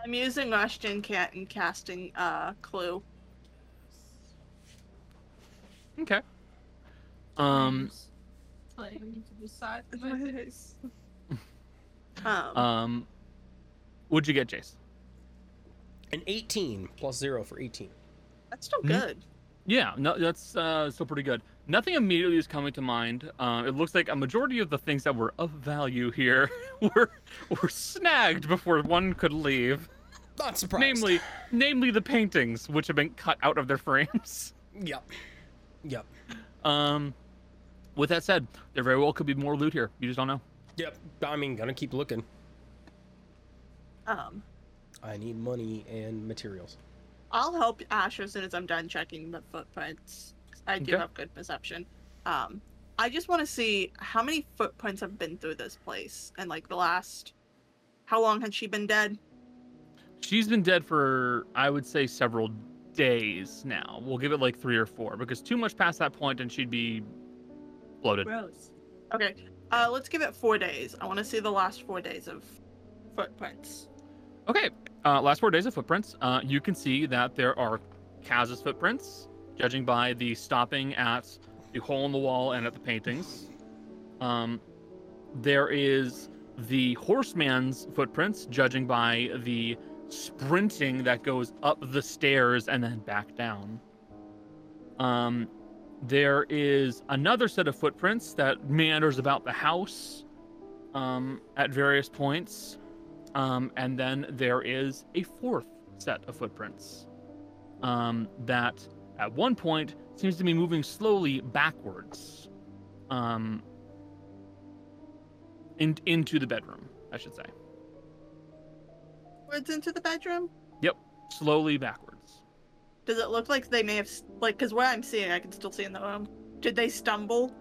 I'm using Rushton Cat and casting uh Clue. Okay. Um. Just Playing to the side of my face. Um, Um. What'd you get, Jace? An 18 plus zero for 18. that's still hmm? good. Yeah, no, that's uh, still pretty good. Nothing immediately is coming to mind. Uh, it looks like a majority of the things that were of value here [LAUGHS] were were snagged before one could leave. Not surprised. Namely, namely the paintings, which have been cut out of their frames. [LAUGHS] Yep. Yep. Um, with that said, there very well could be more loot here. You just don't know. Yep. I mean, gonna keep looking. Um, I need money and materials. I'll help Ash as soon as I'm done checking the footprints. I do Okay. have good perception. Um, I just want to see how many footprints have been through this place and like the last. How long had she been dead? She's been dead for, I would say, several days now. We'll give it like three or four because too much past that point and she'd be bloated. Gross. Okay, uh, let's give it four days. I want to see the last four days of footprints. Okay, uh, last four days of footprints. Uh, you can see that there are Kaz's footprints, judging by the stopping at the hole in the wall and at the paintings. Um, there is the horseman's footprints, judging by the sprinting that goes up the stairs and then back down. Um, there is another set of footprints that meanders about the house um, at various points. Um, and then there is a fourth set of footprints um, that at one point seems to be moving slowly backwards um, in, into the bedroom, I should say. Words into the bedroom. Yep, slowly backwards. Does it look like they may have like? Because what I'm seeing, I can still see in the room. Did they stumble?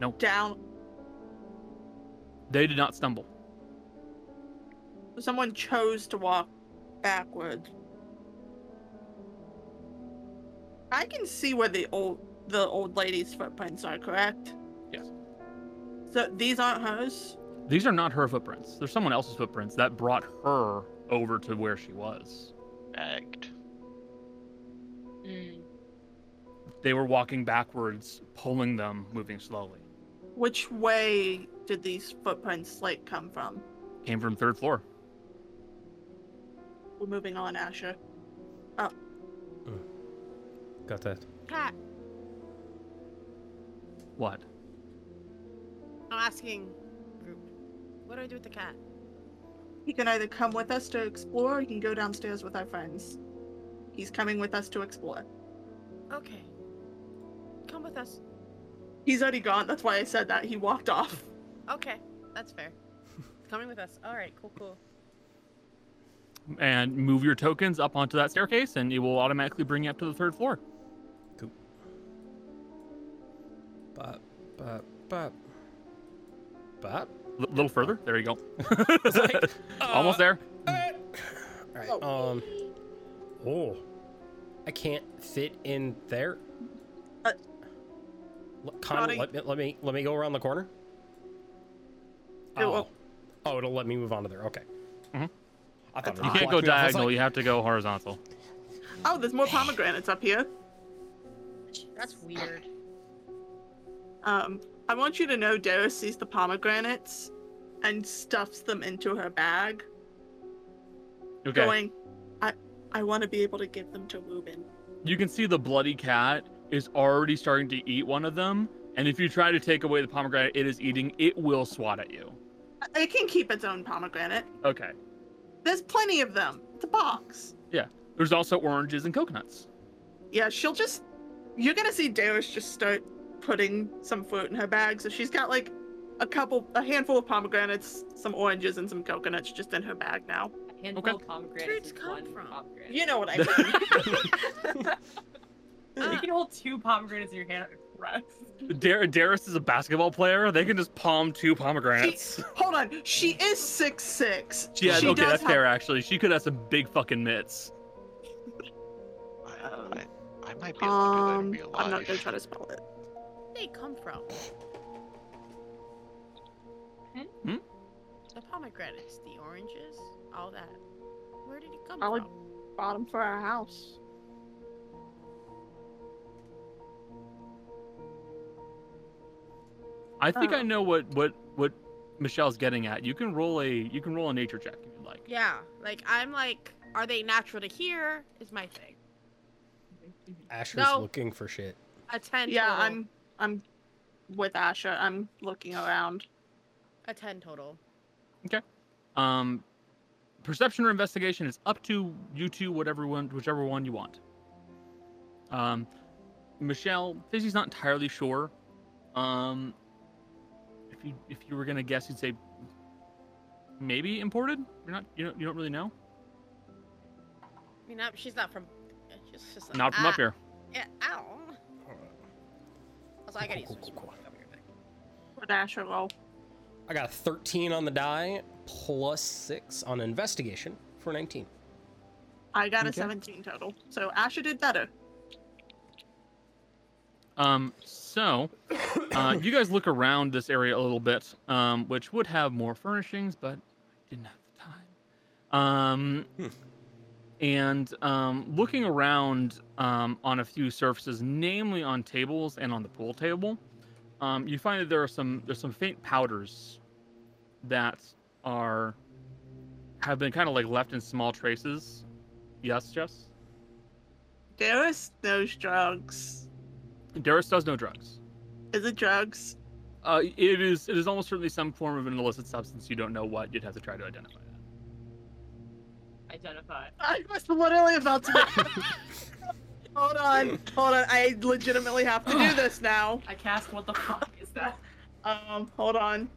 No. Down. They did not stumble. Someone chose to walk backwards. I can see where the old the old lady's footprints are. Correct. Yes. So these aren't hers. These are not her footprints. They're someone else's footprints that brought her over to where she was. bagged. Mm. They were walking backwards, pulling them, moving slowly. Which way did these footprints like come from? Came from third floor. We're moving on, Asher. Oh. Got that. Cat. What? I'm asking. Group. What do I do with the cat? He can either come with us to explore or he can go downstairs with our friends. He's coming with us to explore. Okay. Come with us. He's already gone, that's why I said that. He walked off. Okay, that's fair. Coming with us. All right, cool, cool. And move your tokens up onto that staircase, and it will automatically bring you up to the third floor. Bop, bop, bop. Bop. A little further. There you go. like, [LAUGHS] Almost uh, there. Alright, um. Oh. I can't fit in there. Uh, L- Connie, Connie. let me, let me let me go around the corner. Oh. Oh, it'll let me move on to there. Okay. Mhm. I thought it You can't go me off. I was diagonal. like, You have to go horizontal. Oh, there's more pomegranates up here. That's weird. Um, I want you to know Darius sees the pomegranates and stuffs them into her bag, Okay. going, I I want to be able to give them to Ruben. You can see the bloody cat is already starting to eat one of them, and if you try to take away the pomegranate it is eating, it will swat at you. It can keep its own pomegranate. Okay. There's plenty of them. It's a box. Yeah. There's also oranges and coconuts. Yeah, she'll just. You're gonna see Darius just start putting some fruit in her bag. So she's got like a couple, a handful of pomegranates, some oranges, and some coconuts just in her bag now. A handful Okay. of pomegranates Fruits is come one from? pomegranate. You know what I [LAUGHS] mean. [LAUGHS] [LAUGHS] you can hold two pomegranates in your hand at rest. Dar- Darius is a basketball player. They can just palm two pomegranates. Hold on, she is six six. She has, she okay, does that's have- fair actually. She could have some big fucking mitts. I, Um, I, I might be able to do that in Um, real I'm not gonna try to spell it. Where they come from? Hmm? The pomegranates, the oranges, all that. Where did it come Probably from? bottom for our house. I think I Oh. know what what what Michelle's getting at. You can roll a you can roll a nature check if you'd like. Yeah, like I'm like, are they natural to hear? Is my thing. Asher's No. looking for shit. A ten. Yeah, total. I'm I'm with Asher. I'm looking around. a ten total. Okay. Um, perception or investigation is up to you two, whatever one, whichever one you want. Um, Michelle, Fizzy's not entirely sure. Um, if you if you were gonna guess, you'd say maybe imported. You're not. You don't. You don't really know. I mean, not, she's not from. She's just like, Not from up "Ah, here. Yeah, ow. Also, I gotta use Cool, cool, cool, support over here, but- With Asher roll. I got a 13 on the die plus 6 on investigation for 19. I got a 17 total. So Asher did better. Um, so, uh, you guys look around this area a little bit, um, which would have more furnishings, but I didn't have the time. Um, and um, looking around um, on a few surfaces, namely on tables and on the pool table, um, you find that there are some there's some faint powders that are have been kind of like left in small traces. Yes, Jess. Darius knows drugs. Darius does no drugs. Is it drugs? Uh, it is. It is almost certainly some form of an illicit substance. You don't know what. You'd have to try to identify that. Identify. I was literally about to. [LAUGHS] hold on, hold on. I legitimately have to do [SIGHS] this now. I cast what the fuck is that? Um, hold on.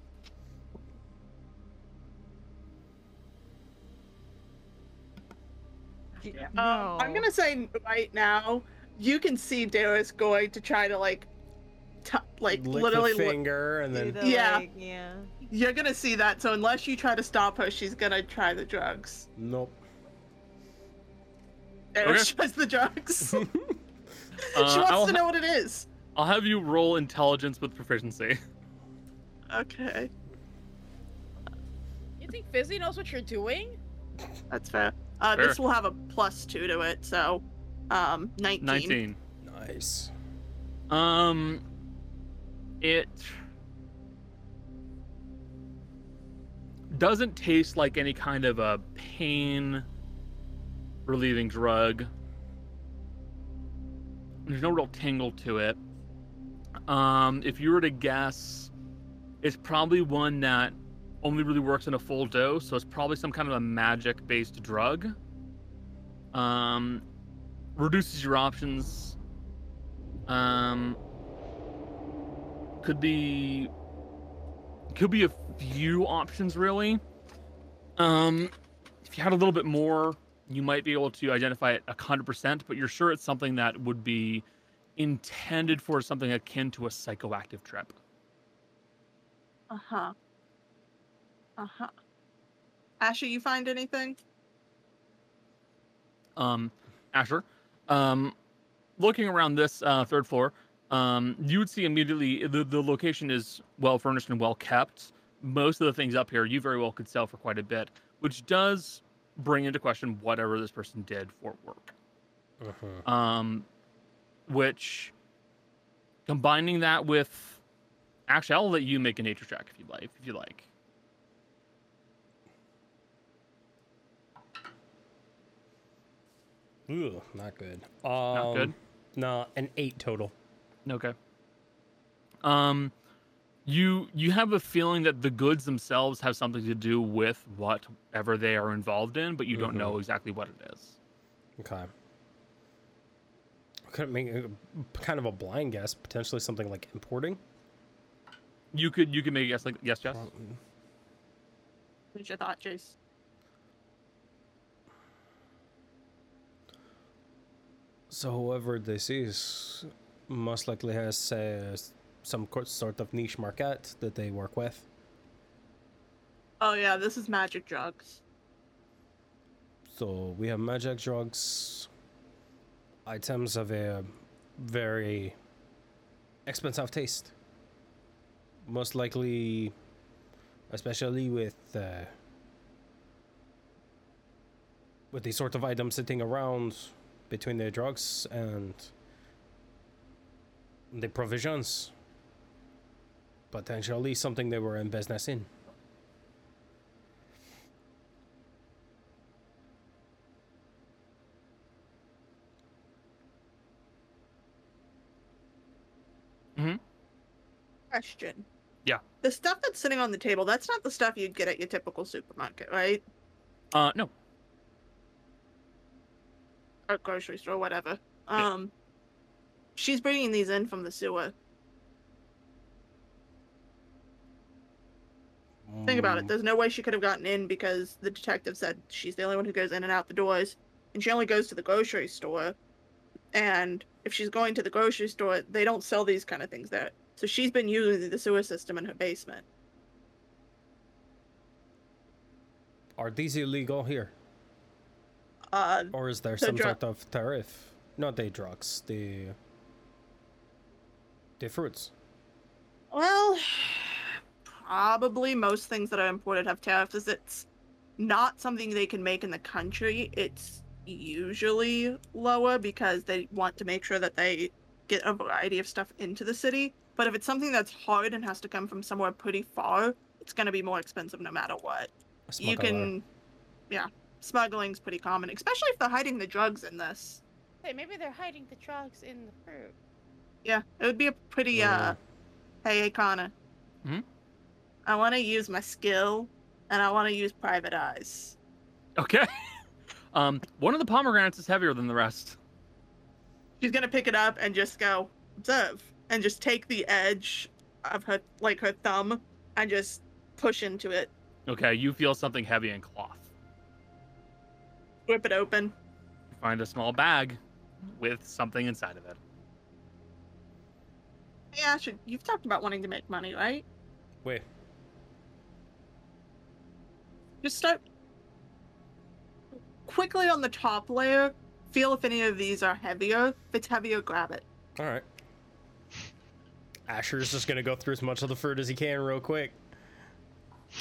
Yeah. Um, I'm gonna say right now, you can see Darius going to try to like, t- like Lick literally. the li- finger and then the, Yeah. like, yeah. you're gonna see that. So unless you try to stop her, she's gonna try the drugs. nope. Darius tries the drugs. [LAUGHS] she Uh, wants I'll, to ha- know what it is. I'll have you roll intelligence with proficiency. Okay, You think Fizzy knows what you're doing? that's fair. Uh, this will have a plus two to it, so Um, 19. 19. Nice. Um, it doesn't taste like any kind of a pain relieving drug. There's no real tingle to it. Um, if you were to guess, it's probably one that only really works in a full dose, so it's probably some kind of a magic based drug. Um, reduces your options. Um, could be could be a few options really. Um, if you had a little bit more, you might be able to identify it a hundred percent, but you're sure it's something that would be intended for something akin to a psychoactive trip. Uh huh. Uh huh. Asher, you find anything? um, Asher. Um, looking around this uh, third floor, um, you would see immediately the, the location is well furnished and well kept. Most of the things up here you very well could sell for quite a bit, which does bring into question whatever this person did for work. Uh-huh. Um, which combining that with actually, I'll let you make a nature check if you like. If you like. Ooh, not good. Um, Not good. No, an eight total. Okay. Um, you you have a feeling that the goods themselves have something to do with whatever they are involved in, but you don't know exactly what it is. Okay. Couldn't make a, kind of a blind guess. Potentially something like importing. You could you could make a guess like yes, Jess. What's your thought, Jace? So whoever this is, most likely has uh, some sort of niche market that they work with. Oh yeah, this is magic drugs. So we have magic drugs, items of a very expensive taste. Most likely, especially with uh, with these sort of items sitting around between the drugs and the provisions. Potentially something they were in business in. Mm-hmm. Question. Yeah. The stuff that's sitting on the table, that's not the stuff you'd get at your typical supermarket, right? Uh, no. Or grocery store, whatever. Um, she's bringing these in from the sewer. Think about it. There's no way she could have gotten in because the detective said she's the only one who goes in and out the doors, and she only goes to the grocery store. And if she's going to the grocery store, they don't sell these kind of things there. So she's been using the sewer system in her basement. Are these illegal here? Uh, Or is there So some dru- sort of tariff? Not the drugs, the the fruits. Well, probably most things that are imported have tariffs. Is it's not something they can make in the country. It's usually lower because they want to make sure that they get a variety of stuff into the city. But if it's something that's hard and has to come from somewhere pretty far, it's going to be more expensive no matter what. You can, yeah, smuggling's pretty common, especially if they're hiding the drugs in this. Hey, maybe they're hiding the drugs in the fruit. Yeah, it would be a pretty uh Mm. hey hey Connor. Mhm. I wanna use my skill and I wanna use private eyes. Okay. [LAUGHS] um, one of the pomegranates is heavier than the rest. She's gonna pick it up and just go, observe. And just take the edge of her like her thumb and just push into it. Okay, you feel something heavy in cloth. Rip it open. You find a small bag with something inside of it. Hey Asher, you've talked about wanting to make money, right? Wait, Just start quickly on the top layer. Feel if any of these are heavier. If it's heavier, grab it. all right. Asher's just gonna go through as much of the fruit as he can real quick.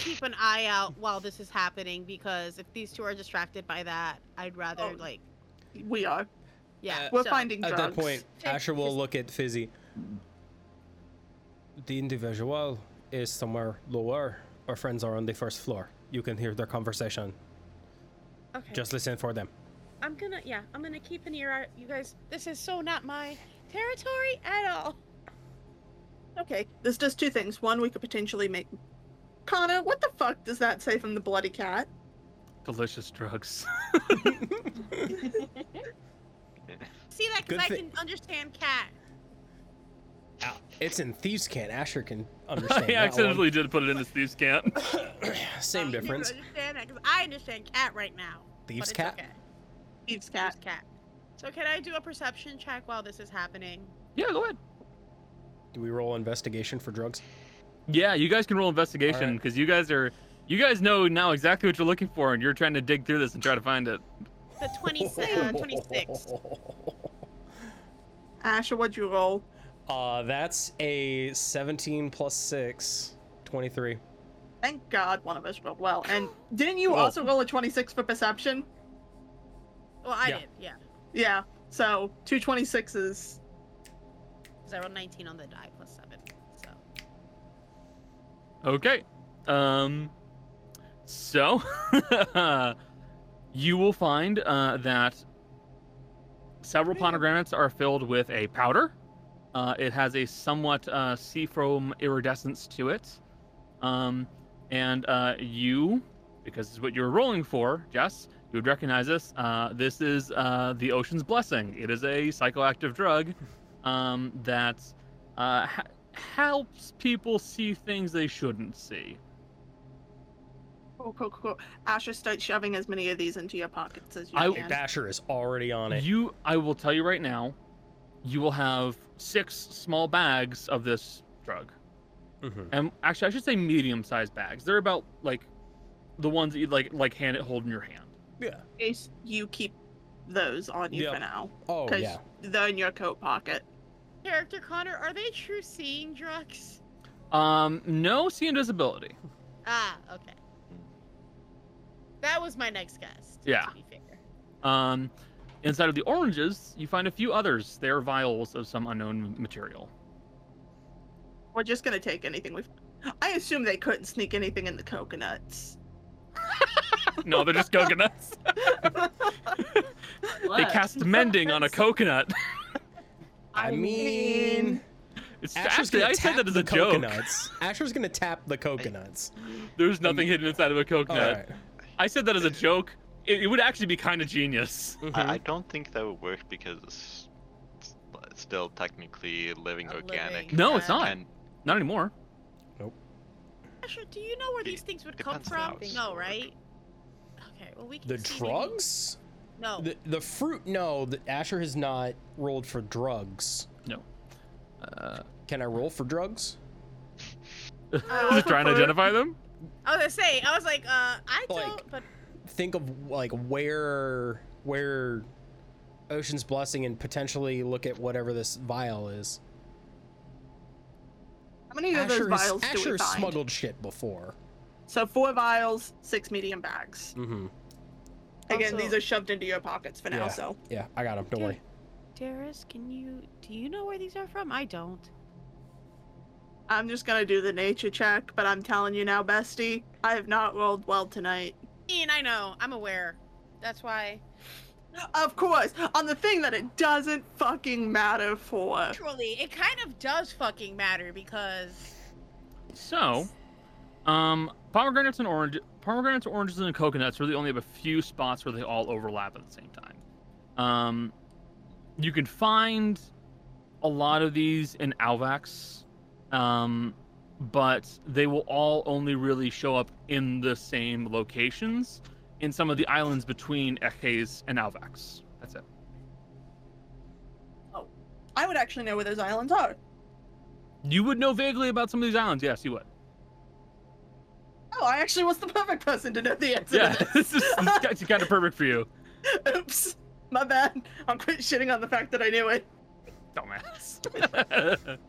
Keep an eye out while this is happening because if these two are distracted by that, I'd rather Oh. like We are. Yeah, uh, We're so- finding At that point, Asher will look at Fizzy. The individual is somewhere lower. Our friends are on the first floor. You can hear their conversation. Okay. Just listen for them. I'm gonna yeah, I'm gonna keep an ear out. You guys, this is so not my territory at all. Okay, this does two things. One, we could potentially make. Connor, what the fuck does that say from the bloody cat? Delicious drugs. [LAUGHS] See that? Good Because I can understand cat. It's in Thieves' Cant. Asher can [LAUGHS] understand. I that one. accidentally did put it in the Thieves' Cant. [COUGHS] Same I difference. Understand that because I understand cat right now. Thieves' cat. Okay. Thieves' cat. Thieves' cat. So can I do a perception check while this is happening? yeah, go ahead. Do we roll investigation for drugs? Yeah, you guys can roll investigation Alright. because you guys are, you guys know now exactly what you're looking for, and you're trying to dig through this and try to find it. The 26. Uh, 26. [LAUGHS] Asher, what'd you roll? Uh, that's a 17 plus 6, 23. Thank God one of us rolled well. And didn't you Well- also roll a 26 for perception? Well, I Yeah. did, yeah. Yeah. So two 26s. Because I rolled 19 on the die plus 7. So. Okay. Um. So, [LAUGHS] you will find uh, that several pomegranates are filled with a powder. Uh, it has a somewhat uh, seafoam iridescence to it. Um, and uh, you, because it's what you're rolling for, Jess, you would recognize this. Uh, this is uh, the Ocean's Blessing. It is a psychoactive drug um, that uh, ha- helps people see things they shouldn't see. Cool, cool, cool, cool. Asher, start shoving as many of these into your pockets as you I- can. Asher is already on it. You, I will tell you right now, you will have six small bags of this drug. Mhm. And actually, I should say medium-sized bags. They're about like the ones that you like, like hand it, hold in your hand. Yeah. In case you keep those on you Yep. for now. Oh, Because yeah. they're in your coat pocket. Character Connor, are they true seeing drugs? Um, no see invisibility. Ah, okay. That was my next guess. to- Yeah. To be fair. Um, inside of the oranges, you find a few others. They're vials of some unknown material. We're just gonna take anything we've. I assume they couldn't sneak anything in the coconuts. [LAUGHS] No, they're just coconuts. [LAUGHS] they cast mending on a coconut. [LAUGHS] I mean, It's Asher's actually, gonna I said tap that as the a joke. coconuts. [LAUGHS] Asher's gonna tap the coconuts. There's nothing hidden inside of a coconut. right. I said that as a joke. It, it would actually be kind of genius. Mhm. I, I don't think that would work because it's it's still technically living A organic. living- No, it's not. And Not anymore. Nope. Asher, do you know where It these things would come depends on how from? No, right? Okay, well we can The see maybe- drugs? No. The, the fruit? No, the, Asher has not rolled for drugs. No. Uh, Can I roll for drugs? [LAUGHS] is it trying to identify them? I was gonna say, I was like, uh, I Like- don't, but Think of like where where Ocean's Blessing and potentially look at whatever this vial is. How many of those Asher has, vials do we Asher find? smuggled shit before. So four vials, six medium bags. Mm-hmm. Again, Also- these are shoved into your pockets for now. Yeah. So Yeah, I got them. Don't worry. Darius, can you do you know where these are from? I don't. I'm just gonna do the nature check. But I'm telling you now, bestie, I have not rolled well tonight. Ian, I know, I'm aware. That's why. [GASPS] Of course, on the thing that it doesn't fucking matter for. Actually, it kind of does fucking matter because So, um, pomegranates and orange, pomegranates, oranges, and coconuts really only have a few spots where they all overlap at the same time. Um, you can find a lot of these in Alvax, um, but they will all only really show up in the same locations in some of the islands between Eches and Alvax. That's it. Oh, I would actually know where those islands are. You would know vaguely about some of these islands. Yes, you would. Oh, I actually was the perfect person to know the answer Yeah, to this [LAUGHS] this. is [LAUGHS] it's kind of perfect for you. Oops, my bad. I'm quit shitting on the fact that I knew it. Dumbass. [LAUGHS]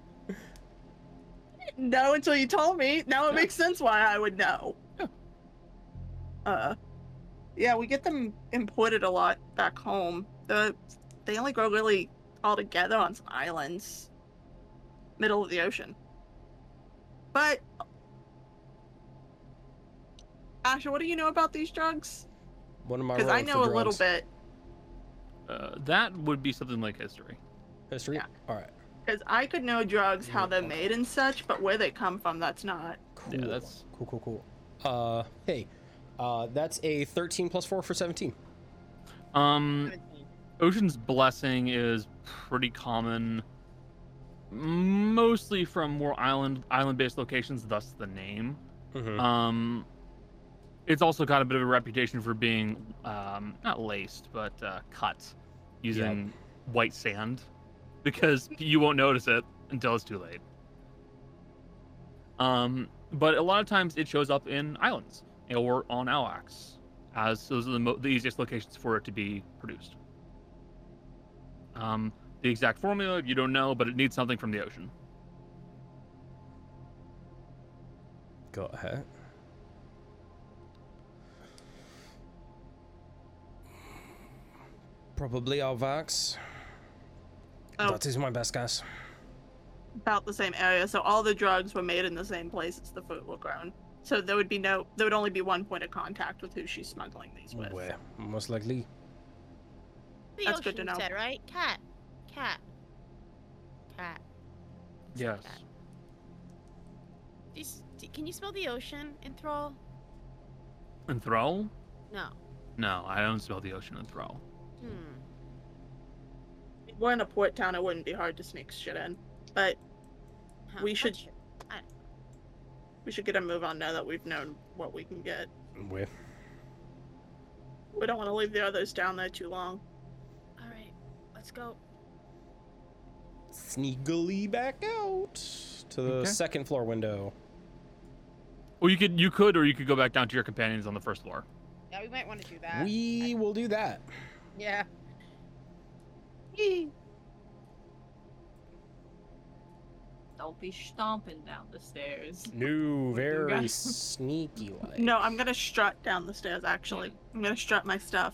No, until you told me. Now it makes sense why I would know. Yeah. Uh, yeah, we get them imported a lot back home. The they only grow really all together on some islands, middle of the ocean. But Asher, what do you know about these drugs? What am I Because I know a little bit. Uh, that would be something like history. History. Yeah. All right. Because I could know drugs, how they're made and such, but where they come from, that's not. Cool. Yeah, that's- cool. Cool. Cool. Uh, hey, uh, that's a 13 plus four for 17. Um, Ocean's Blessing is pretty common, mostly from more island island-based locations, thus the name. Mm-hmm. Um, it's also got a bit of a reputation for being um, not laced, but uh, cut using white sand, because you won't notice it until it's too late. Um, but a lot of times it shows up in islands or on Alvax, as those are the, mo- the easiest locations for it to be produced. Um, the exact formula you don't know, but it needs something from the ocean. Got ahead. Probably Alvax. Oh. That is my best guess. about the same area, so all the drugs were made in the same place as the fruit were grown. So there would be no, there would only be one point of contact with who she's smuggling these with. Where? Most likely. The That's good to know. Said, right? Cat. Cat. Cat. Yes. Cat. Do you Can you smell the ocean in Thrall? And Thrall? No. No, I don't smell the ocean in Thrall. Hmm. If we're in a port town, it wouldn't be hard to sneak shit in. But Huh, We should- gotcha. we should get a move on now that we've known what we can get. Where? We don't want to leave the others down there too long. All right. Let's go. Sneakily back out to the Okay. second floor window. Well, you could, you could, or you could go back down to your companions on the first floor. Yeah, we might want to do that. We will do that. Yeah. Don't be stomping down the stairs. [LAUGHS] No, very [LAUGHS] sneaky like. No, I'm gonna strut down the stairs. Actually, I'm gonna strut my stuff.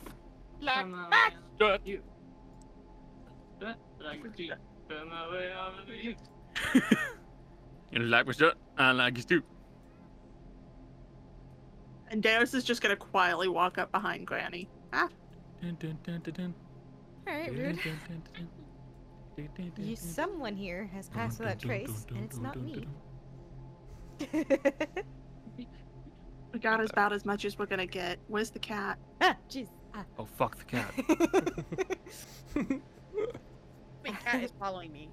From, uh, Strut. you. Strut, like a Jeep. From my way out of the- You like my shit? I like you too. And Darius is just gonna quietly walk up behind Granny. Ah, Dun, dun, dun, dun, dun. All right, Dun, rude. dun, dun, dun. Dun, dun, dun, You, [LAUGHS] someone here has passed Dun, without trace, and it's not me. [LAUGHS] we got about as much as we're gonna get. Where's the cat? ah, jeez. Ah. Oh, fuck the cat. [LAUGHS] Wait, cat is following me.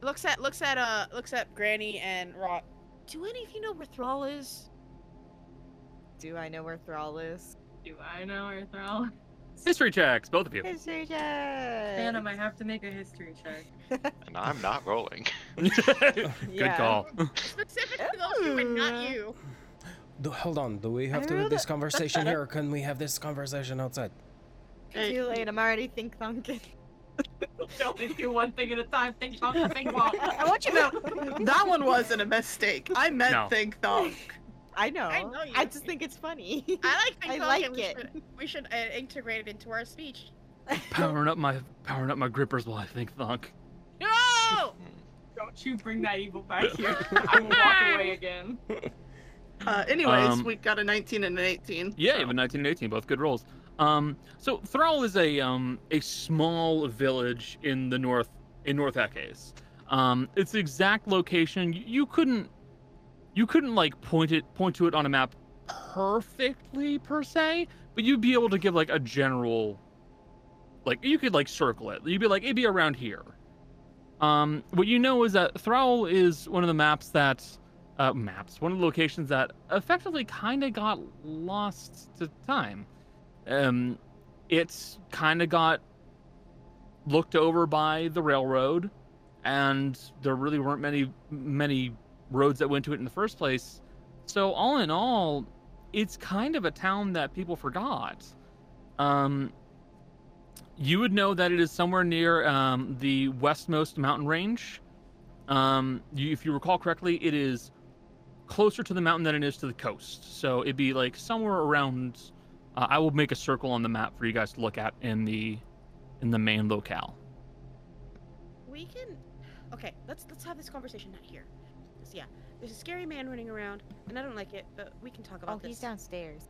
Looks at looks at uh looks at Granny and Rock. Do any of you know where Thrall is? Do I know where Thrall is? Do I know where Thrall? History checks, both of you. History check. Phantom, I have to make a history check. [LAUGHS] And I'm not rolling. [LAUGHS] Good Yeah. call. Specifically those two and not you. Do- hold on. Do we have I to have this a- conversation [LAUGHS] here, or can we have this conversation outside? Hey, Too late. I'm already think thunking. Don't do one thing at a time. Think about think about. I want you to know that one wasn't a mistake. I meant No. think thunk. I know. I know you. I just think it's funny. I like Think [LAUGHS] I Thunk, like and we it. Should, we should uh, integrate it into our speech. powering up my powering up my grippers while I think thunk. No! [LAUGHS] Don't you bring that evil back [LAUGHS] here. I will walk away again. Uh, anyways, Um, we got a 19 and an 18. Yeah, so- even 19 and 18, both good rolls. Um, so Thrall is a um a small village in the north in North Ekes. Um, its exact location you, you couldn't you couldn't like point it point to it on a map perfectly per se, but you'd be able to give like a general like you could like circle it. You'd be like it'd be around here. Um, what you know is that Thrall is one of the maps that uh, maps, one of the locations that effectively kind of got lost to time. Um, it's kind of got looked over by the railroad, and there really weren't many many roads that went to it in the first place. So all in all, it's kind of a town that people forgot. Um, you would know that it is somewhere near um, the westmost mountain range. Um, you, if you recall correctly, it is closer to the mountain than it is to the coast. So it'd be like somewhere around Uh, I will make a circle on the map for you guys to look at in the in the main locale. We can. Okay, let's let's have this conversation not here. 'Cause, yeah, there's a scary man running around, and I don't like it. But we can talk about Oh, this. Oh, he's downstairs.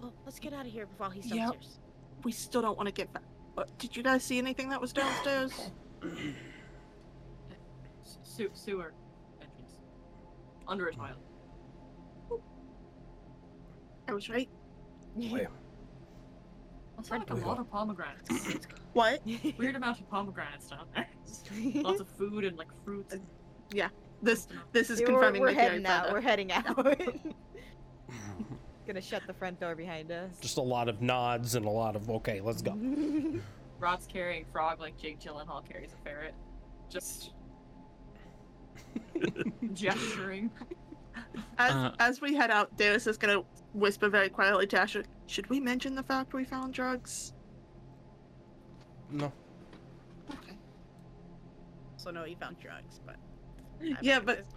Well, let's get out of here before he's Yep. downstairs. We still don't want to get back. But did you guys see anything that was downstairs? [COUGHS] Su- sewer entrance. Under a hmm. toilet. I was right. Wait, [LAUGHS] Also, like a lot of pomegranates. [COUGHS] What? Weird amount of pomegranates down there. [LAUGHS] Lots of food and like fruits. Uh, This this is Yeah, we're, confirming we're my theory heading out. We're heading out. [LAUGHS] Gonna shut the front door behind us. just a lot of nods and a lot of okay, let's go. [LAUGHS] Rot's carrying frog like Jake Gyllenhaal carries a ferret. Just [LAUGHS] gesturing. As Uh, as we head out, Darius is gonna whisper very quietly to Asher, should we mention the fact we found drugs? No. Okay. So no, he found drugs, but. I'm Yeah, but gonna-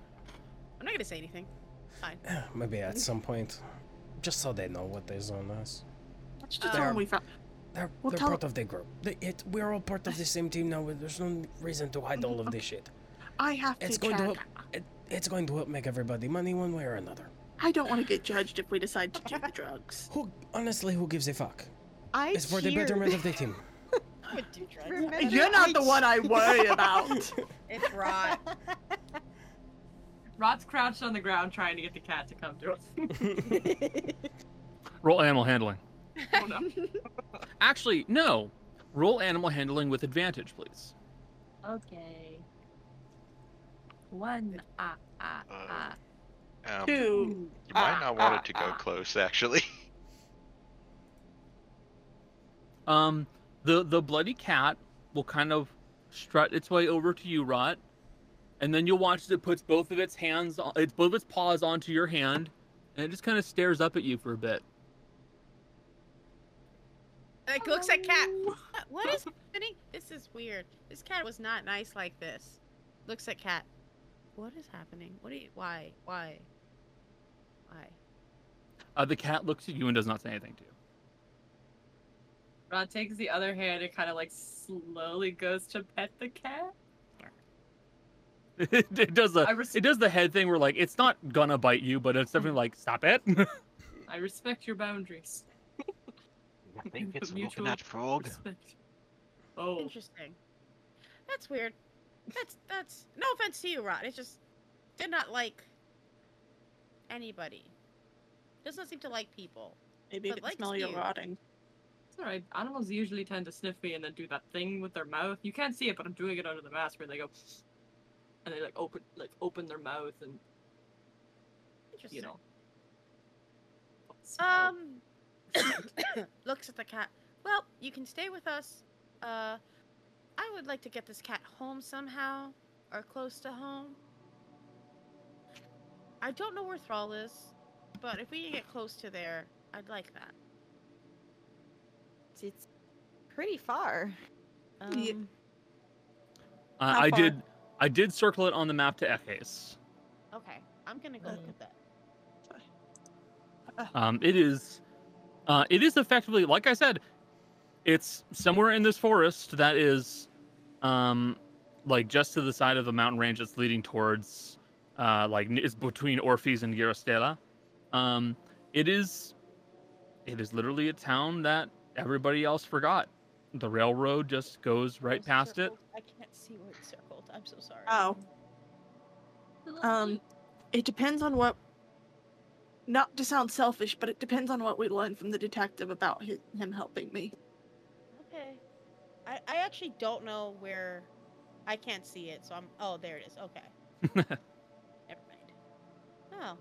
I'm not gonna say anything. Fine. [SIGHS] Maybe at some point. Just so they know what is on us. let's just tell them we found They're, Well, they're part of the group. They, it, we're all part of the same team now. There's no reason to hide all of this shit. I have to It's going check. to help. It, it's going to help make everybody money one way or another. I don't want to get judged if we decide to do the drugs. [SIGHS] Who, honestly, who gives a fuck? I It's for the betterment of the [LAUGHS] team. You're not the one I worry [LAUGHS] about. It's rot. Rot's crouched on the ground trying to get the cat to come to us. [LAUGHS] Roll animal handling. oh no. [LAUGHS] Actually, no. Roll animal handling with advantage, please. Okay. One. Ah, ah, ah. Um, Two. you might Ah, not want ah, it to go ah. close, actually. Um, the the bloody cat will kind of strut its way over to you, Rot, and then you'll watch as it puts both of its hands, on, its both of its paws onto your hand, and it just kind of stares up at you for a bit. Like looks at cat. What, what is happening? This is weird. This cat was not nice like this. Looks at cat. What is happening? What do you? Why? Why? Why? Uh, the cat looks at you and does not say anything to you. Rot takes the other hand and kind of like slowly goes to pet the cat. it, [LAUGHS] it does the res- it does the head thing where like it's not gonna bite you, but it's definitely like stop it. [LAUGHS] I respect your boundaries. I think it's Mutual looking at frog. Respect. Oh, Interesting. That's weird. That's that's no offense to you, Rot. It's just did not like anybody. Does not seem to like people. Maybe But it can smell you you. rotting. It's alright. Animals usually tend to sniff me and then do that thing with their mouth. You can't see it, but I'm doing it under the mask where they go, and they like open like open their mouth and Interesting. you know. Um, [COUGHS] looks at the cat. Well, you can stay with us. Uh, I would like to get this cat home somehow, or close to home. I don't know where Thrall is, but if we can get close to there, I'd like that. It's, it's pretty far. Um, Yeah. Uh, How I far? did I did circle it on the map to Ekes. Okay, I'm gonna go look at that. Um, it is, uh, it is effectively, like I said, it's somewhere in this forest that is, um, like just to the side of the mountain range that's leading towards, uh, like n- it's between Orpheus and Girostela. Um, it is, it is literally a town that everybody else forgot. The railroad just goes right It's past it. I can't see where it's circled. I'm so sorry. Oh. Um, it depends on what. Not to sound selfish, but it depends on what we learn from the detective about hi him helping me. Okay. I, I actually don't know where. I can't see it, so I'm. Oh, there it is. Okay. [LAUGHS] Never mind. Oh.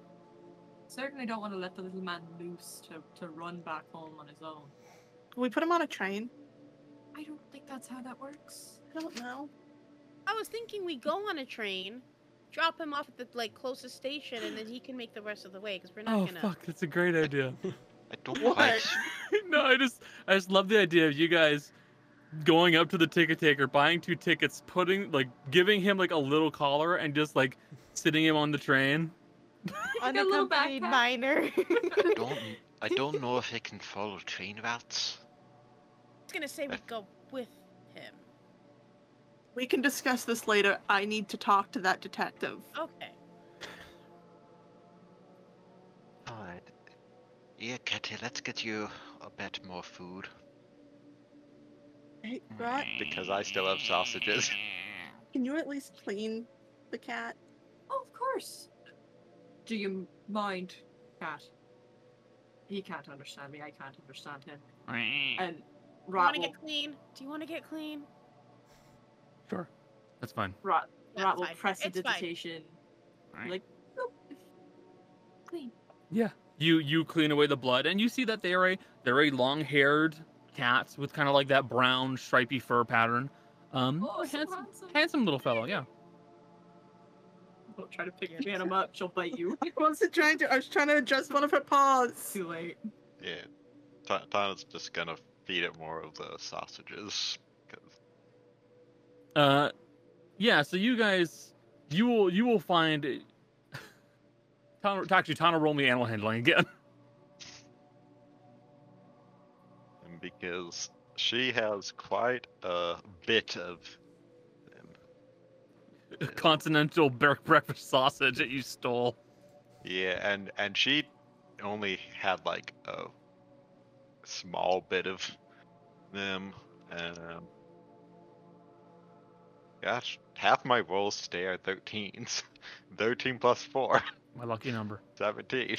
Certainly don't want to let the little man loose to, to run back home on his own. Can we put him on a train? I don't think that's how that works. I don't know. I was thinking we go on a train, drop him off at the like closest station, and then he can make the rest of the way because we're not Oh gonna. Oh fuck, that's a great idea. [LAUGHS] I don't What? quite. [LAUGHS] no, I just I just love the idea of you guys going up to the ticket taker, buying two tickets, putting like giving him like a little collar and just like sitting him on the train. [LAUGHS] a little Unaccompanied backpack. minor. Don't I don't know if it can follow train routes. I was gonna say we go with him. We can discuss this later. I need to talk to that detective. Okay. Alright. Yeah, Kitty, let's get you a bit more food. Hey, Rot, Because I still have sausages. [LAUGHS] can you at least clean the cat? Oh, of course. Do you mind, cat? He can't understand me. I can't understand him. And Do you want to get clean? Do you want to get clean? Sure. That's fine. Rot, That's Rot will fine. press It's fine. prestidigitation. Like, nope. Clean. Yeah. You you clean away the blood, and you see that they're a they're a long-haired cat with kind of like that brown stripy fur pattern. Um, Oh, so handsome, handsome. handsome little fellow. Yeah. Don't try to pick your him up. She'll bite you. [LAUGHS] I wasn't trying to. I was trying to adjust one of her paws. Too late. Yeah. Ta- Tana's just gonna feed it more of the sausages. 'cause- Uh, yeah. So you guys, you will you will find. Tana, actually, Tana, roll me animal handling again. [LAUGHS] and because she has quite a bit of them. [LAUGHS] Continental breakfast sausage that you stole. Yeah, and and she only had like a small bit of them. Um, gosh, half my rolls stay are 13s. [LAUGHS] 13 plus 4, My lucky number. 17.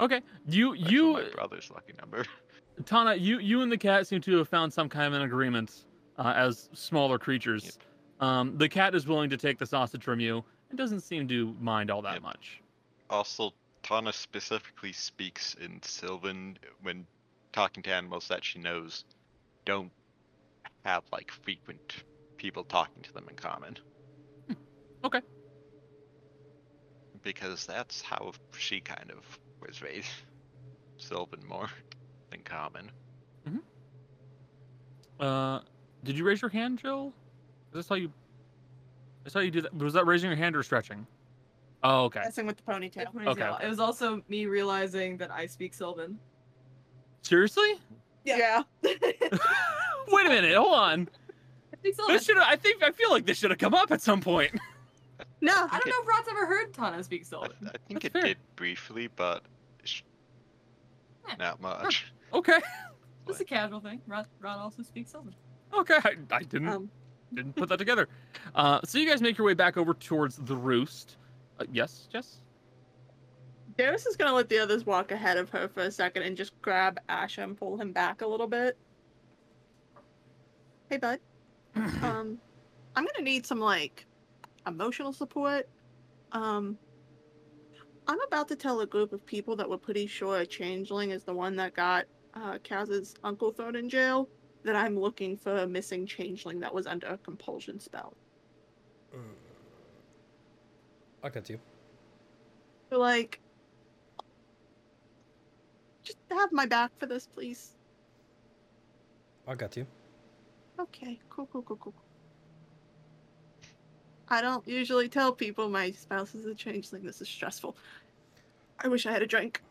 Okay. You That's you my brother's lucky number. [LAUGHS] Tana, you you and the cat seem to have found some kind of an agreement uh, as smaller creatures. Um, the cat is willing to take the sausage from you and doesn't seem to mind all that Yep. much. Also, Tana specifically speaks in Sylvan when talking to animals that she knows don't have like frequent people talking to them in common. Okay. Because that's how she kind of was raised. [LAUGHS] Sylvan more [LAUGHS] than common. Uh, did you raise your hand, Jill? I saw you. I saw you do that. Was that raising your hand or stretching? Oh, okay. Messing with the ponytail. Okay, Ponytail. okay. It was also me realizing that I speak Sylvan. Seriously? Yeah. [LAUGHS] Wait a minute. Hold on. I speak Sylvan. This should. I think. I feel like this should have come up at some point. no. I don't know if Rot's ever heard Tana speak I, Sylvan. I think That's it fair. did briefly, but sh- Eh. not much. [LAUGHS] Okay. Just a casual thing. Rot, Rod also speaks Sylvan. Okay. I, I didn't. Um, didn't put that together. Uh, so you guys make your way back over towards the roost. Uh, yes, Jess. Darius is gonna let the others walk ahead of her for a second and just grab Asher and pull him back a little bit. Hey, bud. [CLEARS THROAT] Um, I'm gonna need some like emotional support. Um, I'm about to tell a group of people that we're pretty sure a changeling is the one that got uh, Kaz's uncle thrown in jail. That I'm looking for a missing changeling that was under a compulsion spell. I got you. Like, just have my back for this, please. I got you. Okay, cool, cool, cool, cool. I don't usually tell people my spouse is a changeling. This is stressful. I wish I had a drink.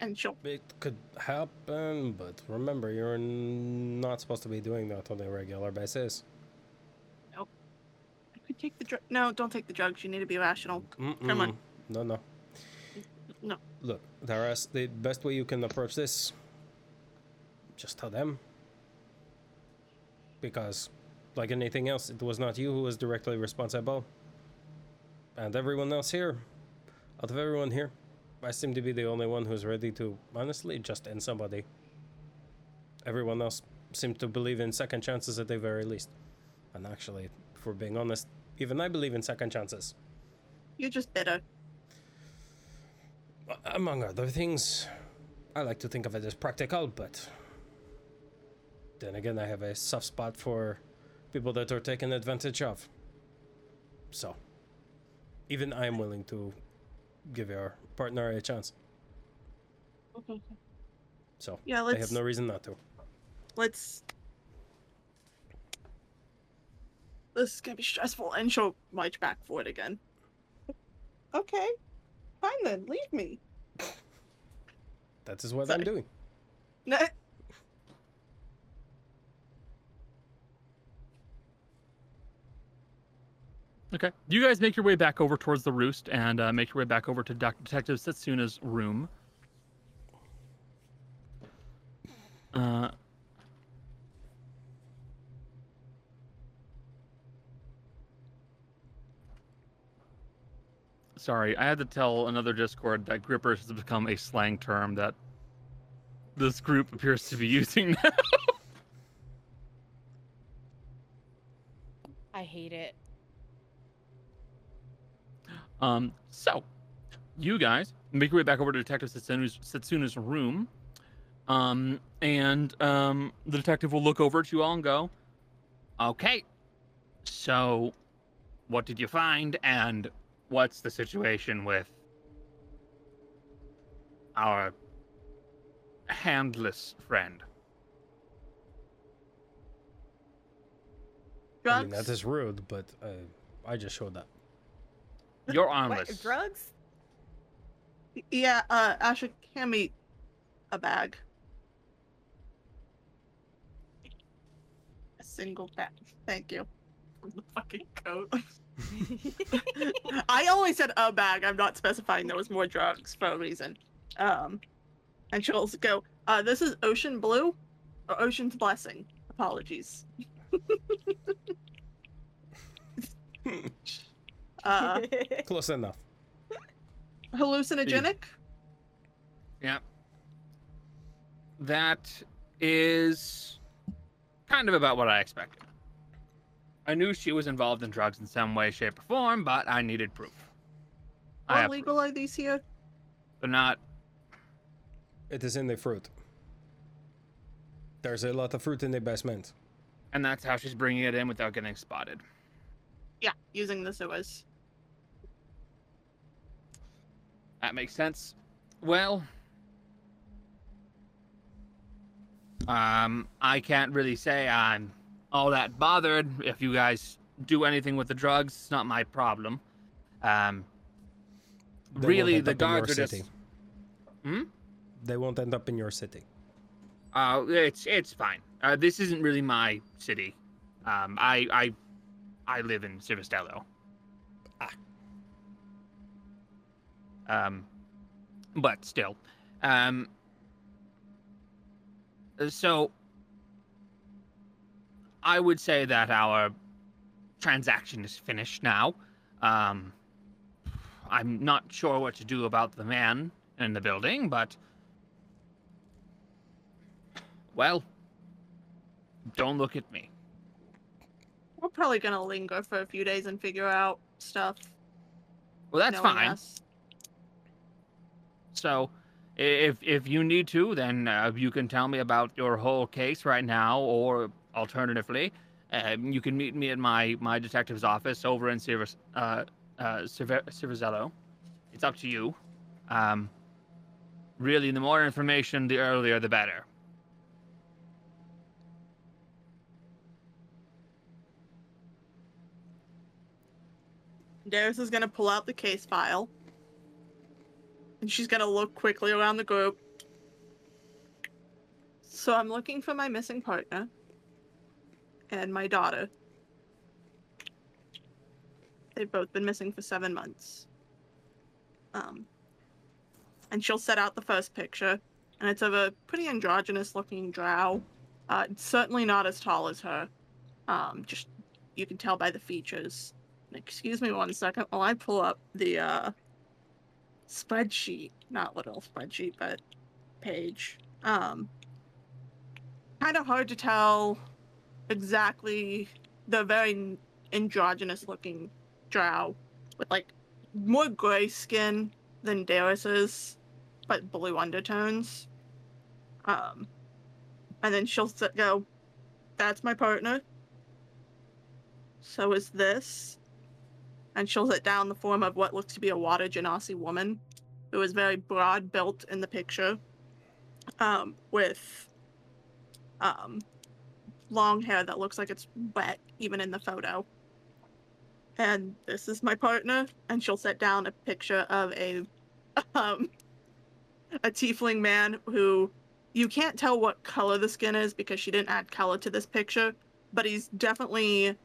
and she'll. It could happen, but remember, you're not supposed to be doing that on a regular basis. Nope. I could take the drug. No, don't take the drugs. You need to be rational. Mm-mm. Come on. No, no. No. Look, Taras, the best way you can approach this, just tell them. Because, like anything else, it was not you who was directly responsible. And everyone else here, out of everyone here, I seem to be the only one who's ready to, honestly, just end somebody. Everyone else seems to believe in second chances at the very least. And actually, for being honest, even I believe in second chances. You're just bitter. Among other things, I like to think of it as practical, but then again, I have a soft spot for people that are taken advantage of. So, even I am willing to give your partner a chance. Okay. So, Yeah, I let's I have no reason not to. let's. This is gonna be stressful, and she'll march back forward again. Okay. Fine then, leave me. That is what Sorry. I'm doing. No, Okay. You guys make your way back over towards the roost and uh, make your way back over to Doc- Detective Setsuna's room. Uh, sorry, I had to tell another Discord that grippers has become a slang term that this group appears to be [LAUGHS] using now. I hate it. Um, so, you guys make your way back over to Detective Setsuna's, Setsuna's room. Um, and um, the detective will look over at you all and go, Okay, so what did you find, and what's the situation with our handless friend? I mean, drugs. that is rude, but uh, I just showed up. You're What, armless. drugs? Yeah, uh, Asher, hand me a bag. A single bag. Thank you. From [LAUGHS] The fucking coat. [LAUGHS] [LAUGHS] I only said a bag. I'm not specifying there was more drugs for a reason. Um, and she'll go. Uh, this is Ocean Blue, or Ocean's Blessing. Apologies. [LAUGHS] uh, Close enough. hallucinogenic. Yeah. That is kind of about what I expected. I knew she was involved in drugs in some way, shape, or form, but I needed proof. I How have legal are these here? but not. It is in the fruit. There's a lot of fruit in the basement. And that's how she's bringing it in without getting spotted. Yeah, using the sewers. That makes sense. Well, um, I can't really say I'm all that bothered. If you guys do anything with the drugs, it's not my problem. Um, They really, the end up in your guards are city. just. Hmm? They won't end up in your city. Uh, it's it's fine. Uh, this isn't really my city. Um, I I I live in Civistello. Ah. Um, but still, um. So, I would say that our transaction is finished now. Um, I'm not sure what to do about the man in the building, but well, don't look at me. We're probably gonna linger for a few days and figure out stuff. Well, that's fine. us. So, if if you need to, then uh, you can tell me about your whole case right now, or alternatively, um, you can meet me at my my detective's office over in Civers, uh, uh, Civer-. It's up to you. Um, really, the more information, the earlier, the better. Darius is gonna pull out the case file. And she's gonna look quickly around the group. So I'm looking for my missing partner. And my daughter. They've both been missing for seven months. Um and she'll set out the first picture, and it's of a pretty androgynous looking drow. Uh, certainly not as tall as her. Um, just you can tell by the features. Excuse me one second while I pull up the uh, spreadsheet. Not little spreadsheet, but page. Um, kind of hard to tell exactly the very androgynous looking drow with like more gray skin than Darius's, but blue undertones. Um, and then she'll go, That's my partner. So is this and she'll sit down the form of what looks to be a water genasi woman who is very broad built in the picture um, with um, long hair that looks like it's wet even in the photo and this is my partner and she'll set down a picture of a [LAUGHS] um, a tiefling man who you can't tell what color the skin is because she didn't add color to this picture, but he's definitely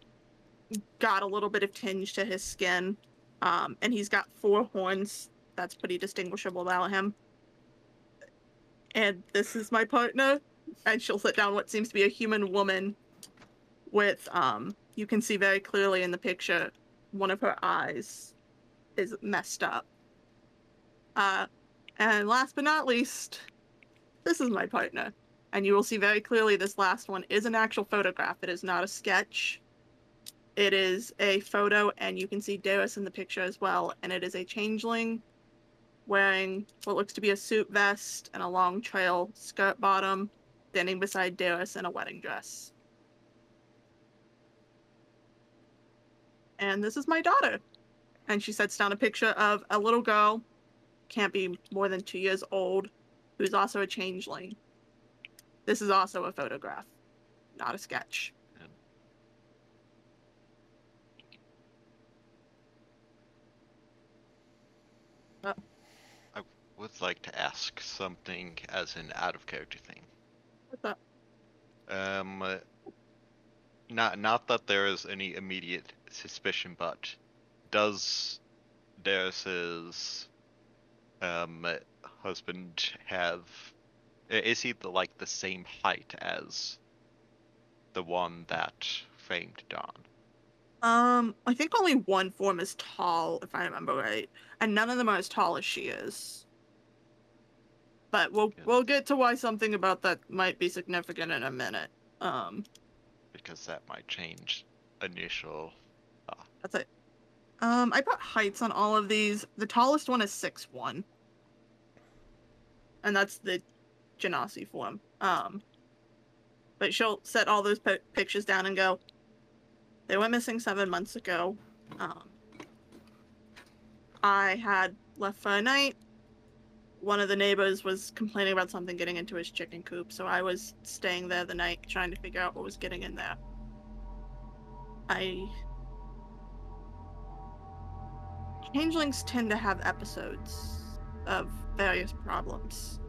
got a little bit of tinge to his skin. Um, and he's got four horns. That's pretty distinguishable about him. And this is my partner. And she'll sit down what seems to be a human woman with, um, you can see very clearly in the picture, one of her eyes is messed up. Uh, and last but not least, this is my partner. And you will see very clearly this last one is an actual photograph. It is not a sketch. It is a photo, and you can see Darius in the picture as well. And it is a changeling wearing what looks to be a suit vest and a long trail skirt bottom, standing beside Darius in a wedding dress. And this is my daughter. And she sets down a picture of a little girl, can't be more than two years old, who's also a changeling. This is also a photograph, not a sketch. I would like to ask something as an out of character thing. Up? Um, not not that there is any immediate suspicion, but does Darius's um husband have? Is he the, like the same height as the one that framed Don? Um, I think only one form is tall, if I remember right, and none of them are as tall as she is. But we'll Yes. we'll get to why something about that might be significant in a minute. Um, Because that might change initial. that's it. Um, I put heights on all of these. The tallest one is six one, and that's the Genasi form. Um, but she'll set all those pi- pictures down and go. They went missing seven months ago. Um, I had left for a night. One of the neighbors was complaining about something getting into his chicken coop, so I was staying there the night trying to figure out what was getting in there. I Changelings tend to have episodes of various problems.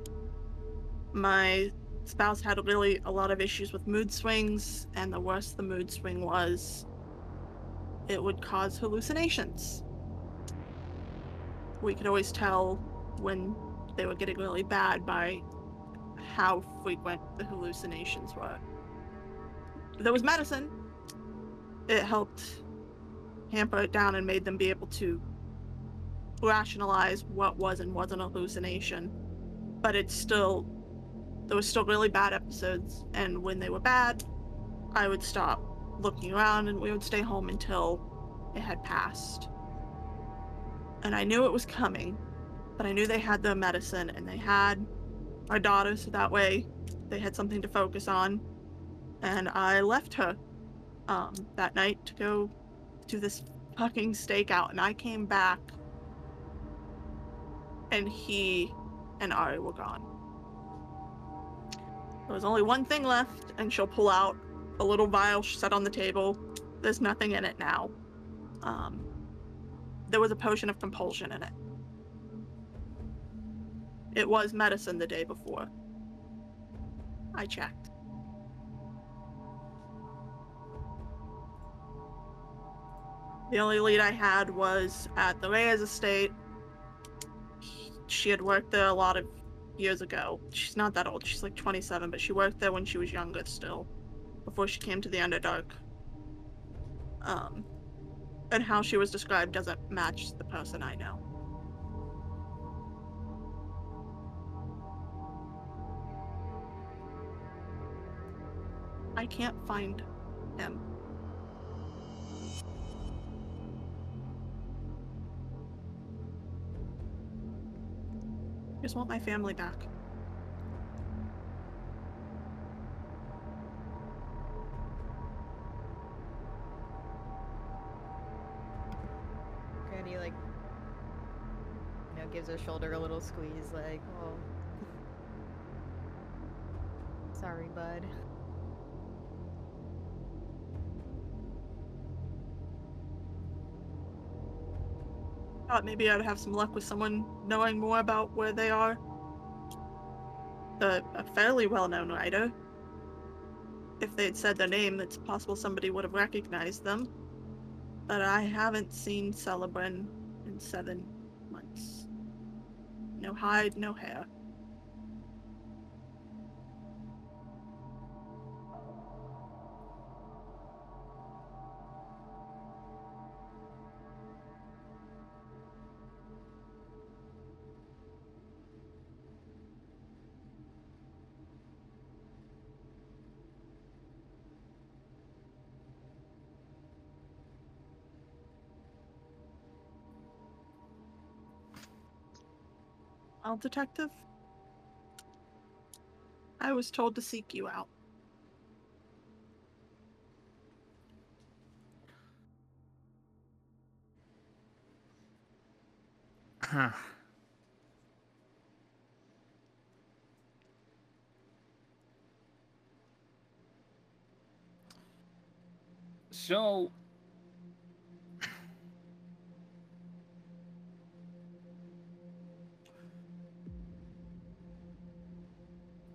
My spouse had really a lot of issues with mood swings, and the worse the mood swing was, it would cause hallucinations. We could always tell when they were getting really bad by how frequent the hallucinations were. There was medicine. It helped hamper it down and made them be able to rationalize what was and wasn't a hallucination. But it's still there was still really bad episodes and when they were bad, I would stop looking around and we would stay home until it had passed. And I knew it was coming, but I knew they had the medicine and they had our daughter so that way they had something to focus on. And I left her um, that night to go do this fucking stakeout and I came back and he and Ari were gone. There was only one thing left, and she'll pull out a little vial she set on the table. There's nothing in it now. Um, there was a potion of compulsion in it. It was medicine the day before. I checked. The only lead I had was at the Reyes estate. She had worked there a lot of years ago. She's not that old. She's like 27, but she worked there when she was younger still, before she came to the Underdark. Um, and how she was described doesn't match the person I know. I can't find him. Just want my family back. Granny like you know gives her shoulder a little squeeze like, oh [LAUGHS] sorry, bud. Thought maybe I'd have some luck with someone knowing more about where they are. A, a fairly well-known writer. If they'd said their name, it's possible somebody would have recognized them. But I haven't seen Celebrin in seven months. No hide, no hair. Well, detective, I was told to seek you out. Huh. So,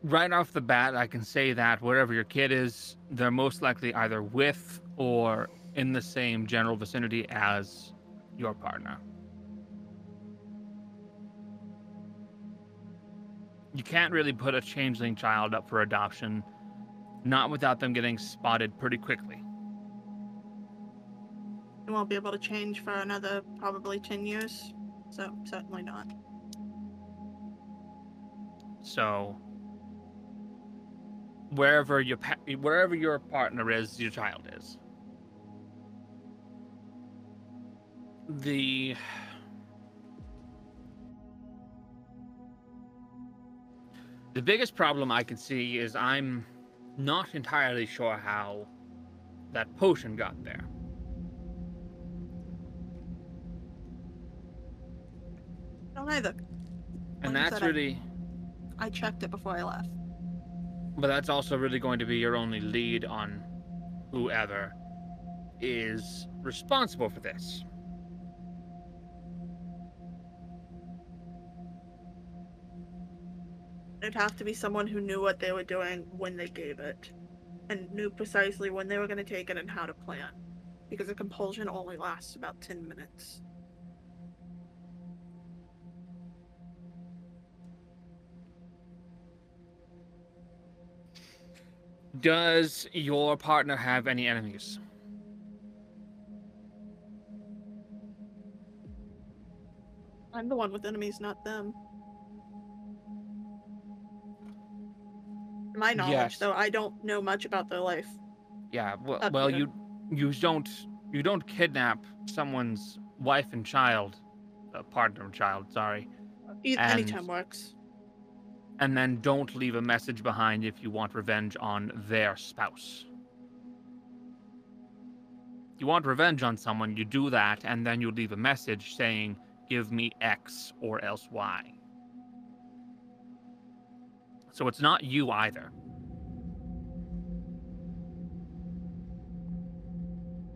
right off the bat, I can say that wherever your kid is, they're most likely either with or in the same general vicinity as your partner. You can't really put a changeling child up for adoption, not without them getting spotted pretty quickly. You won't be able to change for another probably 10 years, so certainly not. So, wherever your pa- wherever your partner is, your child is. The the biggest problem I can see is I'm not entirely sure how that potion got there. I Don't either. And that's said, I- really I checked it before I left. But that's also really going to be your only lead on whoever is responsible for this. It'd have to be someone who knew what they were doing when they gave it, and knew precisely when they were going to take it and how to plan. Because a compulsion only lasts about 10 minutes. Does your partner have any enemies? I'm the one with enemies, not them. My knowledge, Yes. though, I don't know much about their life. Yeah, well, Up well you you don't you don't kidnap someone's wife and child, uh, partner and child, sorry, E- And- Anytime works. And then don't leave a message behind if you want revenge on their spouse. You want revenge on someone, you do that, and then you leave a message saying, "Give me X or else Y." So it's not you either.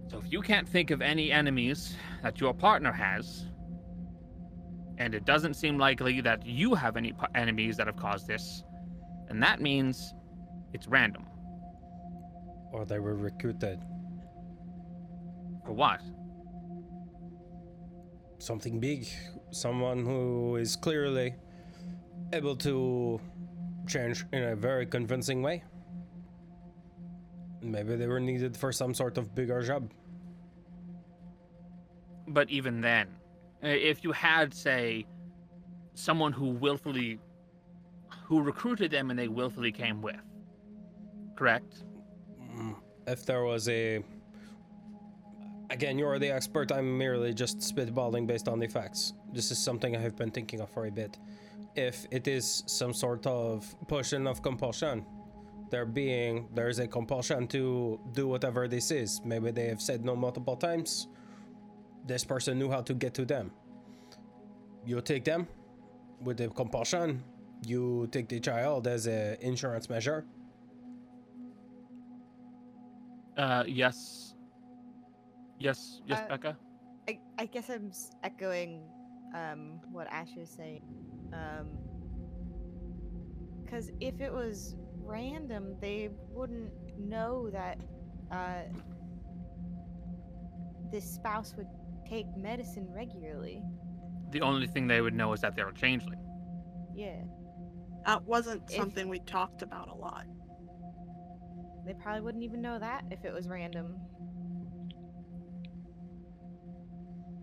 So if you can't think of any enemies that your partner has, and it doesn't seem likely that you have any enemies that have caused this, and that means it's random. Or they were recruited. For what? Something big. Someone who is clearly able to change in a very convincing way. Maybe they were needed for some sort of bigger job. But even then, if you had, say, someone who willfully, who recruited them and they willfully came with, correct? Mm, If there was a. Again, you're the expert. I'm merely just spitballing based on the facts. This is something I have been thinking of for a bit. If it is some sort of potion of compulsion, there being there is a compulsion to do whatever this is. Maybe they have said no multiple times. This person knew how to get to them. You take them with the compulsion. You take the child as an insurance measure. Uh, yes. Yes, yes, Uh, Becca. I, I guess I'm echoing um, what Ash is saying. Um, because if it was random, they wouldn't know that uh, this spouse would take medicine regularly. The only thing they would know is that they're a changeling. Yeah, That wasn't If- something we talked about a lot. they probably wouldn't even know that if it was random.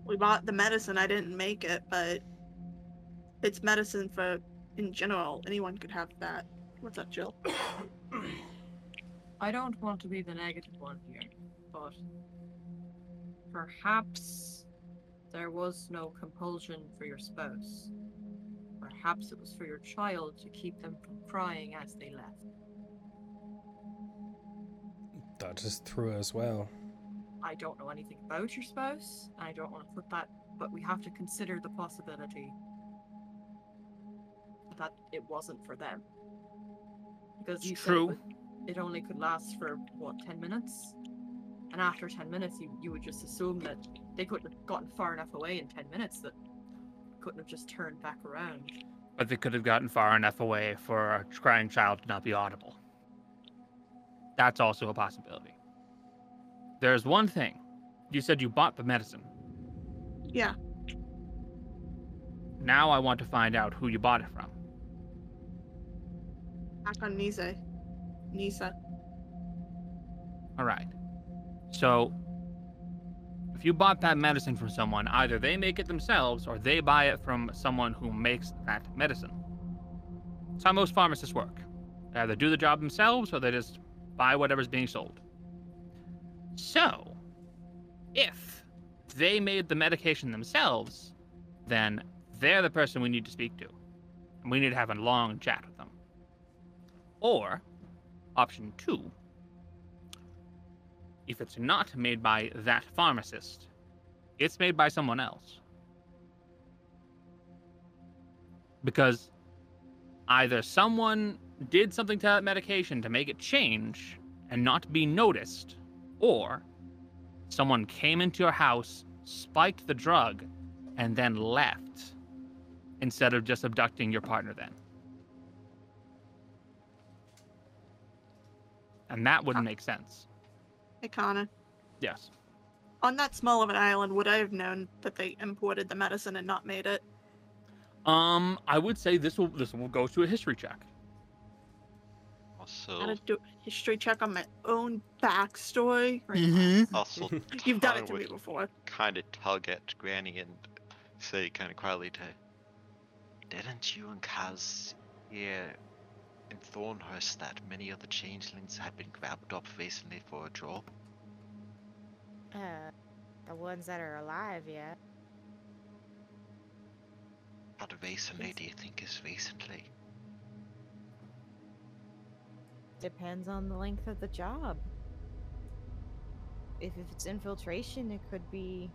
We bought the medicine. I didn't make it, but it's medicine for in general. Anyone could have that. What's up, Jill? [COUGHS] I don't want to be the negative one here, but perhaps there was no compulsion for your spouse. Perhaps it was for your child to keep them from crying as they left. That is true as well. I don't know anything about your spouse, and I don't want to put that, but we have to consider the possibility that it wasn't for them. Because you said True. would- it only could last for what ten minutes, and after ten minutes, you you would just assume that they couldn't have gotten far enough away in ten minutes that couldn't have just turned back around. But they could have gotten far enough away for a crying child to not be audible. That's also a possibility. There's one thing. You said you bought the medicine. Yeah. Now I want to find out who you bought it from. Back on Nise. Nisa. All right. So, if you bought that medicine from someone, either they make it themselves or they buy it from someone who makes that medicine. That's how most pharmacists work. They either do the job themselves or they just buy whatever's being sold. So, if they made the medication themselves, then they're the person we need to speak to. And we need to have a long chat with them. Or, option two, if it's not made by that pharmacist, it's made by someone else. Because either someone did something to that medication to make it change and not be noticed, or someone came into your house, spiked the drug, and then left instead of just abducting your partner then. And that wouldn't ah. make sense. Hey, Connor. Yes. On that small of an island, would I have known that they imported the medicine and not made it? Um, I would say this will this will go to a history check. Also, How to do a history check on my own backstory? Mm-hmm. also, [LAUGHS] You've done it to me before. kind of tug at Granny and say kind of quietly to Didn't you and Kaz hear in Thornhurst that many of the changelings had been grabbed up recently for a job? Uh, the ones that are alive, yeah. How recently do you think is recently? Depends on the length of the job. If, if it's infiltration, it could be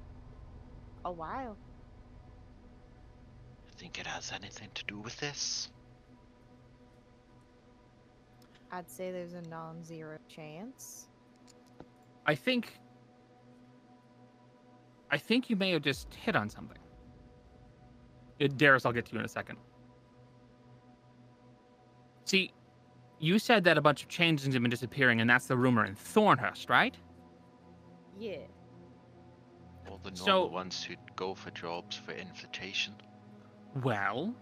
a while. Think it has anything to do with this? I'd say there's a non-zero chance. I think I think you may have just hit on something. It, Darius, I'll get to you in a second. See, you said that a bunch of changelings have been disappearing, and that's the rumor in Thornhurst, right? Yeah. Or the So- normal ones who'd go for jobs for infiltration? Well,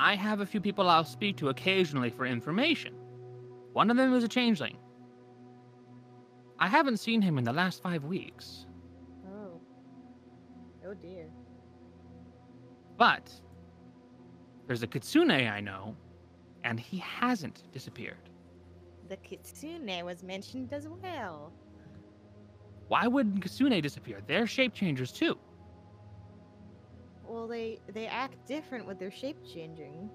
I have a few people I'll speak to occasionally for information. One of them is a changeling. I haven't seen him in the last five weeks. Oh. Oh dear. But there's a kitsune I know, and he hasn't disappeared. The kitsune was mentioned as well. Why would kitsune disappear? They're shape changers too. Well, they they act different with their shape changing.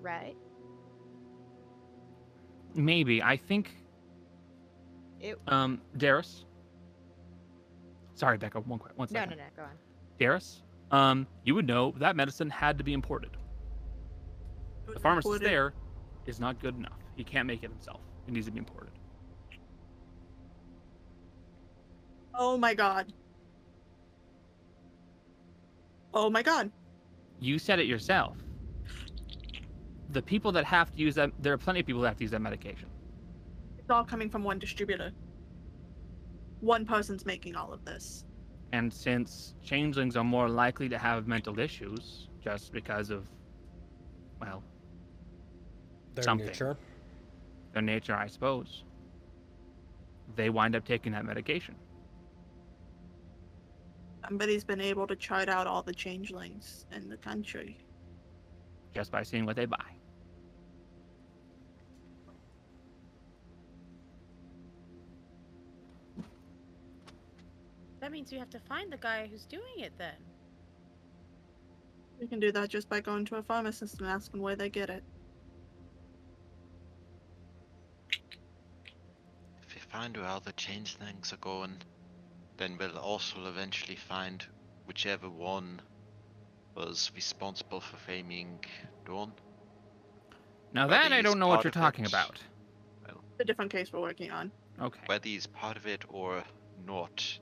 Right? Maybe. I think It. um Darius. Sorry, Becca, one quick one No, no, no. Go on. Darius, um, you would know that medicine had to be imported. The pharmacist Imported. there is not good enough. He can't make it himself. It needs to be imported. Oh my god. Oh my god. You said it yourself. The people that have to use that, there are plenty of people that have to use that medication. It's all coming from one distributor. One person's making all of this. And since changelings are more likely to have mental issues just because of, well, Their Something. nature. their nature, I suppose, they wind up taking that medication. Somebody's been able to chart out all the changelings in the country. just by seeing what they buy. That means you have to find the guy who's doing it then. You can do that just by going to a pharmacist and asking where they get it. If we find where all the changelings are going, then we'll also eventually find whichever one was responsible for framing Dawn. Now Whether that I don't know what you're talking it- about. It's a different case we're working on. Okay. Whether he's part of it or not,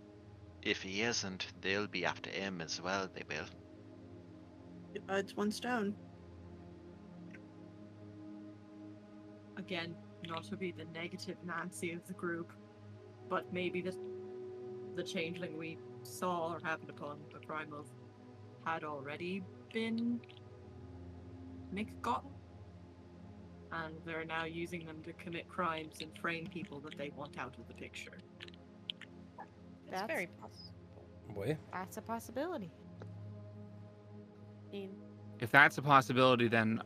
if he isn't, they'll be after him as well, they will. Uh, Two birds, one stone. Again, not to be the negative Nancy of the group, but maybe the the changeling we saw or happened upon the crime of had already been misgotten. And they're now using them to commit crimes and frame people that they want out of the picture. That's That's- very possible. Boy. That's a possibility. I mean, If that's a possibility, then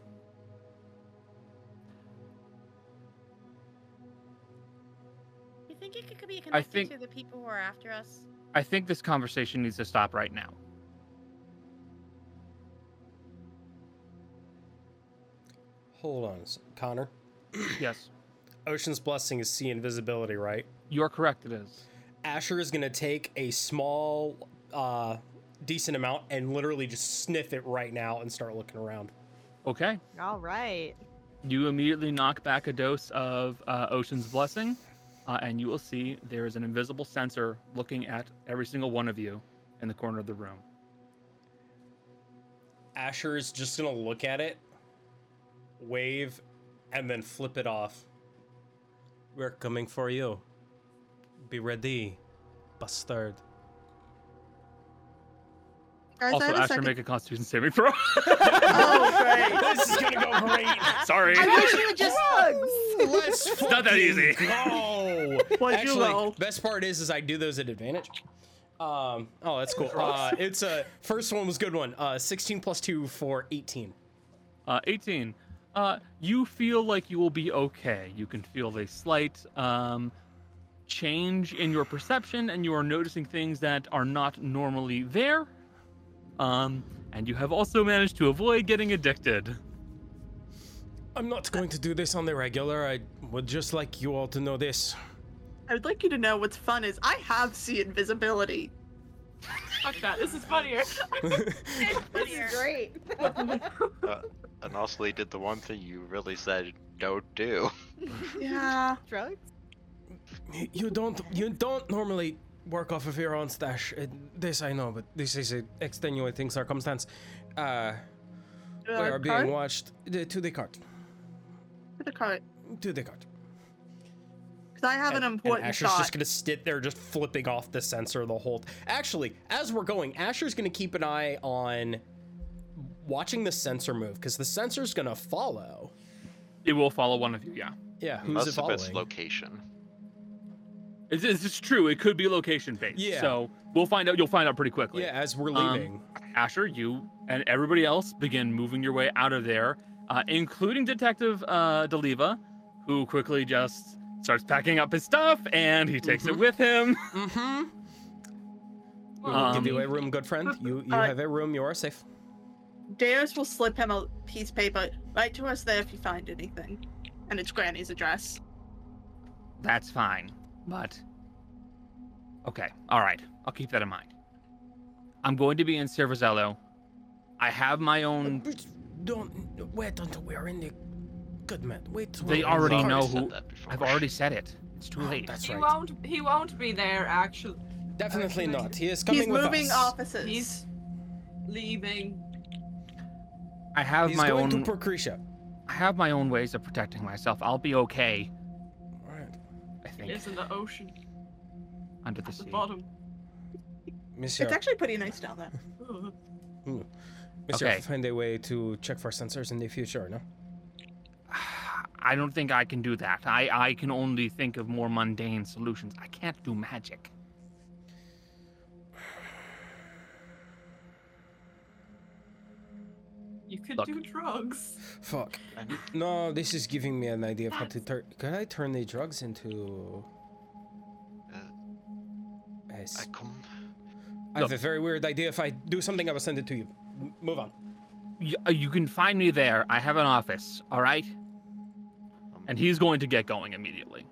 I think- to the people who are after us? I think this conversation needs to stop right now. Hold on. Connor. [CLEARS THROAT] Yes, Ocean's blessing is see invisibility, right? you're correct. It is. Asher is gonna take a small, uh, decent amount and literally just sniff it right now and start looking around. Okay. All right. You immediately knock back a dose of uh, Ocean's Blessing, uh, and you will see there is an invisible sensor looking at every single one of you in the corner of the room. Asher is just gonna look at it, wave, and then flip it off. We're coming for you. Be ready, bastard. Guys, also, have a Asher, second. make a Constitution saving throw. [LAUGHS] Oh, great. this is gonna go great. Sorry. I wish you would just. Let's It's not that easy. Go. What'd you Actually, roll? best part is, is I do those at advantage. Um. Oh, that's cool. Uh, it's a first one was a good one. Uh, 16 plus two for 18. Uh, 18. Uh, you feel like you will be okay. You can feel a slight um, change in your perception, and you are noticing things that are not normally there. Um, and you have also managed to avoid getting addicted. I'm not going to do this on the regular. I would just like you all to know this. I would like you to know what's fun is I have see invisibility. Fuck that, this is funnier. [LAUGHS] This is great. Uh, and also, he did the one thing you really said don't do. Yeah. Drugs? You don't. You don't normally work off of your own stash. Uh, this I know, but this is an extenuating circumstance. Uh, we are being cart? watched. Uh, to the cart. To the cart. To the cart. Because I have and, an important and Asher's thought. just gonna sit there, just flipping off the sensor the whole. Actually, as we're going, Asher's gonna keep an eye on watching the sensor move because the sensor's gonna follow. It will follow one of you, yeah. Yeah, who's Most it of its location. It's, it's, it's true. It could be location based. Yeah. So we'll find out. You'll find out pretty quickly. yeah, as we're Um, leaving. Asher, you and everybody else begin moving your way out of there, uh, including Detective uh, Deliva, who quickly just starts packing up his stuff and he takes it with him. mm-hmm. Um, Give you a room, good friend. You you Uh, have a room. You are safe. Darius will slip him a piece of paper. Write to us there if you find anything. And it's Granny's address. That's fine, but okay, all right. I'll keep that in mind. I'm going to be in Cervazello. I have my own. But Don't wait until we're in the. Good man. Wait. till They we're in the already know said who. that. I've already said it. It's too Oh, late. That's he won't. He won't be there. Actually, Definitely Actually, not. He is coming He's with moving us. offices. he's Leaving. I have He's my going own. to Procretia. I have my own ways of protecting myself. I'll be okay. Alright. Think It's in the ocean. under the At the bottom. Monsieur, It's actually pretty nice down there. [LAUGHS] Ugh. Monsieur, Okay. find a way to check for sensors in the future, no? [SIGHS] I don't think I can do that. I, I can only think of more mundane solutions. I can't do magic. You could Look. do drugs. Fuck. No, this is giving me an idea of how to turn. Could I turn the drugs into? uh, a I s- come. I have a very weird idea. If I do something, I will send it to you. M- move on. Y- uh, you can find me there. I have an office, all right? Um, And he's going to get going immediately.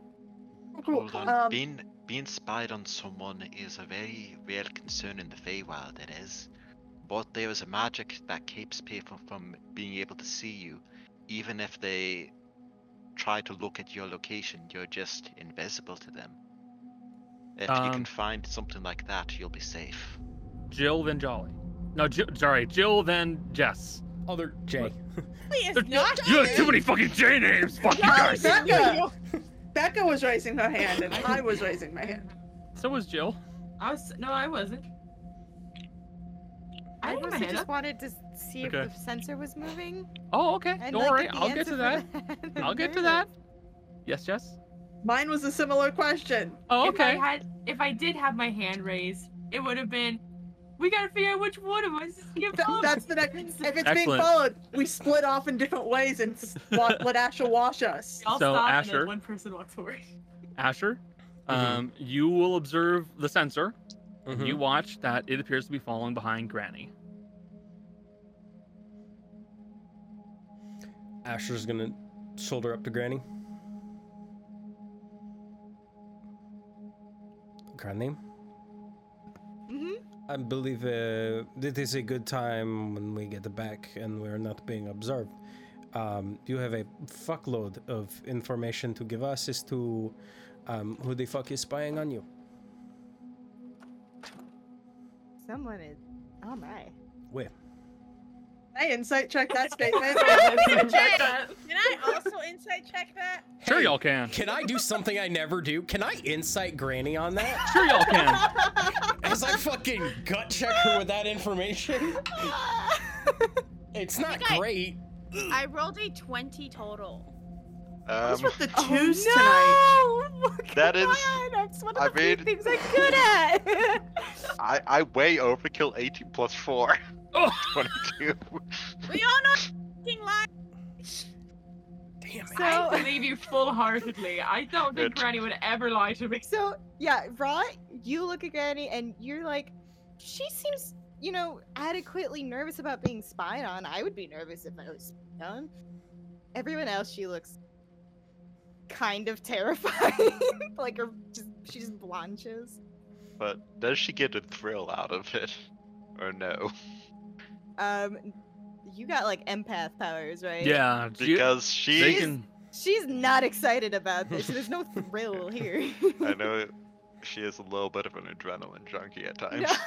Cool. Hold on. Um, being being spied on someone is a very real concern in the Feywild. It is, but there is a magic that keeps people from being able to see you, even if they try to look at your location. You're just invisible to them. If you Um, can find something like that, you'll be safe. Jill, then Jolly. No, Jill, sorry, Jill, then Jess. Other J. [LAUGHS] It's There- not You have too many fucking J names. Fuck you guys. Becca! [LAUGHS] Becca was raising her hand, and I was raising my hand. So was Jill. I was no, I wasn't. I I had my also hand just up. wanted to see Okay. if the sensor was moving. Oh, okay. And Don't like, worry. I'll get to for that. [LAUGHS] I'm I'll get to that. Yes, Jess. Mine was a similar question. Oh, If I okay. had, if I did have my hand raised, it would have been. We gotta figure out which one of us is give Th- up. [LAUGHS] That's the next. If it's being followed, we split off in different ways and s- [LAUGHS] wa- let Asher wash us. I'll So, stop and Asher? then one person walks away. Asher, Mhm. um, you will observe the sensor. Mhm. You watch that it appears to be falling behind Granny. Asher's gonna shoulder up to Granny. Granny, Mm-hmm. I believe uh, it is a good time when we get back and we're not being observed. Um, you have a fuckload of information to give us as to um, who the fuck is spying on you. Someone is. Oh my. Where? I insight check that [LAUGHS] statement. Check that. Can I also insight check that? Sure, Hey, y'all can. Can I do something I never do? Can I insight Granny on that? Sure, y'all can. [LAUGHS] As I fucking gut check her with that information? [LAUGHS] It's not I- great. I rolled a 20 total. What's Um, with the Oh, twos tonight? [LAUGHS] That is- That's one of I the few mean- things I'm good at. [LAUGHS] I I way overkill 80 plus four. [LAUGHS] Oh. 22. We all know f***ing lie. Damn it. I believe you full-heartedly. I don't think Good. Granny would ever lie to me. so yeah, Rot, you look at Granny and you're like, she seems, you know, adequately nervous about being spied on. I would be nervous if I was spied on. Everyone else, she looks kind of terrifying. [LAUGHS] like her, just she just blanches. But does she get a thrill out of it? Or no? Um, you got like empath powers, right? Yeah, Because they she. can. She's not excited about this. There's no thrill [LAUGHS] here. I know she is a little bit of an adrenaline junkie at times. [LAUGHS]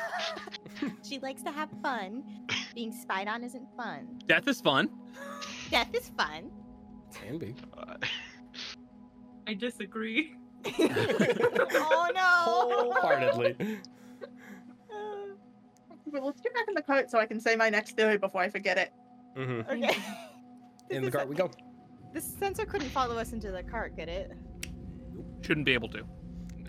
She likes to have fun. Being spied on isn't fun. Death is fun. Death is fun. Can be. I disagree. oh no! Wholeheartedly. [LAUGHS] Well, let's get back in the cart so I can say my next theory before I forget it. Mm-hmm. Okay. [LAUGHS] In the cart we go. The sensor couldn't follow us into the cart, could it? Shouldn't be able to.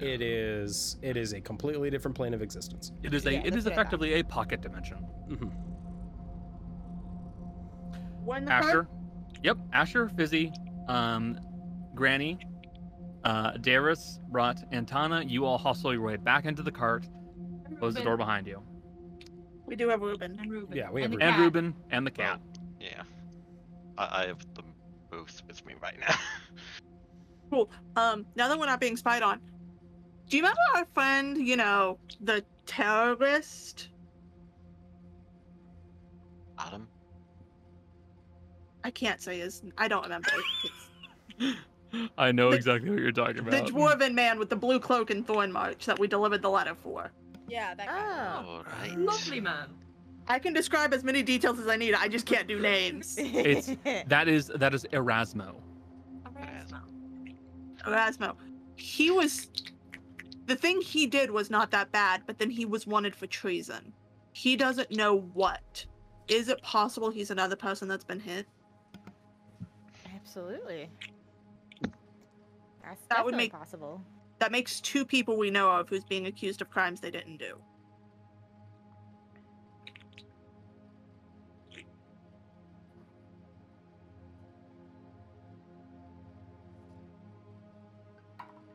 It is. It is a completely different plane of existence. It is a. Yeah, it that's is what I thought. effectively a pocket dimension. Mm-hmm. We're the Asher. cart. Yep. Asher, Fizzy, um, Granny, uh, Darius, Rut, and Tana. You all hustle your way back into the cart. Close the door behind you. We do have Ruben. And Ruben. Yeah, we have and the And. Ruben and the cat. yeah. I, I have them both with me right now. [LAUGHS] Cool. Um, now that we're not being spied on, do you remember our friend, you know, the terrorist? Adam? I can't say his. I don't remember. [LAUGHS] It's [LAUGHS] I know The- exactly what you're talking about. the about. dwarven man with the blue cloak and thorn march that we delivered the letter for. Yeah, that guy. Oh. Ah. Alright. Lovely man. I can describe as many details as I need. I just can't do names. [LAUGHS] It's that is that is Erasmo. Erasmo. Erasmo. He was. The thing he did was not that bad, but then he was wanted for treason. He doesn't know what. Is it possible he's another person that's been hit? Absolutely. That's That would make- possible. That makes two people we know of who's being accused of crimes they didn't do.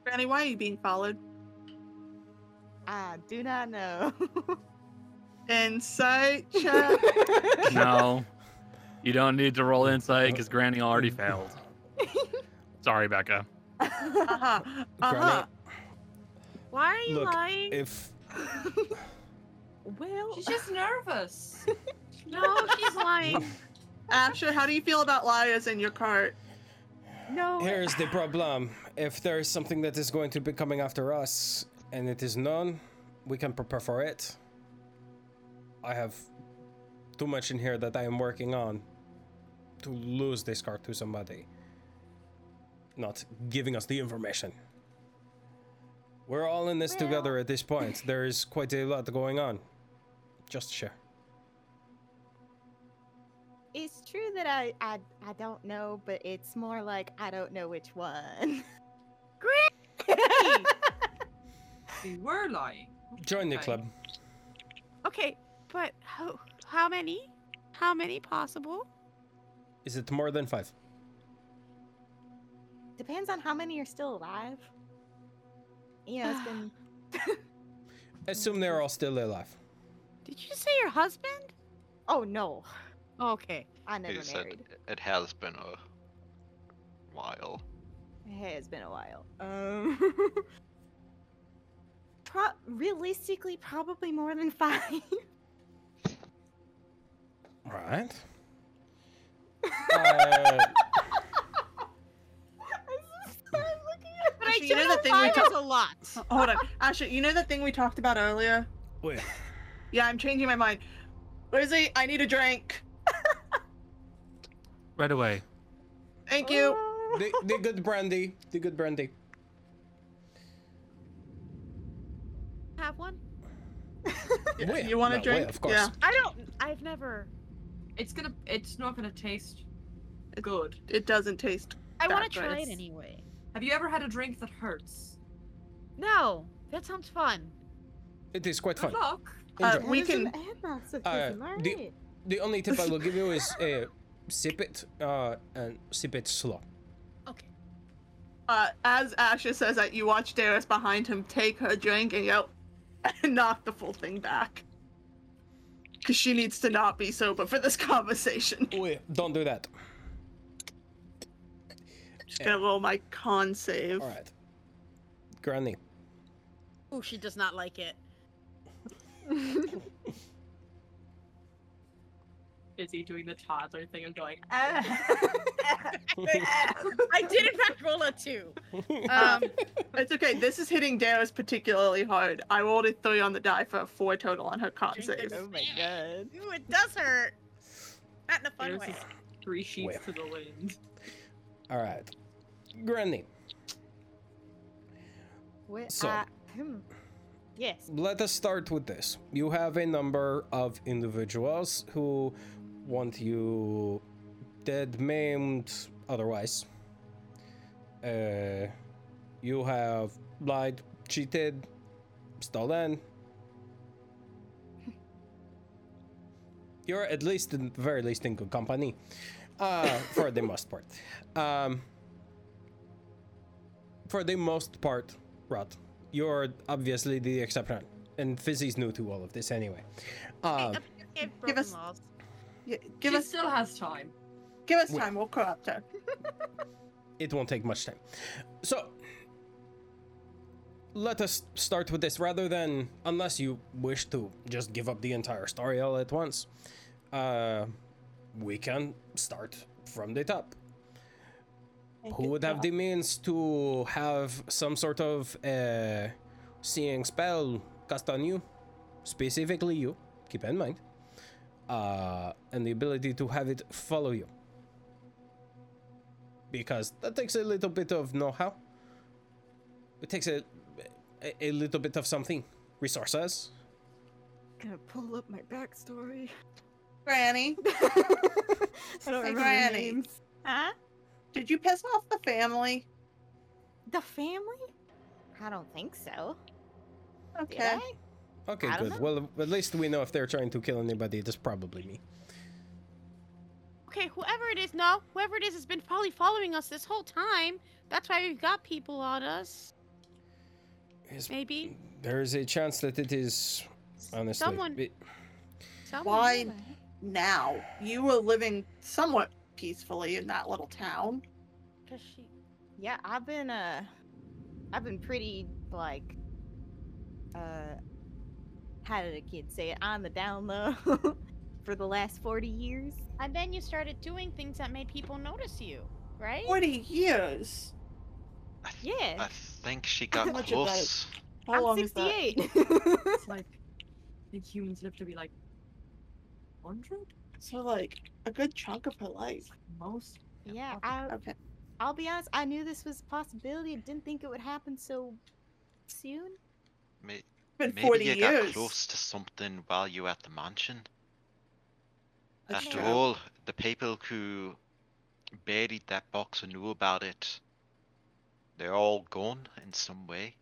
Granny, why are you being followed? I do not know. [LAUGHS] Insight check. [LAUGHS] No, you don't need to roll insight because Granny already [LAUGHS] failed. Sorry, Becca. Uh-huh. [LAUGHS] Granny, Uh-huh. Why are you Look, lying? if well, She's just nervous. [LAUGHS] No, she's lying. Asher, how do you feel about liars in your cart? no. here's the problem, if there is something that is going to be coming after us and it is known, we can prepare for it. I have too much in here that I am working on to lose this card to somebody. Not giving us the information. We're all in this together at this point. There is quite a lot going on. Just share. It's true that I, I I don't know, but it's more like I don't know which one. Great. [LAUGHS] we were lying. Join the club. Okay, but how how many? How many possible? Is it more than five? Depends on how many are still alive. You know, it's been [SIGHS] Assume they're all still alive. Did you say your husband? Oh no, Okay. I never He said married. it has been a while. It has been a while. Um, [LAUGHS] pro- realistically, probably more than five. Right. [LAUGHS] Uh, I Actually, you know the thing we talked- a lot. Hold on. Asher, you know that thing we talked about earlier? wait. Yeah, I'm changing my mind. Lizzie, I need a drink. Right away. Thank you. Oh. the, the good brandy. The good brandy. Have one? [LAUGHS] Wait, you want a no, drink? wait, of course. Yeah. I don't. I've never. It's gonna. It's not gonna taste good. It doesn't taste. I want to try it anyway. Have you ever had a drink that hurts? No, that sounds fun. It is quite Good fun. luck. Uh, Enjoy. we That is an can- Uh, the- the only tip I will give you is [LAUGHS] uh, sip it uh, and sip it slow. Okay. Uh, as Asher says that, you watch Darius behind him take her drink and go, and [LAUGHS] knock the full thing back. Because she needs to not be sober for this conversation. Wait, don't do that. Just gonna roll my con save. All right. Granny. Oh, she does not like it. Is he doing the toddler thing of going? [LAUGHS] I did in fact roll a two. Um, It's okay. This is hitting Darius particularly hard. I rolled a three on the die for a four total on her con save. oh my god. ooh, it does hurt. Not in a fun There's way. three sheets Wait. to the wind. All right. Granny? So- I- hmm. Yes. let us start with this. You have a number of individuals who want you dead, maimed, otherwise. Uh, you have lied, cheated, stolen. [LAUGHS] You're at least, in the very least, in good company, uh, for the most part. Um, for the most part, Rot, you're obviously the exception, and Fizzy's new to all of this anyway. Uh, Give give us- laws. Yeah, give she us, still has time. give us Wait. time. We'll corrupt her. [LAUGHS] it won't take much time. So, let us start with this rather than, unless you wish to just give up the entire story all at once, uh, we can start from the top. Who would have the means to have some sort of uh, seeing spell cast on you? Specifically, you, keep in mind. uh, and the ability to have it follow you. Because that takes a little bit of know-how. It takes a, a, a little bit of something. Resources. Gonna pull up my backstory. Granny, [LAUGHS] I don't Hey, remember Granny. names. Huh? Did you piss off the family? The family? I don't think so. Okay. Okay, good. know. Well, at least we know if they're trying to kill anybody, it's probably me. Okay, whoever it is, no, whoever it is has been probably following us this whole time. That's why we've got people on us. Yes, Maybe There's a chance that it is, honestly. Someone- it- someone. Why now? You were living somewhat peacefully in that little town. Cause she? Yeah, I've been uh I've been pretty like uh how did a kid say it? On the down low [LAUGHS] for the last forty years. And then you started doing things that made people notice you, right? 40 years. I, th- Yeah. I think she got much about it? close. How I'm long is that? 68. [LAUGHS] It's like, I think humans live to be like 100? So, like, a good chunk of her life. Most. yeah, I, Okay. I'll be honest, I knew this was a possibility. I didn't think it would happen so soon. May- Been Maybe 40 you years. got close to something while you were at the mansion. That's After all, the people who buried that box and knew about it, they're all gone in some way.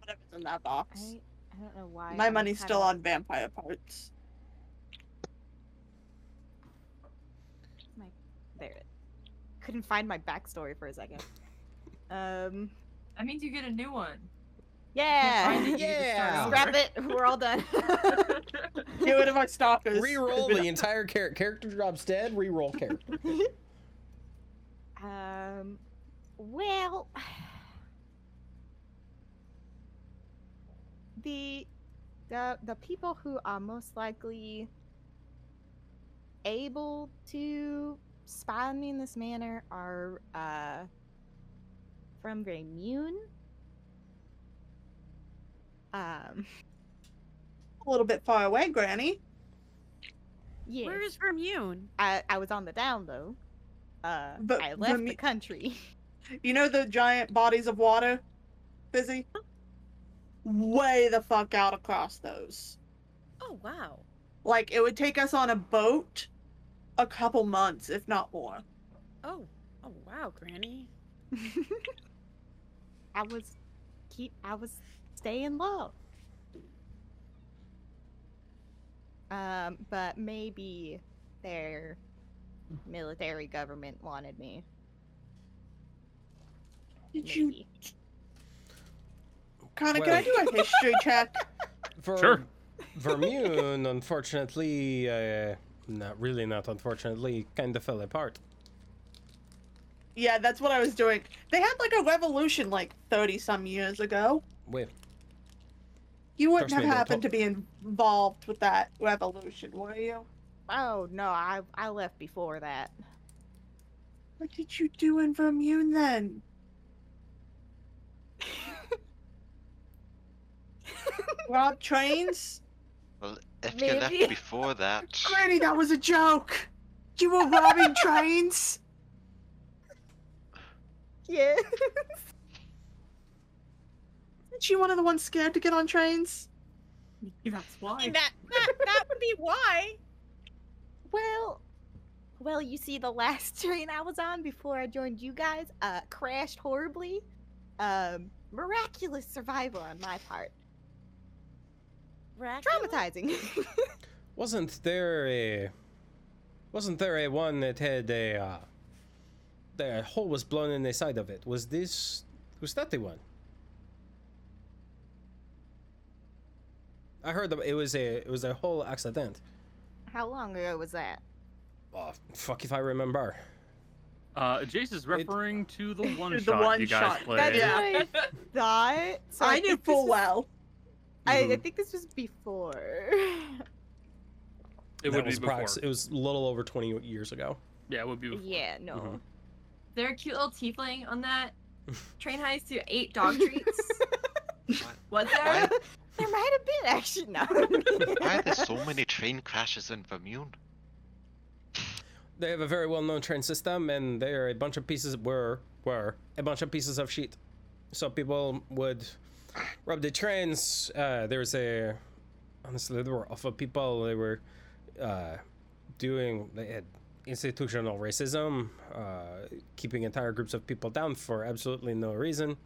Whatever's in that box. I I don't know why. My money's kinda- still on vampire parts. my there. Couldn't find my backstory for a second. Um That means you get a new one. yeah. It, you just start Yeah. over. Scrap it. We're all done. [LAUGHS] Get rid of my stalkers. Reroll the [LAUGHS] entire character. Character drops dead. Reroll character. [LAUGHS] Um, well, [SIGHS] the the the people who are most likely able to spy on me in this manner are uh from Vermune. Um, a little bit far away, Granny. yes, Where is Vermune? I I was on the down low. Uh, But I left the country. [LAUGHS] You know the giant bodies of water, Fizzy? Way the fuck out across those. Oh wow. Like, it would take us on a boat a couple months, if not more. Oh. Oh wow, Granny. [LAUGHS] I was keep I was staying low. Um, but maybe their military government wanted me. Did you. Maybe. Connor, can I do a history check? [LAUGHS] For Sure. Vermune, unfortunately, uh, not really, not unfortunately, kind of fell apart. Yeah, that's what I was doing. They had like a revolution like 30 some years ago. Wait, You wouldn't Trust have happened to to- be involved with that revolution, were you? Oh no, I I left before that. What did you do in Vermune then? [LAUGHS] Rob trains? Well, if you left before that, [LAUGHS] Granny, that was a joke! You were robbing [LAUGHS] trains? Yes. Isn't she one of the ones scared to get on trains? That's I why. mean, that that that would be why. well, well, you see, the last [LAUGHS] train I was on before I joined you guys, uh, crashed horribly. Um, miraculous survival on my part. Dracula? Traumatizing. [LAUGHS] wasn't there a, wasn't there a one that had a, uh, the hole was blown in the side of it? Was this, was that the one? I heard that it was a, it was a whole accident. How long ago was that? Oh, fuck if I remember. Uh, Jace is referring to the [LAUGHS] one The shot one you guys shot. played. [LAUGHS] That's Yeah. what I thought. So I knew full well. I, I Mhm. think this was before. It That would be was before. It was a little over 20 years ago. Yeah, it would be before. yeah, no. Mhm. There a cute little tiefling on that [LAUGHS] train heist who ate dog treats. What? [LAUGHS] Was there? Why, There might have been actually no. Why are there so many train crashes in Vermune? They have a very well-known train system, and they are a bunch of pieces were were a bunch of pieces of sheet. So people would rob the trains. Uh, was a honestly there were awful people. They were uh, doing they had institutional racism, uh, keeping entire groups of people down for absolutely no reason.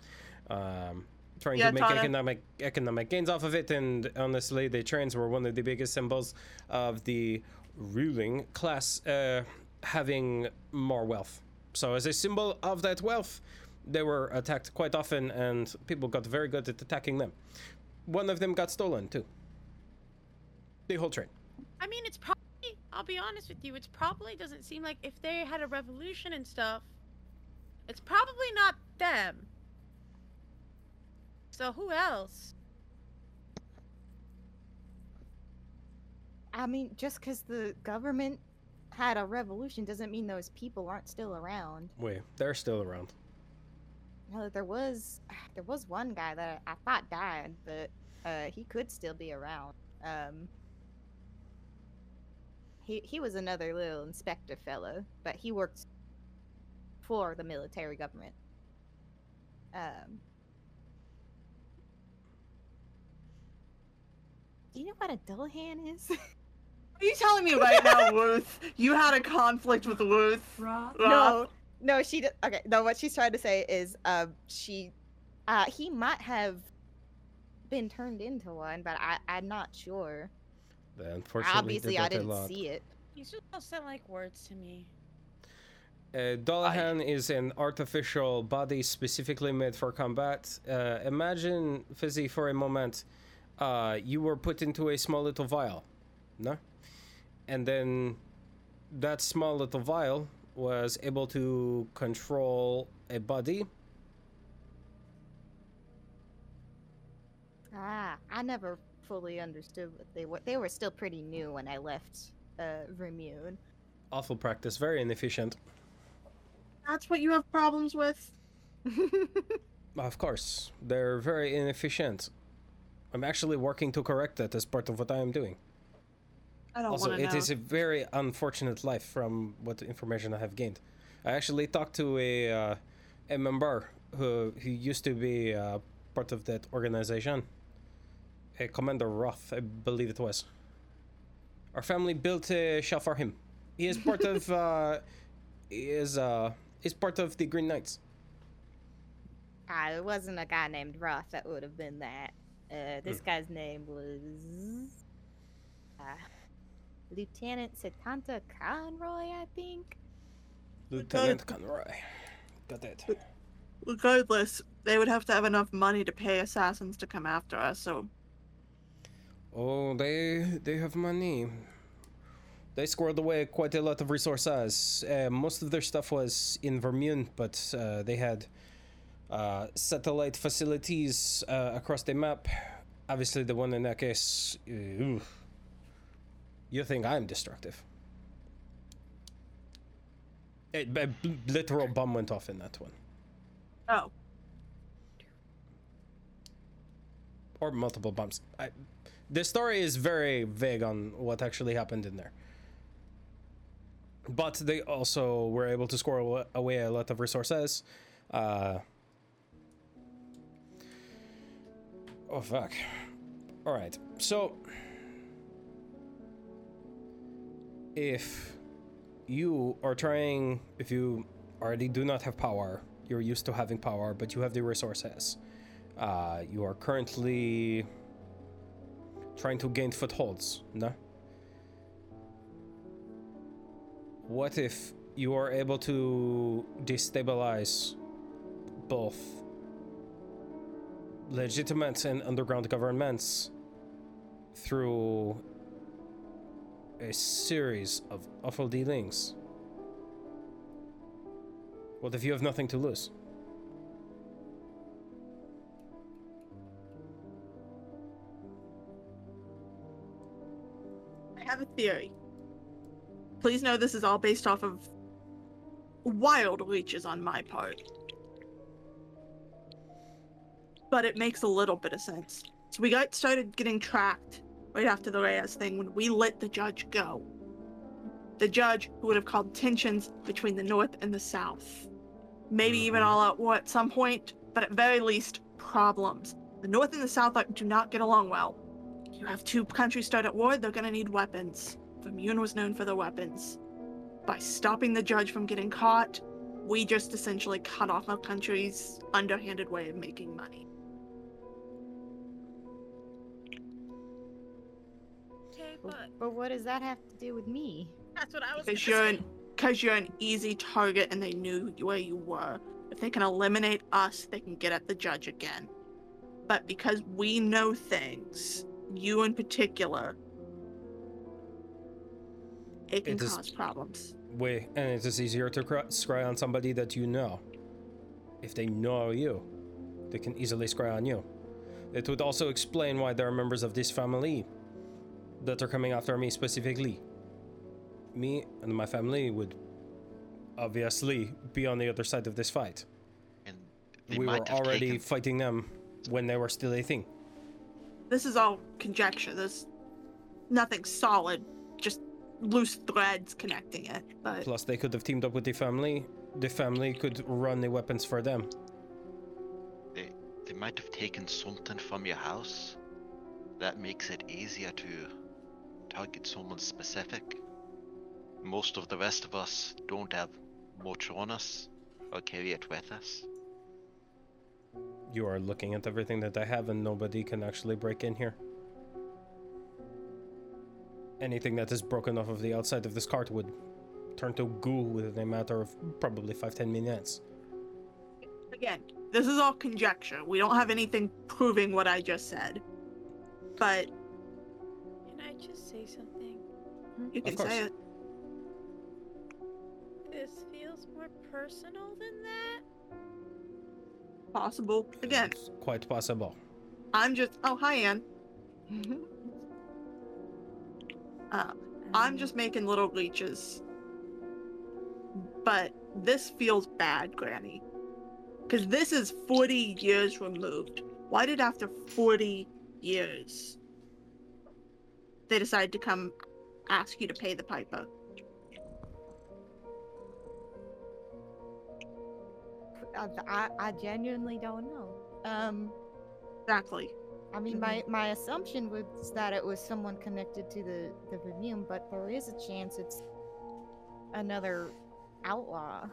Um, trying Yeah, to make Tana. economic economic gains off of it, and honestly, the trains were one of the biggest symbols of the ruling class uh, having more wealth. So, as a symbol of that wealth, they were attacked quite often, and people got very good at attacking them. One of them got stolen too. The whole train. I mean, it's probably. I'll be honest with you. It's probably doesn't seem like if they had a revolution and stuff. It's probably not them. So who else? I mean, just because the government had a revolution doesn't mean those people aren't still around. Wait, they're still around. No, there was [SIGHS] there was one guy that I thought died, but uh, he could still be around. Um, he he was another little inspector fellow, but he worked for the military government. Um, do you know what a Dullahan is? [LAUGHS] Are you telling me right now, [LAUGHS] Ruth, you had a conflict with Ruth? Roth? no, no, she did. Okay, no, what she's trying to say is, um, she, uh, he might have been turned into one, but I, I'm not sure. They unfortunately Obviously, did I didn't lot. see it. He's just all sent like words to me. Uh, Dullahan is an artificial body specifically made for combat. Uh, imagine, Fizzy, for a moment, uh, you were put into a small little vial, no? And then that small little vial was able to control a body. Ah, I never fully understood what they were. They were still pretty new when I left uh, Vermune. Awful practice, very inefficient. That's what you have problems with? [LAUGHS] Of course, they're very inefficient. I'm actually working to correct that as part of what I am doing. I don't also, want to it know. is a very unfortunate life from what information I have gained. I actually talked to a uh, a member who who used to be uh, part of that organization. A Commander Roth, I believe it was. Our family built a shell for him. He is part of [LAUGHS] uh, he is uh is part of the Green Knights. Ah, it wasn't a guy named Roth that would have been that. Uh, this guy's name was uh, Lieutenant Setanta Conroy, I think. Lieutenant Conroy. Got it. Regardless, they would have to have enough money to pay assassins to come after us, so Oh, they they have money. They squirreled away quite a lot of resources. Uh, most of their stuff was in Vermune, but uh, they had uh, satellite facilities uh, across the map. Obviously, the one in that case. uh, you think I'm destructive? A, a literal bomb went off in that one, oh. or multiple bombs. I, the story is very vague on what actually happened in there. But they also were able to score away a lot of resources. Uh, oh, fuck. Alright, so. If you are trying, if you already do not have power, you're used to having power, but you have the resources. Uh, you are currently trying to gain footholds, no? What if you are able to destabilize both legitimate and underground governments through a series of awful dealings? What if you have nothing to lose? I have a theory. Please know this is all based off of wild reaches on my part. But it makes a little bit of sense. So we got started getting tracked right after the Reyes thing when we let the judge go. The judge who would have called tensions between the North and the South. Maybe even Mhm. all out war at some point, but at very least, problems. The North and the South do not get along well. You have two countries start at war, they're gonna need weapons. Vermune was known for their weapons. By stopping the judge from getting caught, we just essentially cut off our country's underhanded way of making money. But, but but what does that have to do with me? that's what I was gonna Because you're say. an, cause you're an easy target and they knew where you were. If they can eliminate us, they can get at the judge again. But because we know things, you in particular, it can It is- cause problems. Way, and it is easier to cry, scry on somebody that you know. If they know you, they can easily scry on you. It would also explain why there are members of this family that are coming after me specifically. Me and my family would obviously be on the other side of this fight. And we were already taken- fighting them when they were still a thing. This is all conjecture. There's nothing solid, just loose threads connecting it. But Plus, they could have teamed up with the family. The family could run the weapons for them. They, they might have taken something from your house. That makes it easier to target someone specific. Most of the rest of us don't have much on us or carry it with us. You are looking at everything that I have, and nobody can actually break in here. Anything that is broken off of the outside of this cart would turn to goo within a matter of probably five ten minutes. again, this is all conjecture. We don't have anything proving what I just said. But Can I just say something? you can course. say it. This feels more personal than that. Possible. Again, It's quite possible. I'm just. Oh, hi, Anne. [LAUGHS] Uh, I'm just making little leeches. But this feels bad, Granny. Because this is 40 years removed. Why did after 40 years they decide to come ask you to pay the piper? I, I, I genuinely don't know. Um, Exactly. I mean, my, my assumption was that it was someone connected to the the Vimium, but there is a chance it's another outlaw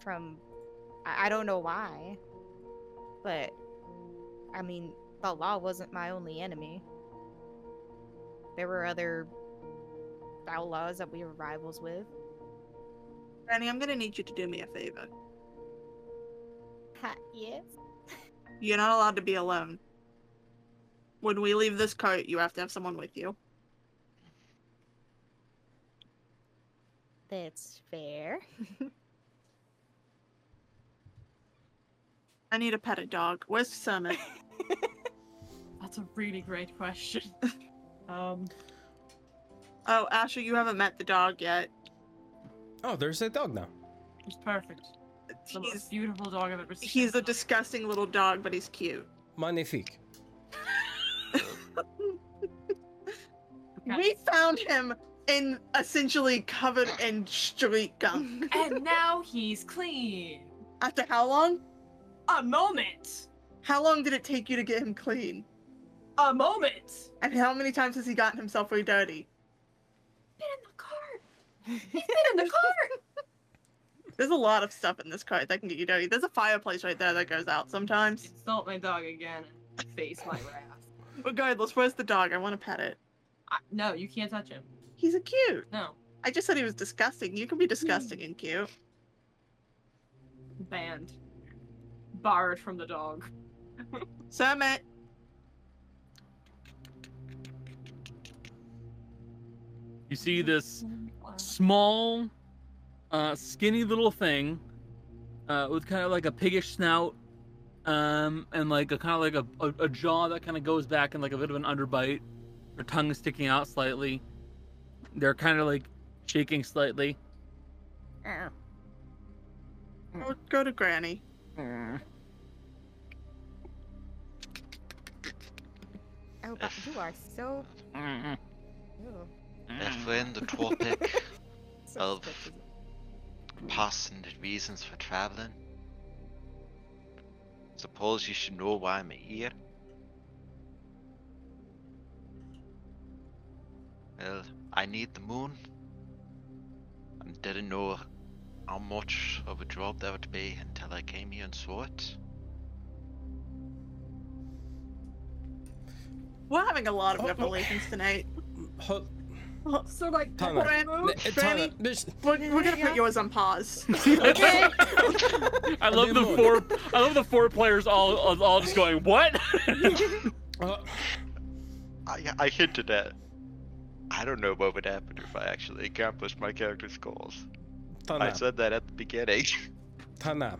from I, I don't know why, but I mean, the law wasn't my only enemy. There were other outlaws that we were rivals with. Granny, I'm gonna need you to do me a favor. Ha, yes. You're not allowed to be alone. When we leave this cart, you have to have someone with you. That's fair. [LAUGHS] I need to pet a dog. Where's Summit? [LAUGHS] That's a really great question. [LAUGHS] um, oh, Asher, you haven't met the dog yet. Oh, there's a dog now. he's perfect. The He's most beautiful dog I've ever seen. he's a disgusting little dog, but he's cute. Magnifique. We found him in essentially covered in street gunk. and now he's clean. After how long? A moment. How long did it take you to get him clean? A moment. And how many times has he gotten himself really dirty? Been in the cart. He's been in the cart. [LAUGHS] There's a lot of stuff in this cart that can get you dirty. There's a fireplace right there that goes out sometimes. Insult my dog again face my wrath. Regardless, where's the dog? I want to pet it. I, no, you can't touch him. He's a cute. No. I just said he was disgusting. You can be disgusting and cute. Banned. Barred from the dog. Summit. You see this small, uh, skinny little thing uh, with kind of like a piggish snout um, and like a kind of like a, a, a jaw that kind of goes back and like a bit of an underbite. Her tongue is sticking out slightly. They're kind of like shaking slightly. Go, go to Granny. Oh, but you are so. Ew. If we're in the tropic, [LAUGHS] so Of- sketchy. passing the reasons for traveling, suppose you should know why I'm here. Well, I need the moon. I didn't know how much of a job that would be until I came here and saw it. We're having a lot of Oh, oh. revelations tonight. Ho- [LAUGHS] So like, Tana, Brand- n- Tana, We're, we're gonna put yours on pause. [LAUGHS] [LAUGHS] Okay. I love the four. I love the four players all all, all just going what? uh, I, I hinted at. I don't know what would happen if I actually accomplished my character's goals. I said that at the beginning. Tana.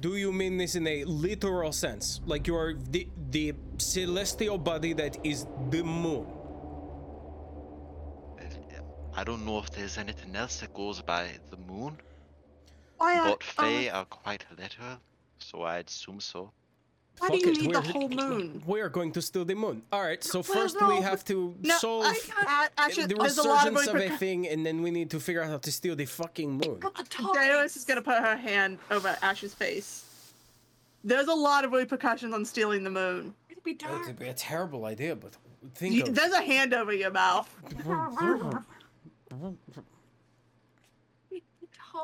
Do you mean this in a literal sense? Like you are the the celestial body that is the moon? I don't know if there's anything else that goes by the moon, Why, are- but uh, are quite literal, so I'd assume so. why do you it, need the we're- whole moon? We are going to steal the moon. All right. So Well, first we have to No, solve I, I, actually, the there's a lot of of a repercussions. [LAUGHS] thing, and then we need to figure out how to steal the fucking moon. Darius is gonna put her hand over Ash's face. There's a lot of repercussions on stealing the moon. It'd be That'd be a terrible idea, but think You, of there's a hand over your mouth. [LAUGHS]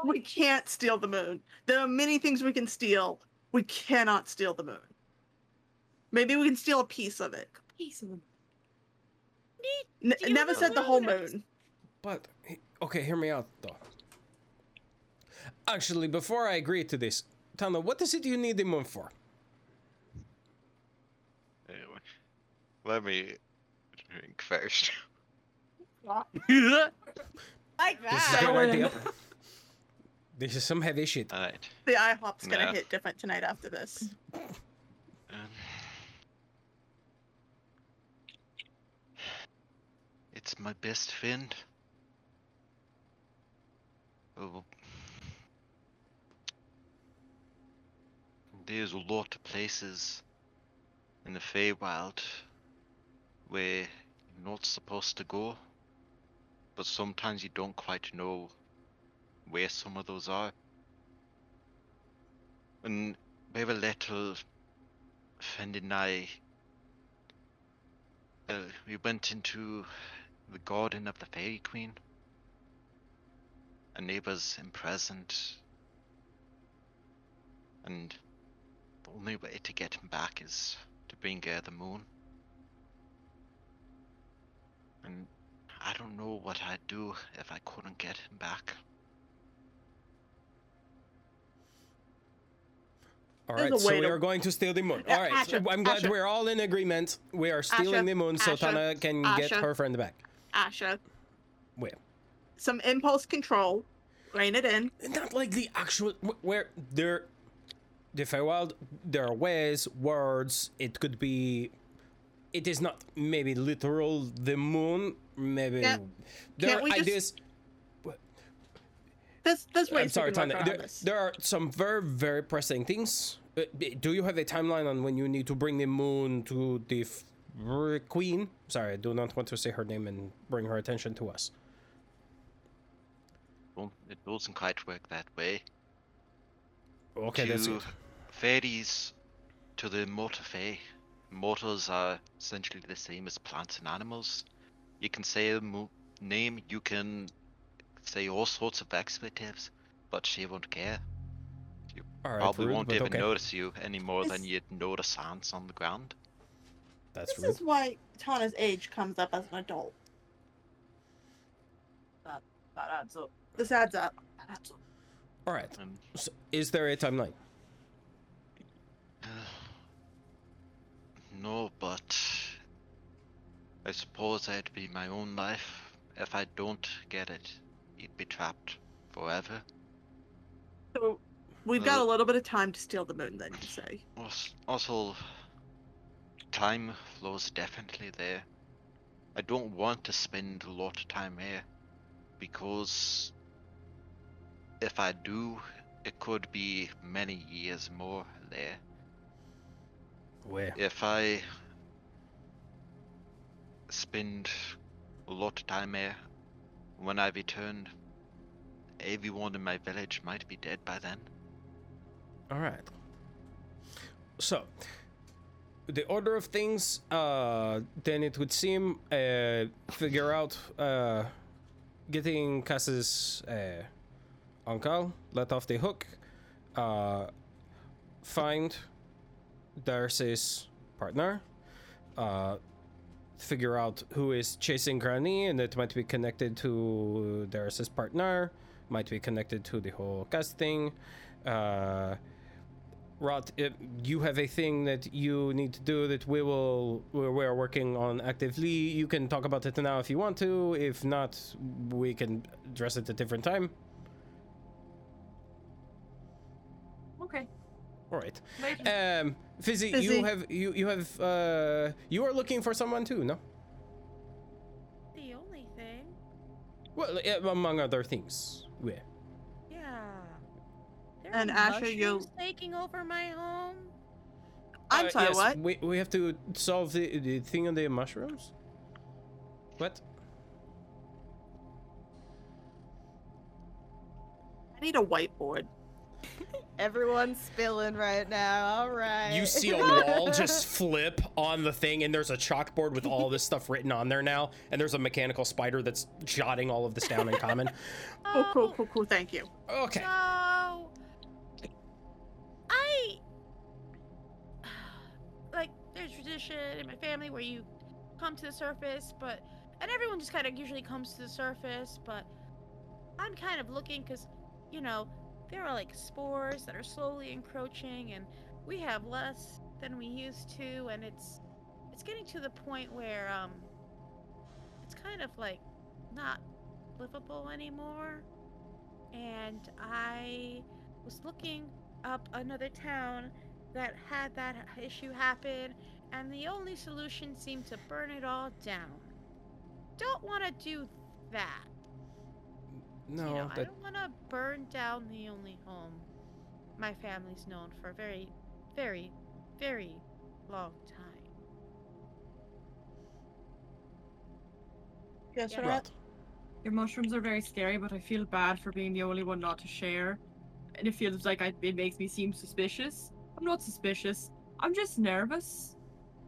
We can't steal the moon. There are many things we can steal. We cannot steal the moon. Maybe we can steal a piece of it. A piece of them. N- Steal never the said the whole moon. moon. But okay, hear me out though. Actually, before I agree to this, Tana, what is it you need the moon for? Anyway, let me drink first. [LAUGHS] [LAUGHS] Like that. This is that. good idea. [LAUGHS] This is some heavy shit. Alright. The IHOP's gonna No. hit different tonight after this. Um, [SIGHS] it's my best friend. Oh. There's a lot of places in the Feywild where you're not supposed to go, but sometimes you don't quite know where some of those are. And very little friend and I, uh, we went into the garden of the Fairy Queen. A neighbor's imprisoned, and the only way to get him back is to bring her the moon. And I don't know what I'd do if I couldn't get him back. All There's right, so way we to- are going to steal the moon. Yeah, All right, so I'm glad Asher. we're all in agreement. We are stealing Asher, the moon so Asher, Tana can get her friend back. Asher, Where? some impulse control. Rein it in. Not like the actual wh- where there. The Feywild, there are ways, words. It could be. It is not maybe literal. The moon, maybe. Yeah. There Can't are we just- ideas. There's, there's ways I'm sorry, we can Tana. work There, there are some very, very pressing things. Uh, do you have a timeline on when you need to bring the moon to the f- r- queen? Sorry, I do not want to say her name and bring her attention to us. Well, it doesn't quite work that way. Okay, that's to good. fairies to the mortal fae. Mortals are essentially the same as plants and animals. You can say a mo- name, you can say all sorts of expletives, but she won't care. All right, Probably rude, won't even okay. notice you any more than you'd notice ants on the ground. That's This rude. is why Tana's age comes up as an adult. That adds up. This adds up. That adds up. All right. And So is there a timeline? No, but I suppose that'd be my own life. If I don't get it, you'd be trapped forever. So we've got a Uh, little bit of time to steal the moon, then you say. Also, time flows definitely there. I don't want to spend a lot of time here because if I do, it could be many years more there. Where? If I spend a lot of time there, when I return, everyone in my village might be dead by then. All right. So, the order of things, uh, then it would seem, uh, figure out, uh, getting Cass's, uh, uncle let off the hook, uh, find Darcy's partner, uh, figure out who is chasing Granny, and it might be connected to Darcy's partner, might be connected to the whole Cass thing, uh, Rot, it, you have a thing that you need to do that we will we are working on actively. You can talk about it now if you want to. If not, we can address it at a different time. All right. Later. Um, Fizzy, Fizzy. you have you you have uh you are looking for someone too, no? The only thing. Well, among other things. Yeah. Yeah. There And are Asher, you- mushrooms taking over my home. I'm Uh, sorry, yes, what? We we have to solve the the thing on the mushrooms. What? I need a whiteboard. [LAUGHS] Everyone's spilling right now. All right. You see a wall just flip on the thing, and there's a chalkboard with all this stuff written on there now, and there's a mechanical spider that's jotting all of this down in common. [LAUGHS] Cool, cool, Oh, cool, cool. Thank you. Okay. No. I like there's tradition in my family where you come to the surface, but and everyone just kind of usually comes to the surface, but I'm kind of looking because you know there are like spores that are slowly encroaching, and we have less than we used to, and it's it's getting to the point where um it's kind of like not livable anymore and I was looking up another town that had that issue happen, and the only solution seemed to burn it all down. Don't want to do that. No, you know, I don't want to burn down the only home my family's known for a very, very, very long time. Yes, Yeah. Rot? Rot. Your mushrooms are very scary, but I feel bad for being the only one not to share. And it feels like I, it makes me seem suspicious. I'm not suspicious. I'm just nervous.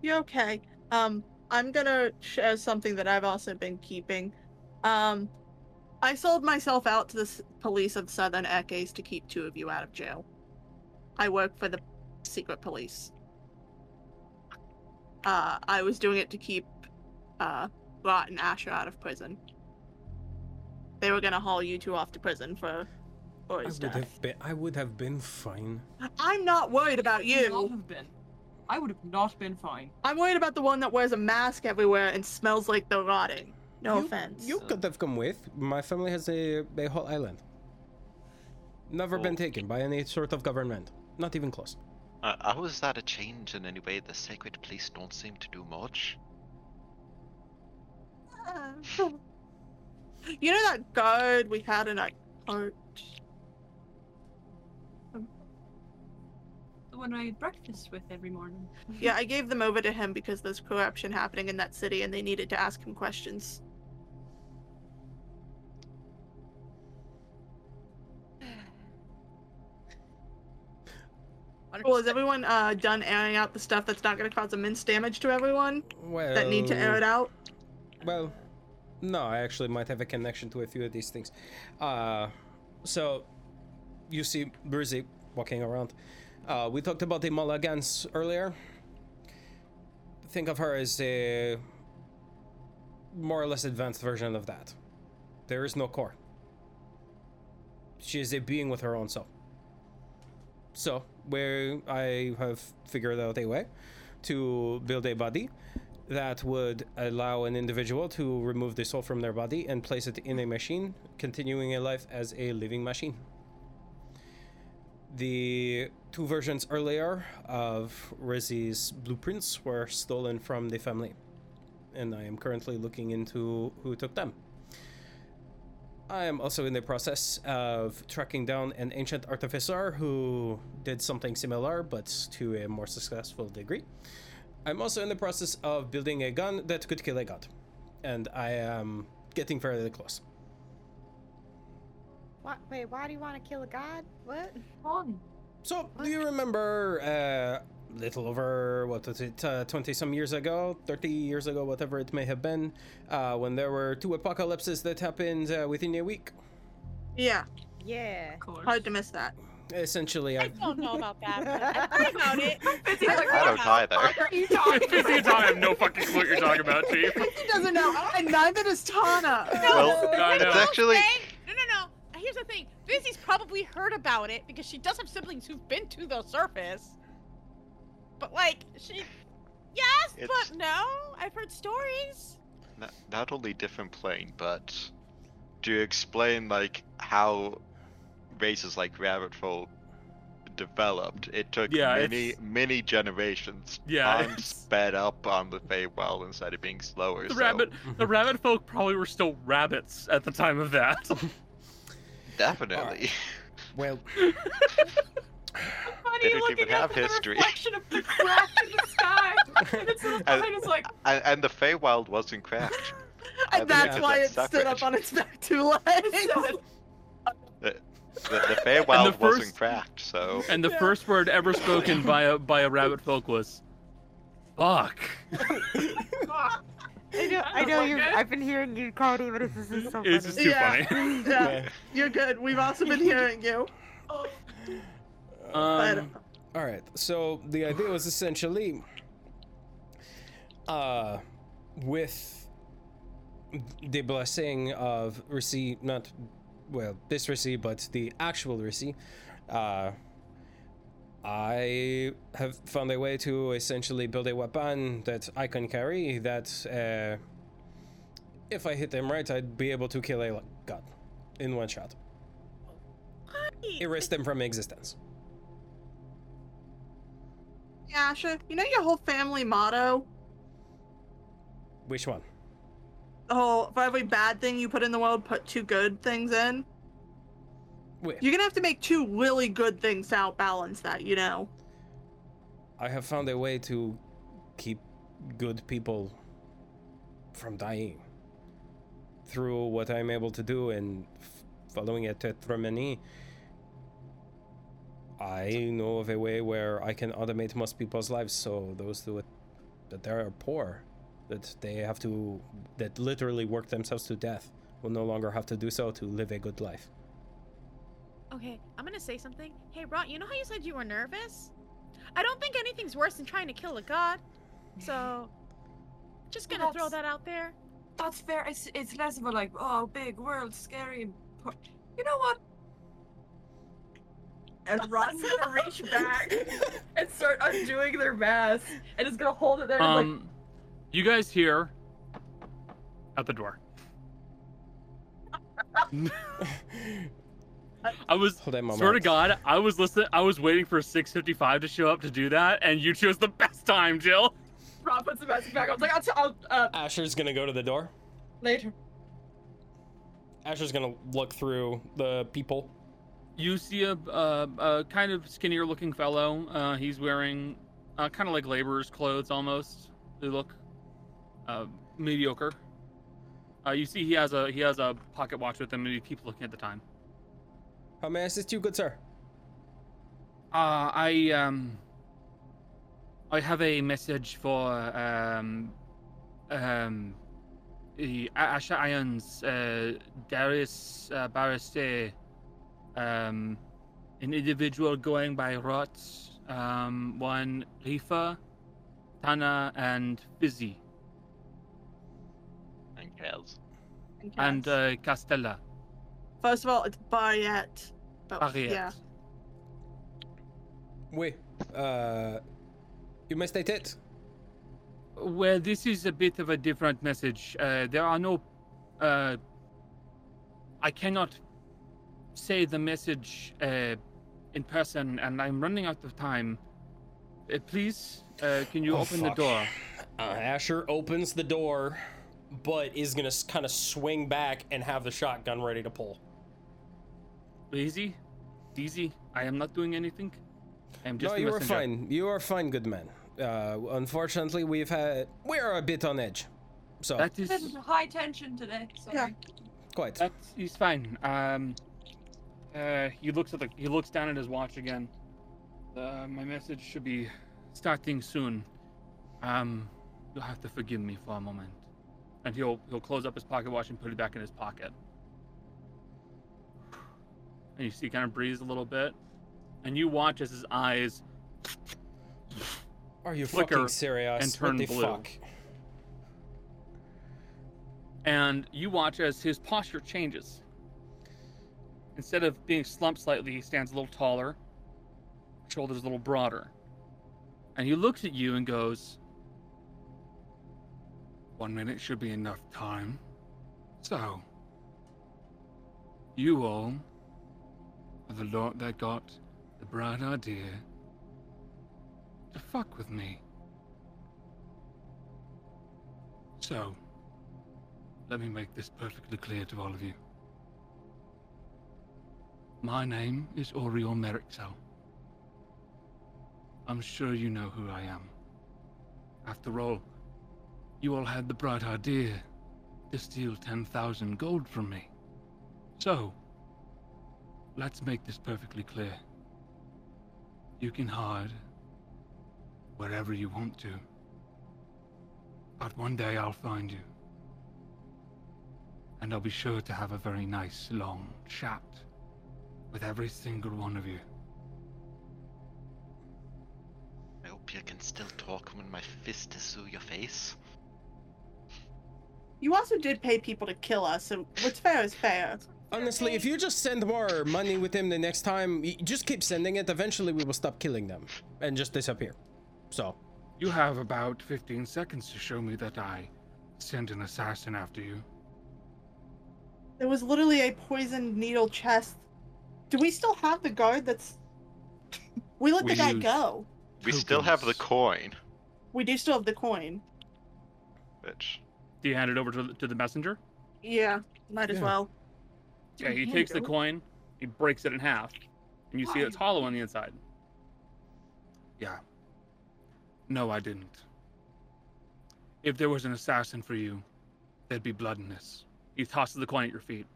You're okay. Um, I'm gonna share something that I've also been keeping. Um, I sold myself out to the police of Southern Eches to keep two of you out of jail. I work for the secret police. Uh, I was doing it to keep, uh, Rot and Asher out of prison. They were gonna haul you two off to prison for, for I would death. have been. I would have been fine. I'm not worried about Would you. not have been. I would have not been fine. I'm worried about the one that wears a mask everywhere and smells like they're rotting. No you, offense. You could have come with. My family has a a whole island. Never been Oh. taken by any sort of government. Not even close. Uh, how is that a change in any way? The sacred police don't seem to do much. [LAUGHS] you know that guard we had in our court? The one I had breakfast with every morning. Yeah, I [LAUGHS] gave them over to him because there's corruption happening in that city and they needed to ask him questions. Well, is everyone uh, done airing out the stuff that's not going to cause immense damage to everyone Well, that need to air it out? Well, no, I actually might have a connection to a few of these things. Uh, so, you see Brizzy walking around. Uh, we talked about the Mulligans earlier. Think of her as a more or less advanced version of that. There is no core. She is a being with her own soul. So, where I have figured out a way to build a body that would allow an individual to remove the soul from their body and place it in a machine, continuing a life as a living machine. The two versions earlier of Rizzy's blueprints were stolen from the family, and I am currently looking into who took them. I am also in the process of tracking down an ancient artificer who did something similar, but to a more successful degree. I'm also in the process of building a gun that could kill a god, and I am getting fairly close. What? Wait, why do you want to kill a god? What? Fun. So, do you remember uh, little over what was it, twenty some years ago, thirty years ago, whatever it may have been, uh, when there were two apocalypses that happened uh, within a week? Yeah, Yeah. Of hard to miss that. Essentially, I I don't know about that. but [LAUGHS] I thought about it. [LAUGHS] Fizzy's like, I don't "What the either." fuck are you talking Fizzy and about?" Tana have no fucking clue what you're talking about, [LAUGHS] Chief. He doesn't know, and neither does Tana. Well, I know. it's actually no, no, no. Here's the thing. Fizzy's probably heard about it because she does have siblings who've been to the surface. But like, she, yes, It's- but no. I've heard stories. not, not only different plane, but to explain like how races like rabbit folk developed, it took Yeah, many it's- many generations. Yeah, time it's- sped up on the Feywild instead of being slower. The so rabbit, [LAUGHS] the rabbit folk probably were still rabbits at the time of that. definitely. well, [LAUGHS] Funny They don't looking even up have the history. reflection of the crack in the sky. [LAUGHS] And it's, And- and it's like, and, and the Feywild wasn't cracked. And think that's that why it that's stood up on its back two legs. [LAUGHS] The, the, the Feywild wasn't first- cracked, so and the first word ever spoken by a by a rabbit folk was, "Fuck." "Fuck." I know, I know you. I've been hearing you, Cody, but this is so It's funny. just too Yeah. funny. [LAUGHS] yeah, you're good. We've also been hearing you. Um, All right. So the idea was essentially, uh, with the blessing of Risi, not well this Risi, but the actual Risi, uh, I have found a way to essentially build a weapon that I can carry. That uh, if I hit them right, I'd be able to kill a god in one shot, erase them from existence. Yeah, Asher, you know your whole family motto? Which one? The whole for every bad thing you put in the world, put two good things in. Wait. You're gonna have to make two really good things to outbalance that, you know. I have found a way to keep good people from dying through what I'm able to do and f- following a tetramani. I know of a way where I can automate most people's lives so those who that they are poor, that they have to, that literally work themselves to death, will no longer have to do so to live a good life. Okay, I'm gonna say something. Hey, Rot, you know how you said you were nervous? I don't think anything's worse than trying to kill a god. So, [LAUGHS] just gonna throw that out there. That's fair. It's, it's less about like, oh, big world, scary. and You know what? And Rot's gonna reach back [LAUGHS] and start undoing their mask, and is gonna hold it there and like, um, you guys hear at the door. [LAUGHS] I was Hold on a moment. swear to God, I was listening. I was waiting for 6:55 to show up to do that, and you chose the best time, Jill. Rod puts the mask back. I was like, I'll, t- I'll uh, Asher's gonna go to the door. later. Asher's gonna look through the people. You see a, uh, a kind of skinnier looking fellow. Uh, he's wearing uh, kind of like laborer's clothes almost. They look uh, mediocre. Uh, you see he has a he has a pocket watch with him, and he keeps looking at the time. How may I assist you, good sir? Uh, I um, I have a message for um, um, the A- Asha Ions, uh, Darius uh, Bariste, um, an individual going by Rot, um, one Rifa, Tana, and Fizzy, And Kaz. and uh, Castella. First of all, it's Barriette. But, Barriette. Yeah. Oui. Uh, you may state it. Well, this is a bit of a different message. Uh, there are no. Uh, I cannot say the message uh, in person, and I'm running out of time. Uh, please, uh, can you Oh, open fuck. the door? Uh, Asher opens the door but is gonna kind of swing back and have the shotgun ready to pull. Easy, easy. I am not doing anything. I am just. no, the you are fine. You are fine, good man. Uh, unfortunately, we've had we are a bit on edge, so That is high tension today. Sorry. Yeah. quite. that is fine. Um, uh, he looks at the he looks down at his watch again. Uh, my message should be starting soon. Um, you'll have to forgive me for a moment. And he'll he'll close up his pocket watch and put it back in his pocket. And you see, he kind of breathes a little bit, and you watch as his eyes Are you fucking serious? and turn blue. fuck? and you watch as his posture changes. Instead of being slumped slightly, he stands a little taller, shoulders a little broader. And he looks at you and goes, One minute should be enough time. So, you all are the lot that got the bright idea to fuck with me. So, let me make this perfectly clear to all of you. My name is Oriol Merixel. I'm sure you know who I am. After all, you all had the bright idea to steal 10,000 gold from me. So, let's make this perfectly clear. You can hide wherever you want to. But one day I'll find you and I'll be sure to have a very nice long chat with every single one of you. I hope you can still talk when my fist is through your face. You also did pay people to kill us, so what's fair is fair. Honestly, if you just send more money with him the next time, y- just keep sending it. Eventually, we will stop killing them and just disappear. So, You have about 15 seconds to show me that I sent an assassin after you. There was literally a poisoned needle chest. Do we still have the guard that's. [LAUGHS] We let We the guy used- go. We still have the coin, We do still have the coin. Bitch. Do you hand it over to the, to the messenger? Yeah, might as Yeah. well. Yeah, he takes the coin, he breaks it in half, and you see it's hollow on the inside. Yeah. No, I didn't. If there was an assassin for you, there'd be blood in this. He tosses the coin at your feet.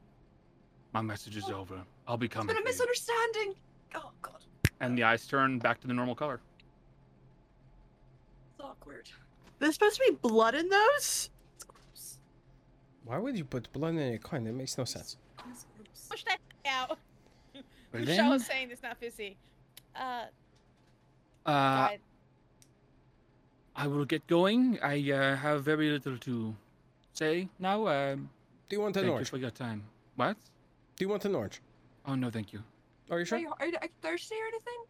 My message is oh. over. I'll be It's coming. been a misunderstanding. Oh god, And the eyes turn back to the normal color. it's awkward. There's supposed to be blood in those? It's gross. why would you put blood in a coin? That makes no sense. It's gross. Push that out. [LAUGHS] Well, Michelle then, is saying it's not fizzy. Uh, uh, I will get going. I uh, have very little to say now. Um, Do you want an thank you for your time. What? Do you want an orange? Oh no, thank you. Are you Are sure? you, are you are you thirsty or anything?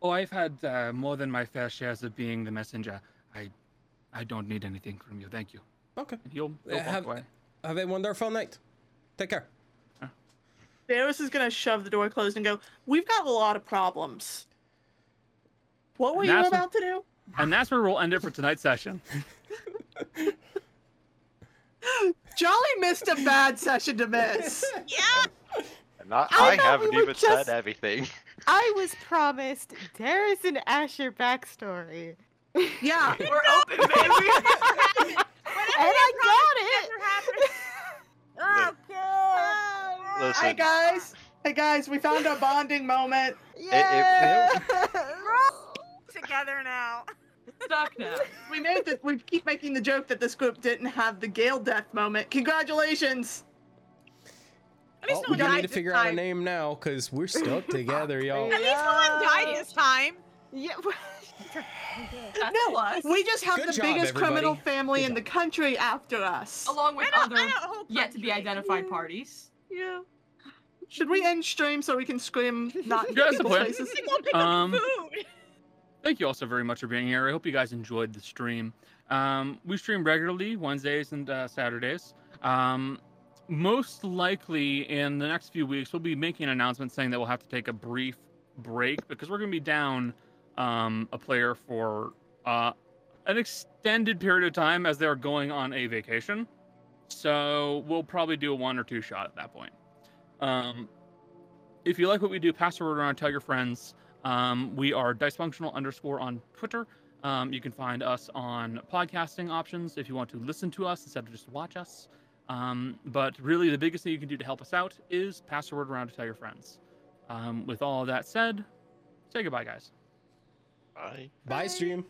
Oh, I've had uh, more than my fair shares of being the messenger. I, I don't need anything from you. Thank you. Okay. And he'll, he'll Uh, have- away. Have a wonderful night. Take care. Varus is gonna shove the door closed and go, We've got a lot of problems. What were And you that's what- about to do? And that's where we'll end it for tonight's session. [LAUGHS] Jolly missed a bad session to miss. [LAUGHS] yeah. And I, I I thought we haven't were even just- said everything. [LAUGHS] I was promised Darius and Asher backstory. yeah. [LAUGHS] We're open, baby. [LAUGHS] and I got it. Oh god. Listen, Hey guys. Hey guys, we found a bonding moment. Yeah. Together now. Stuck now. We made the we keep making the joke that this group didn't have the Gale death moment. Congratulations. At least Oh, no we one need to this figure out a name now, cause we're stuck [LAUGHS] together, y'all. At least no one died this time. yeah. That's No, plus. we just have Good the job, biggest criminal family Good in the country after us. Along with I other I don't hope yet to be country. identified parties. Yeah. Should we end stream so we can scream not in Yeah, that's the people's plan. faces? Pick Um, food. Thank you all so very much for being here. I hope you guys enjoyed the stream. Um, we stream regularly Wednesdays and uh, Saturdays. Um, most likely in the next few weeks, we'll be making an announcement saying that we'll have to take a brief break because we're going to be down um, a player for uh, an extended period of time as they're going on a vacation. So we'll probably do a one or two shot at that point. Um, if you like what we do, pass the word around, tell your friends. Um, we are dicefunctional underscore on Twitter. Um, you can find us on podcasting options if you want to listen to us instead of just watch us. Um, but really, the biggest thing you can do to help us out is pass the word around to tell your friends. Um, with all of that said, say goodbye, guys. Bye. Bye, stream.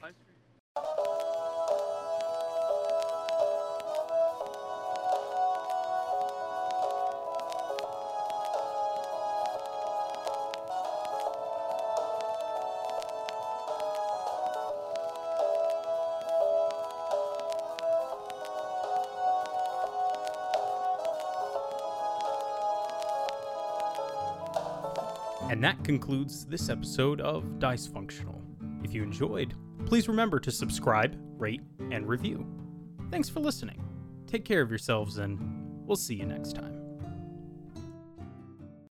And that concludes this episode of Dice Functional. If you enjoyed, please remember to subscribe, rate, and review. Thanks for listening. Take care of yourselves, and we'll see you next time.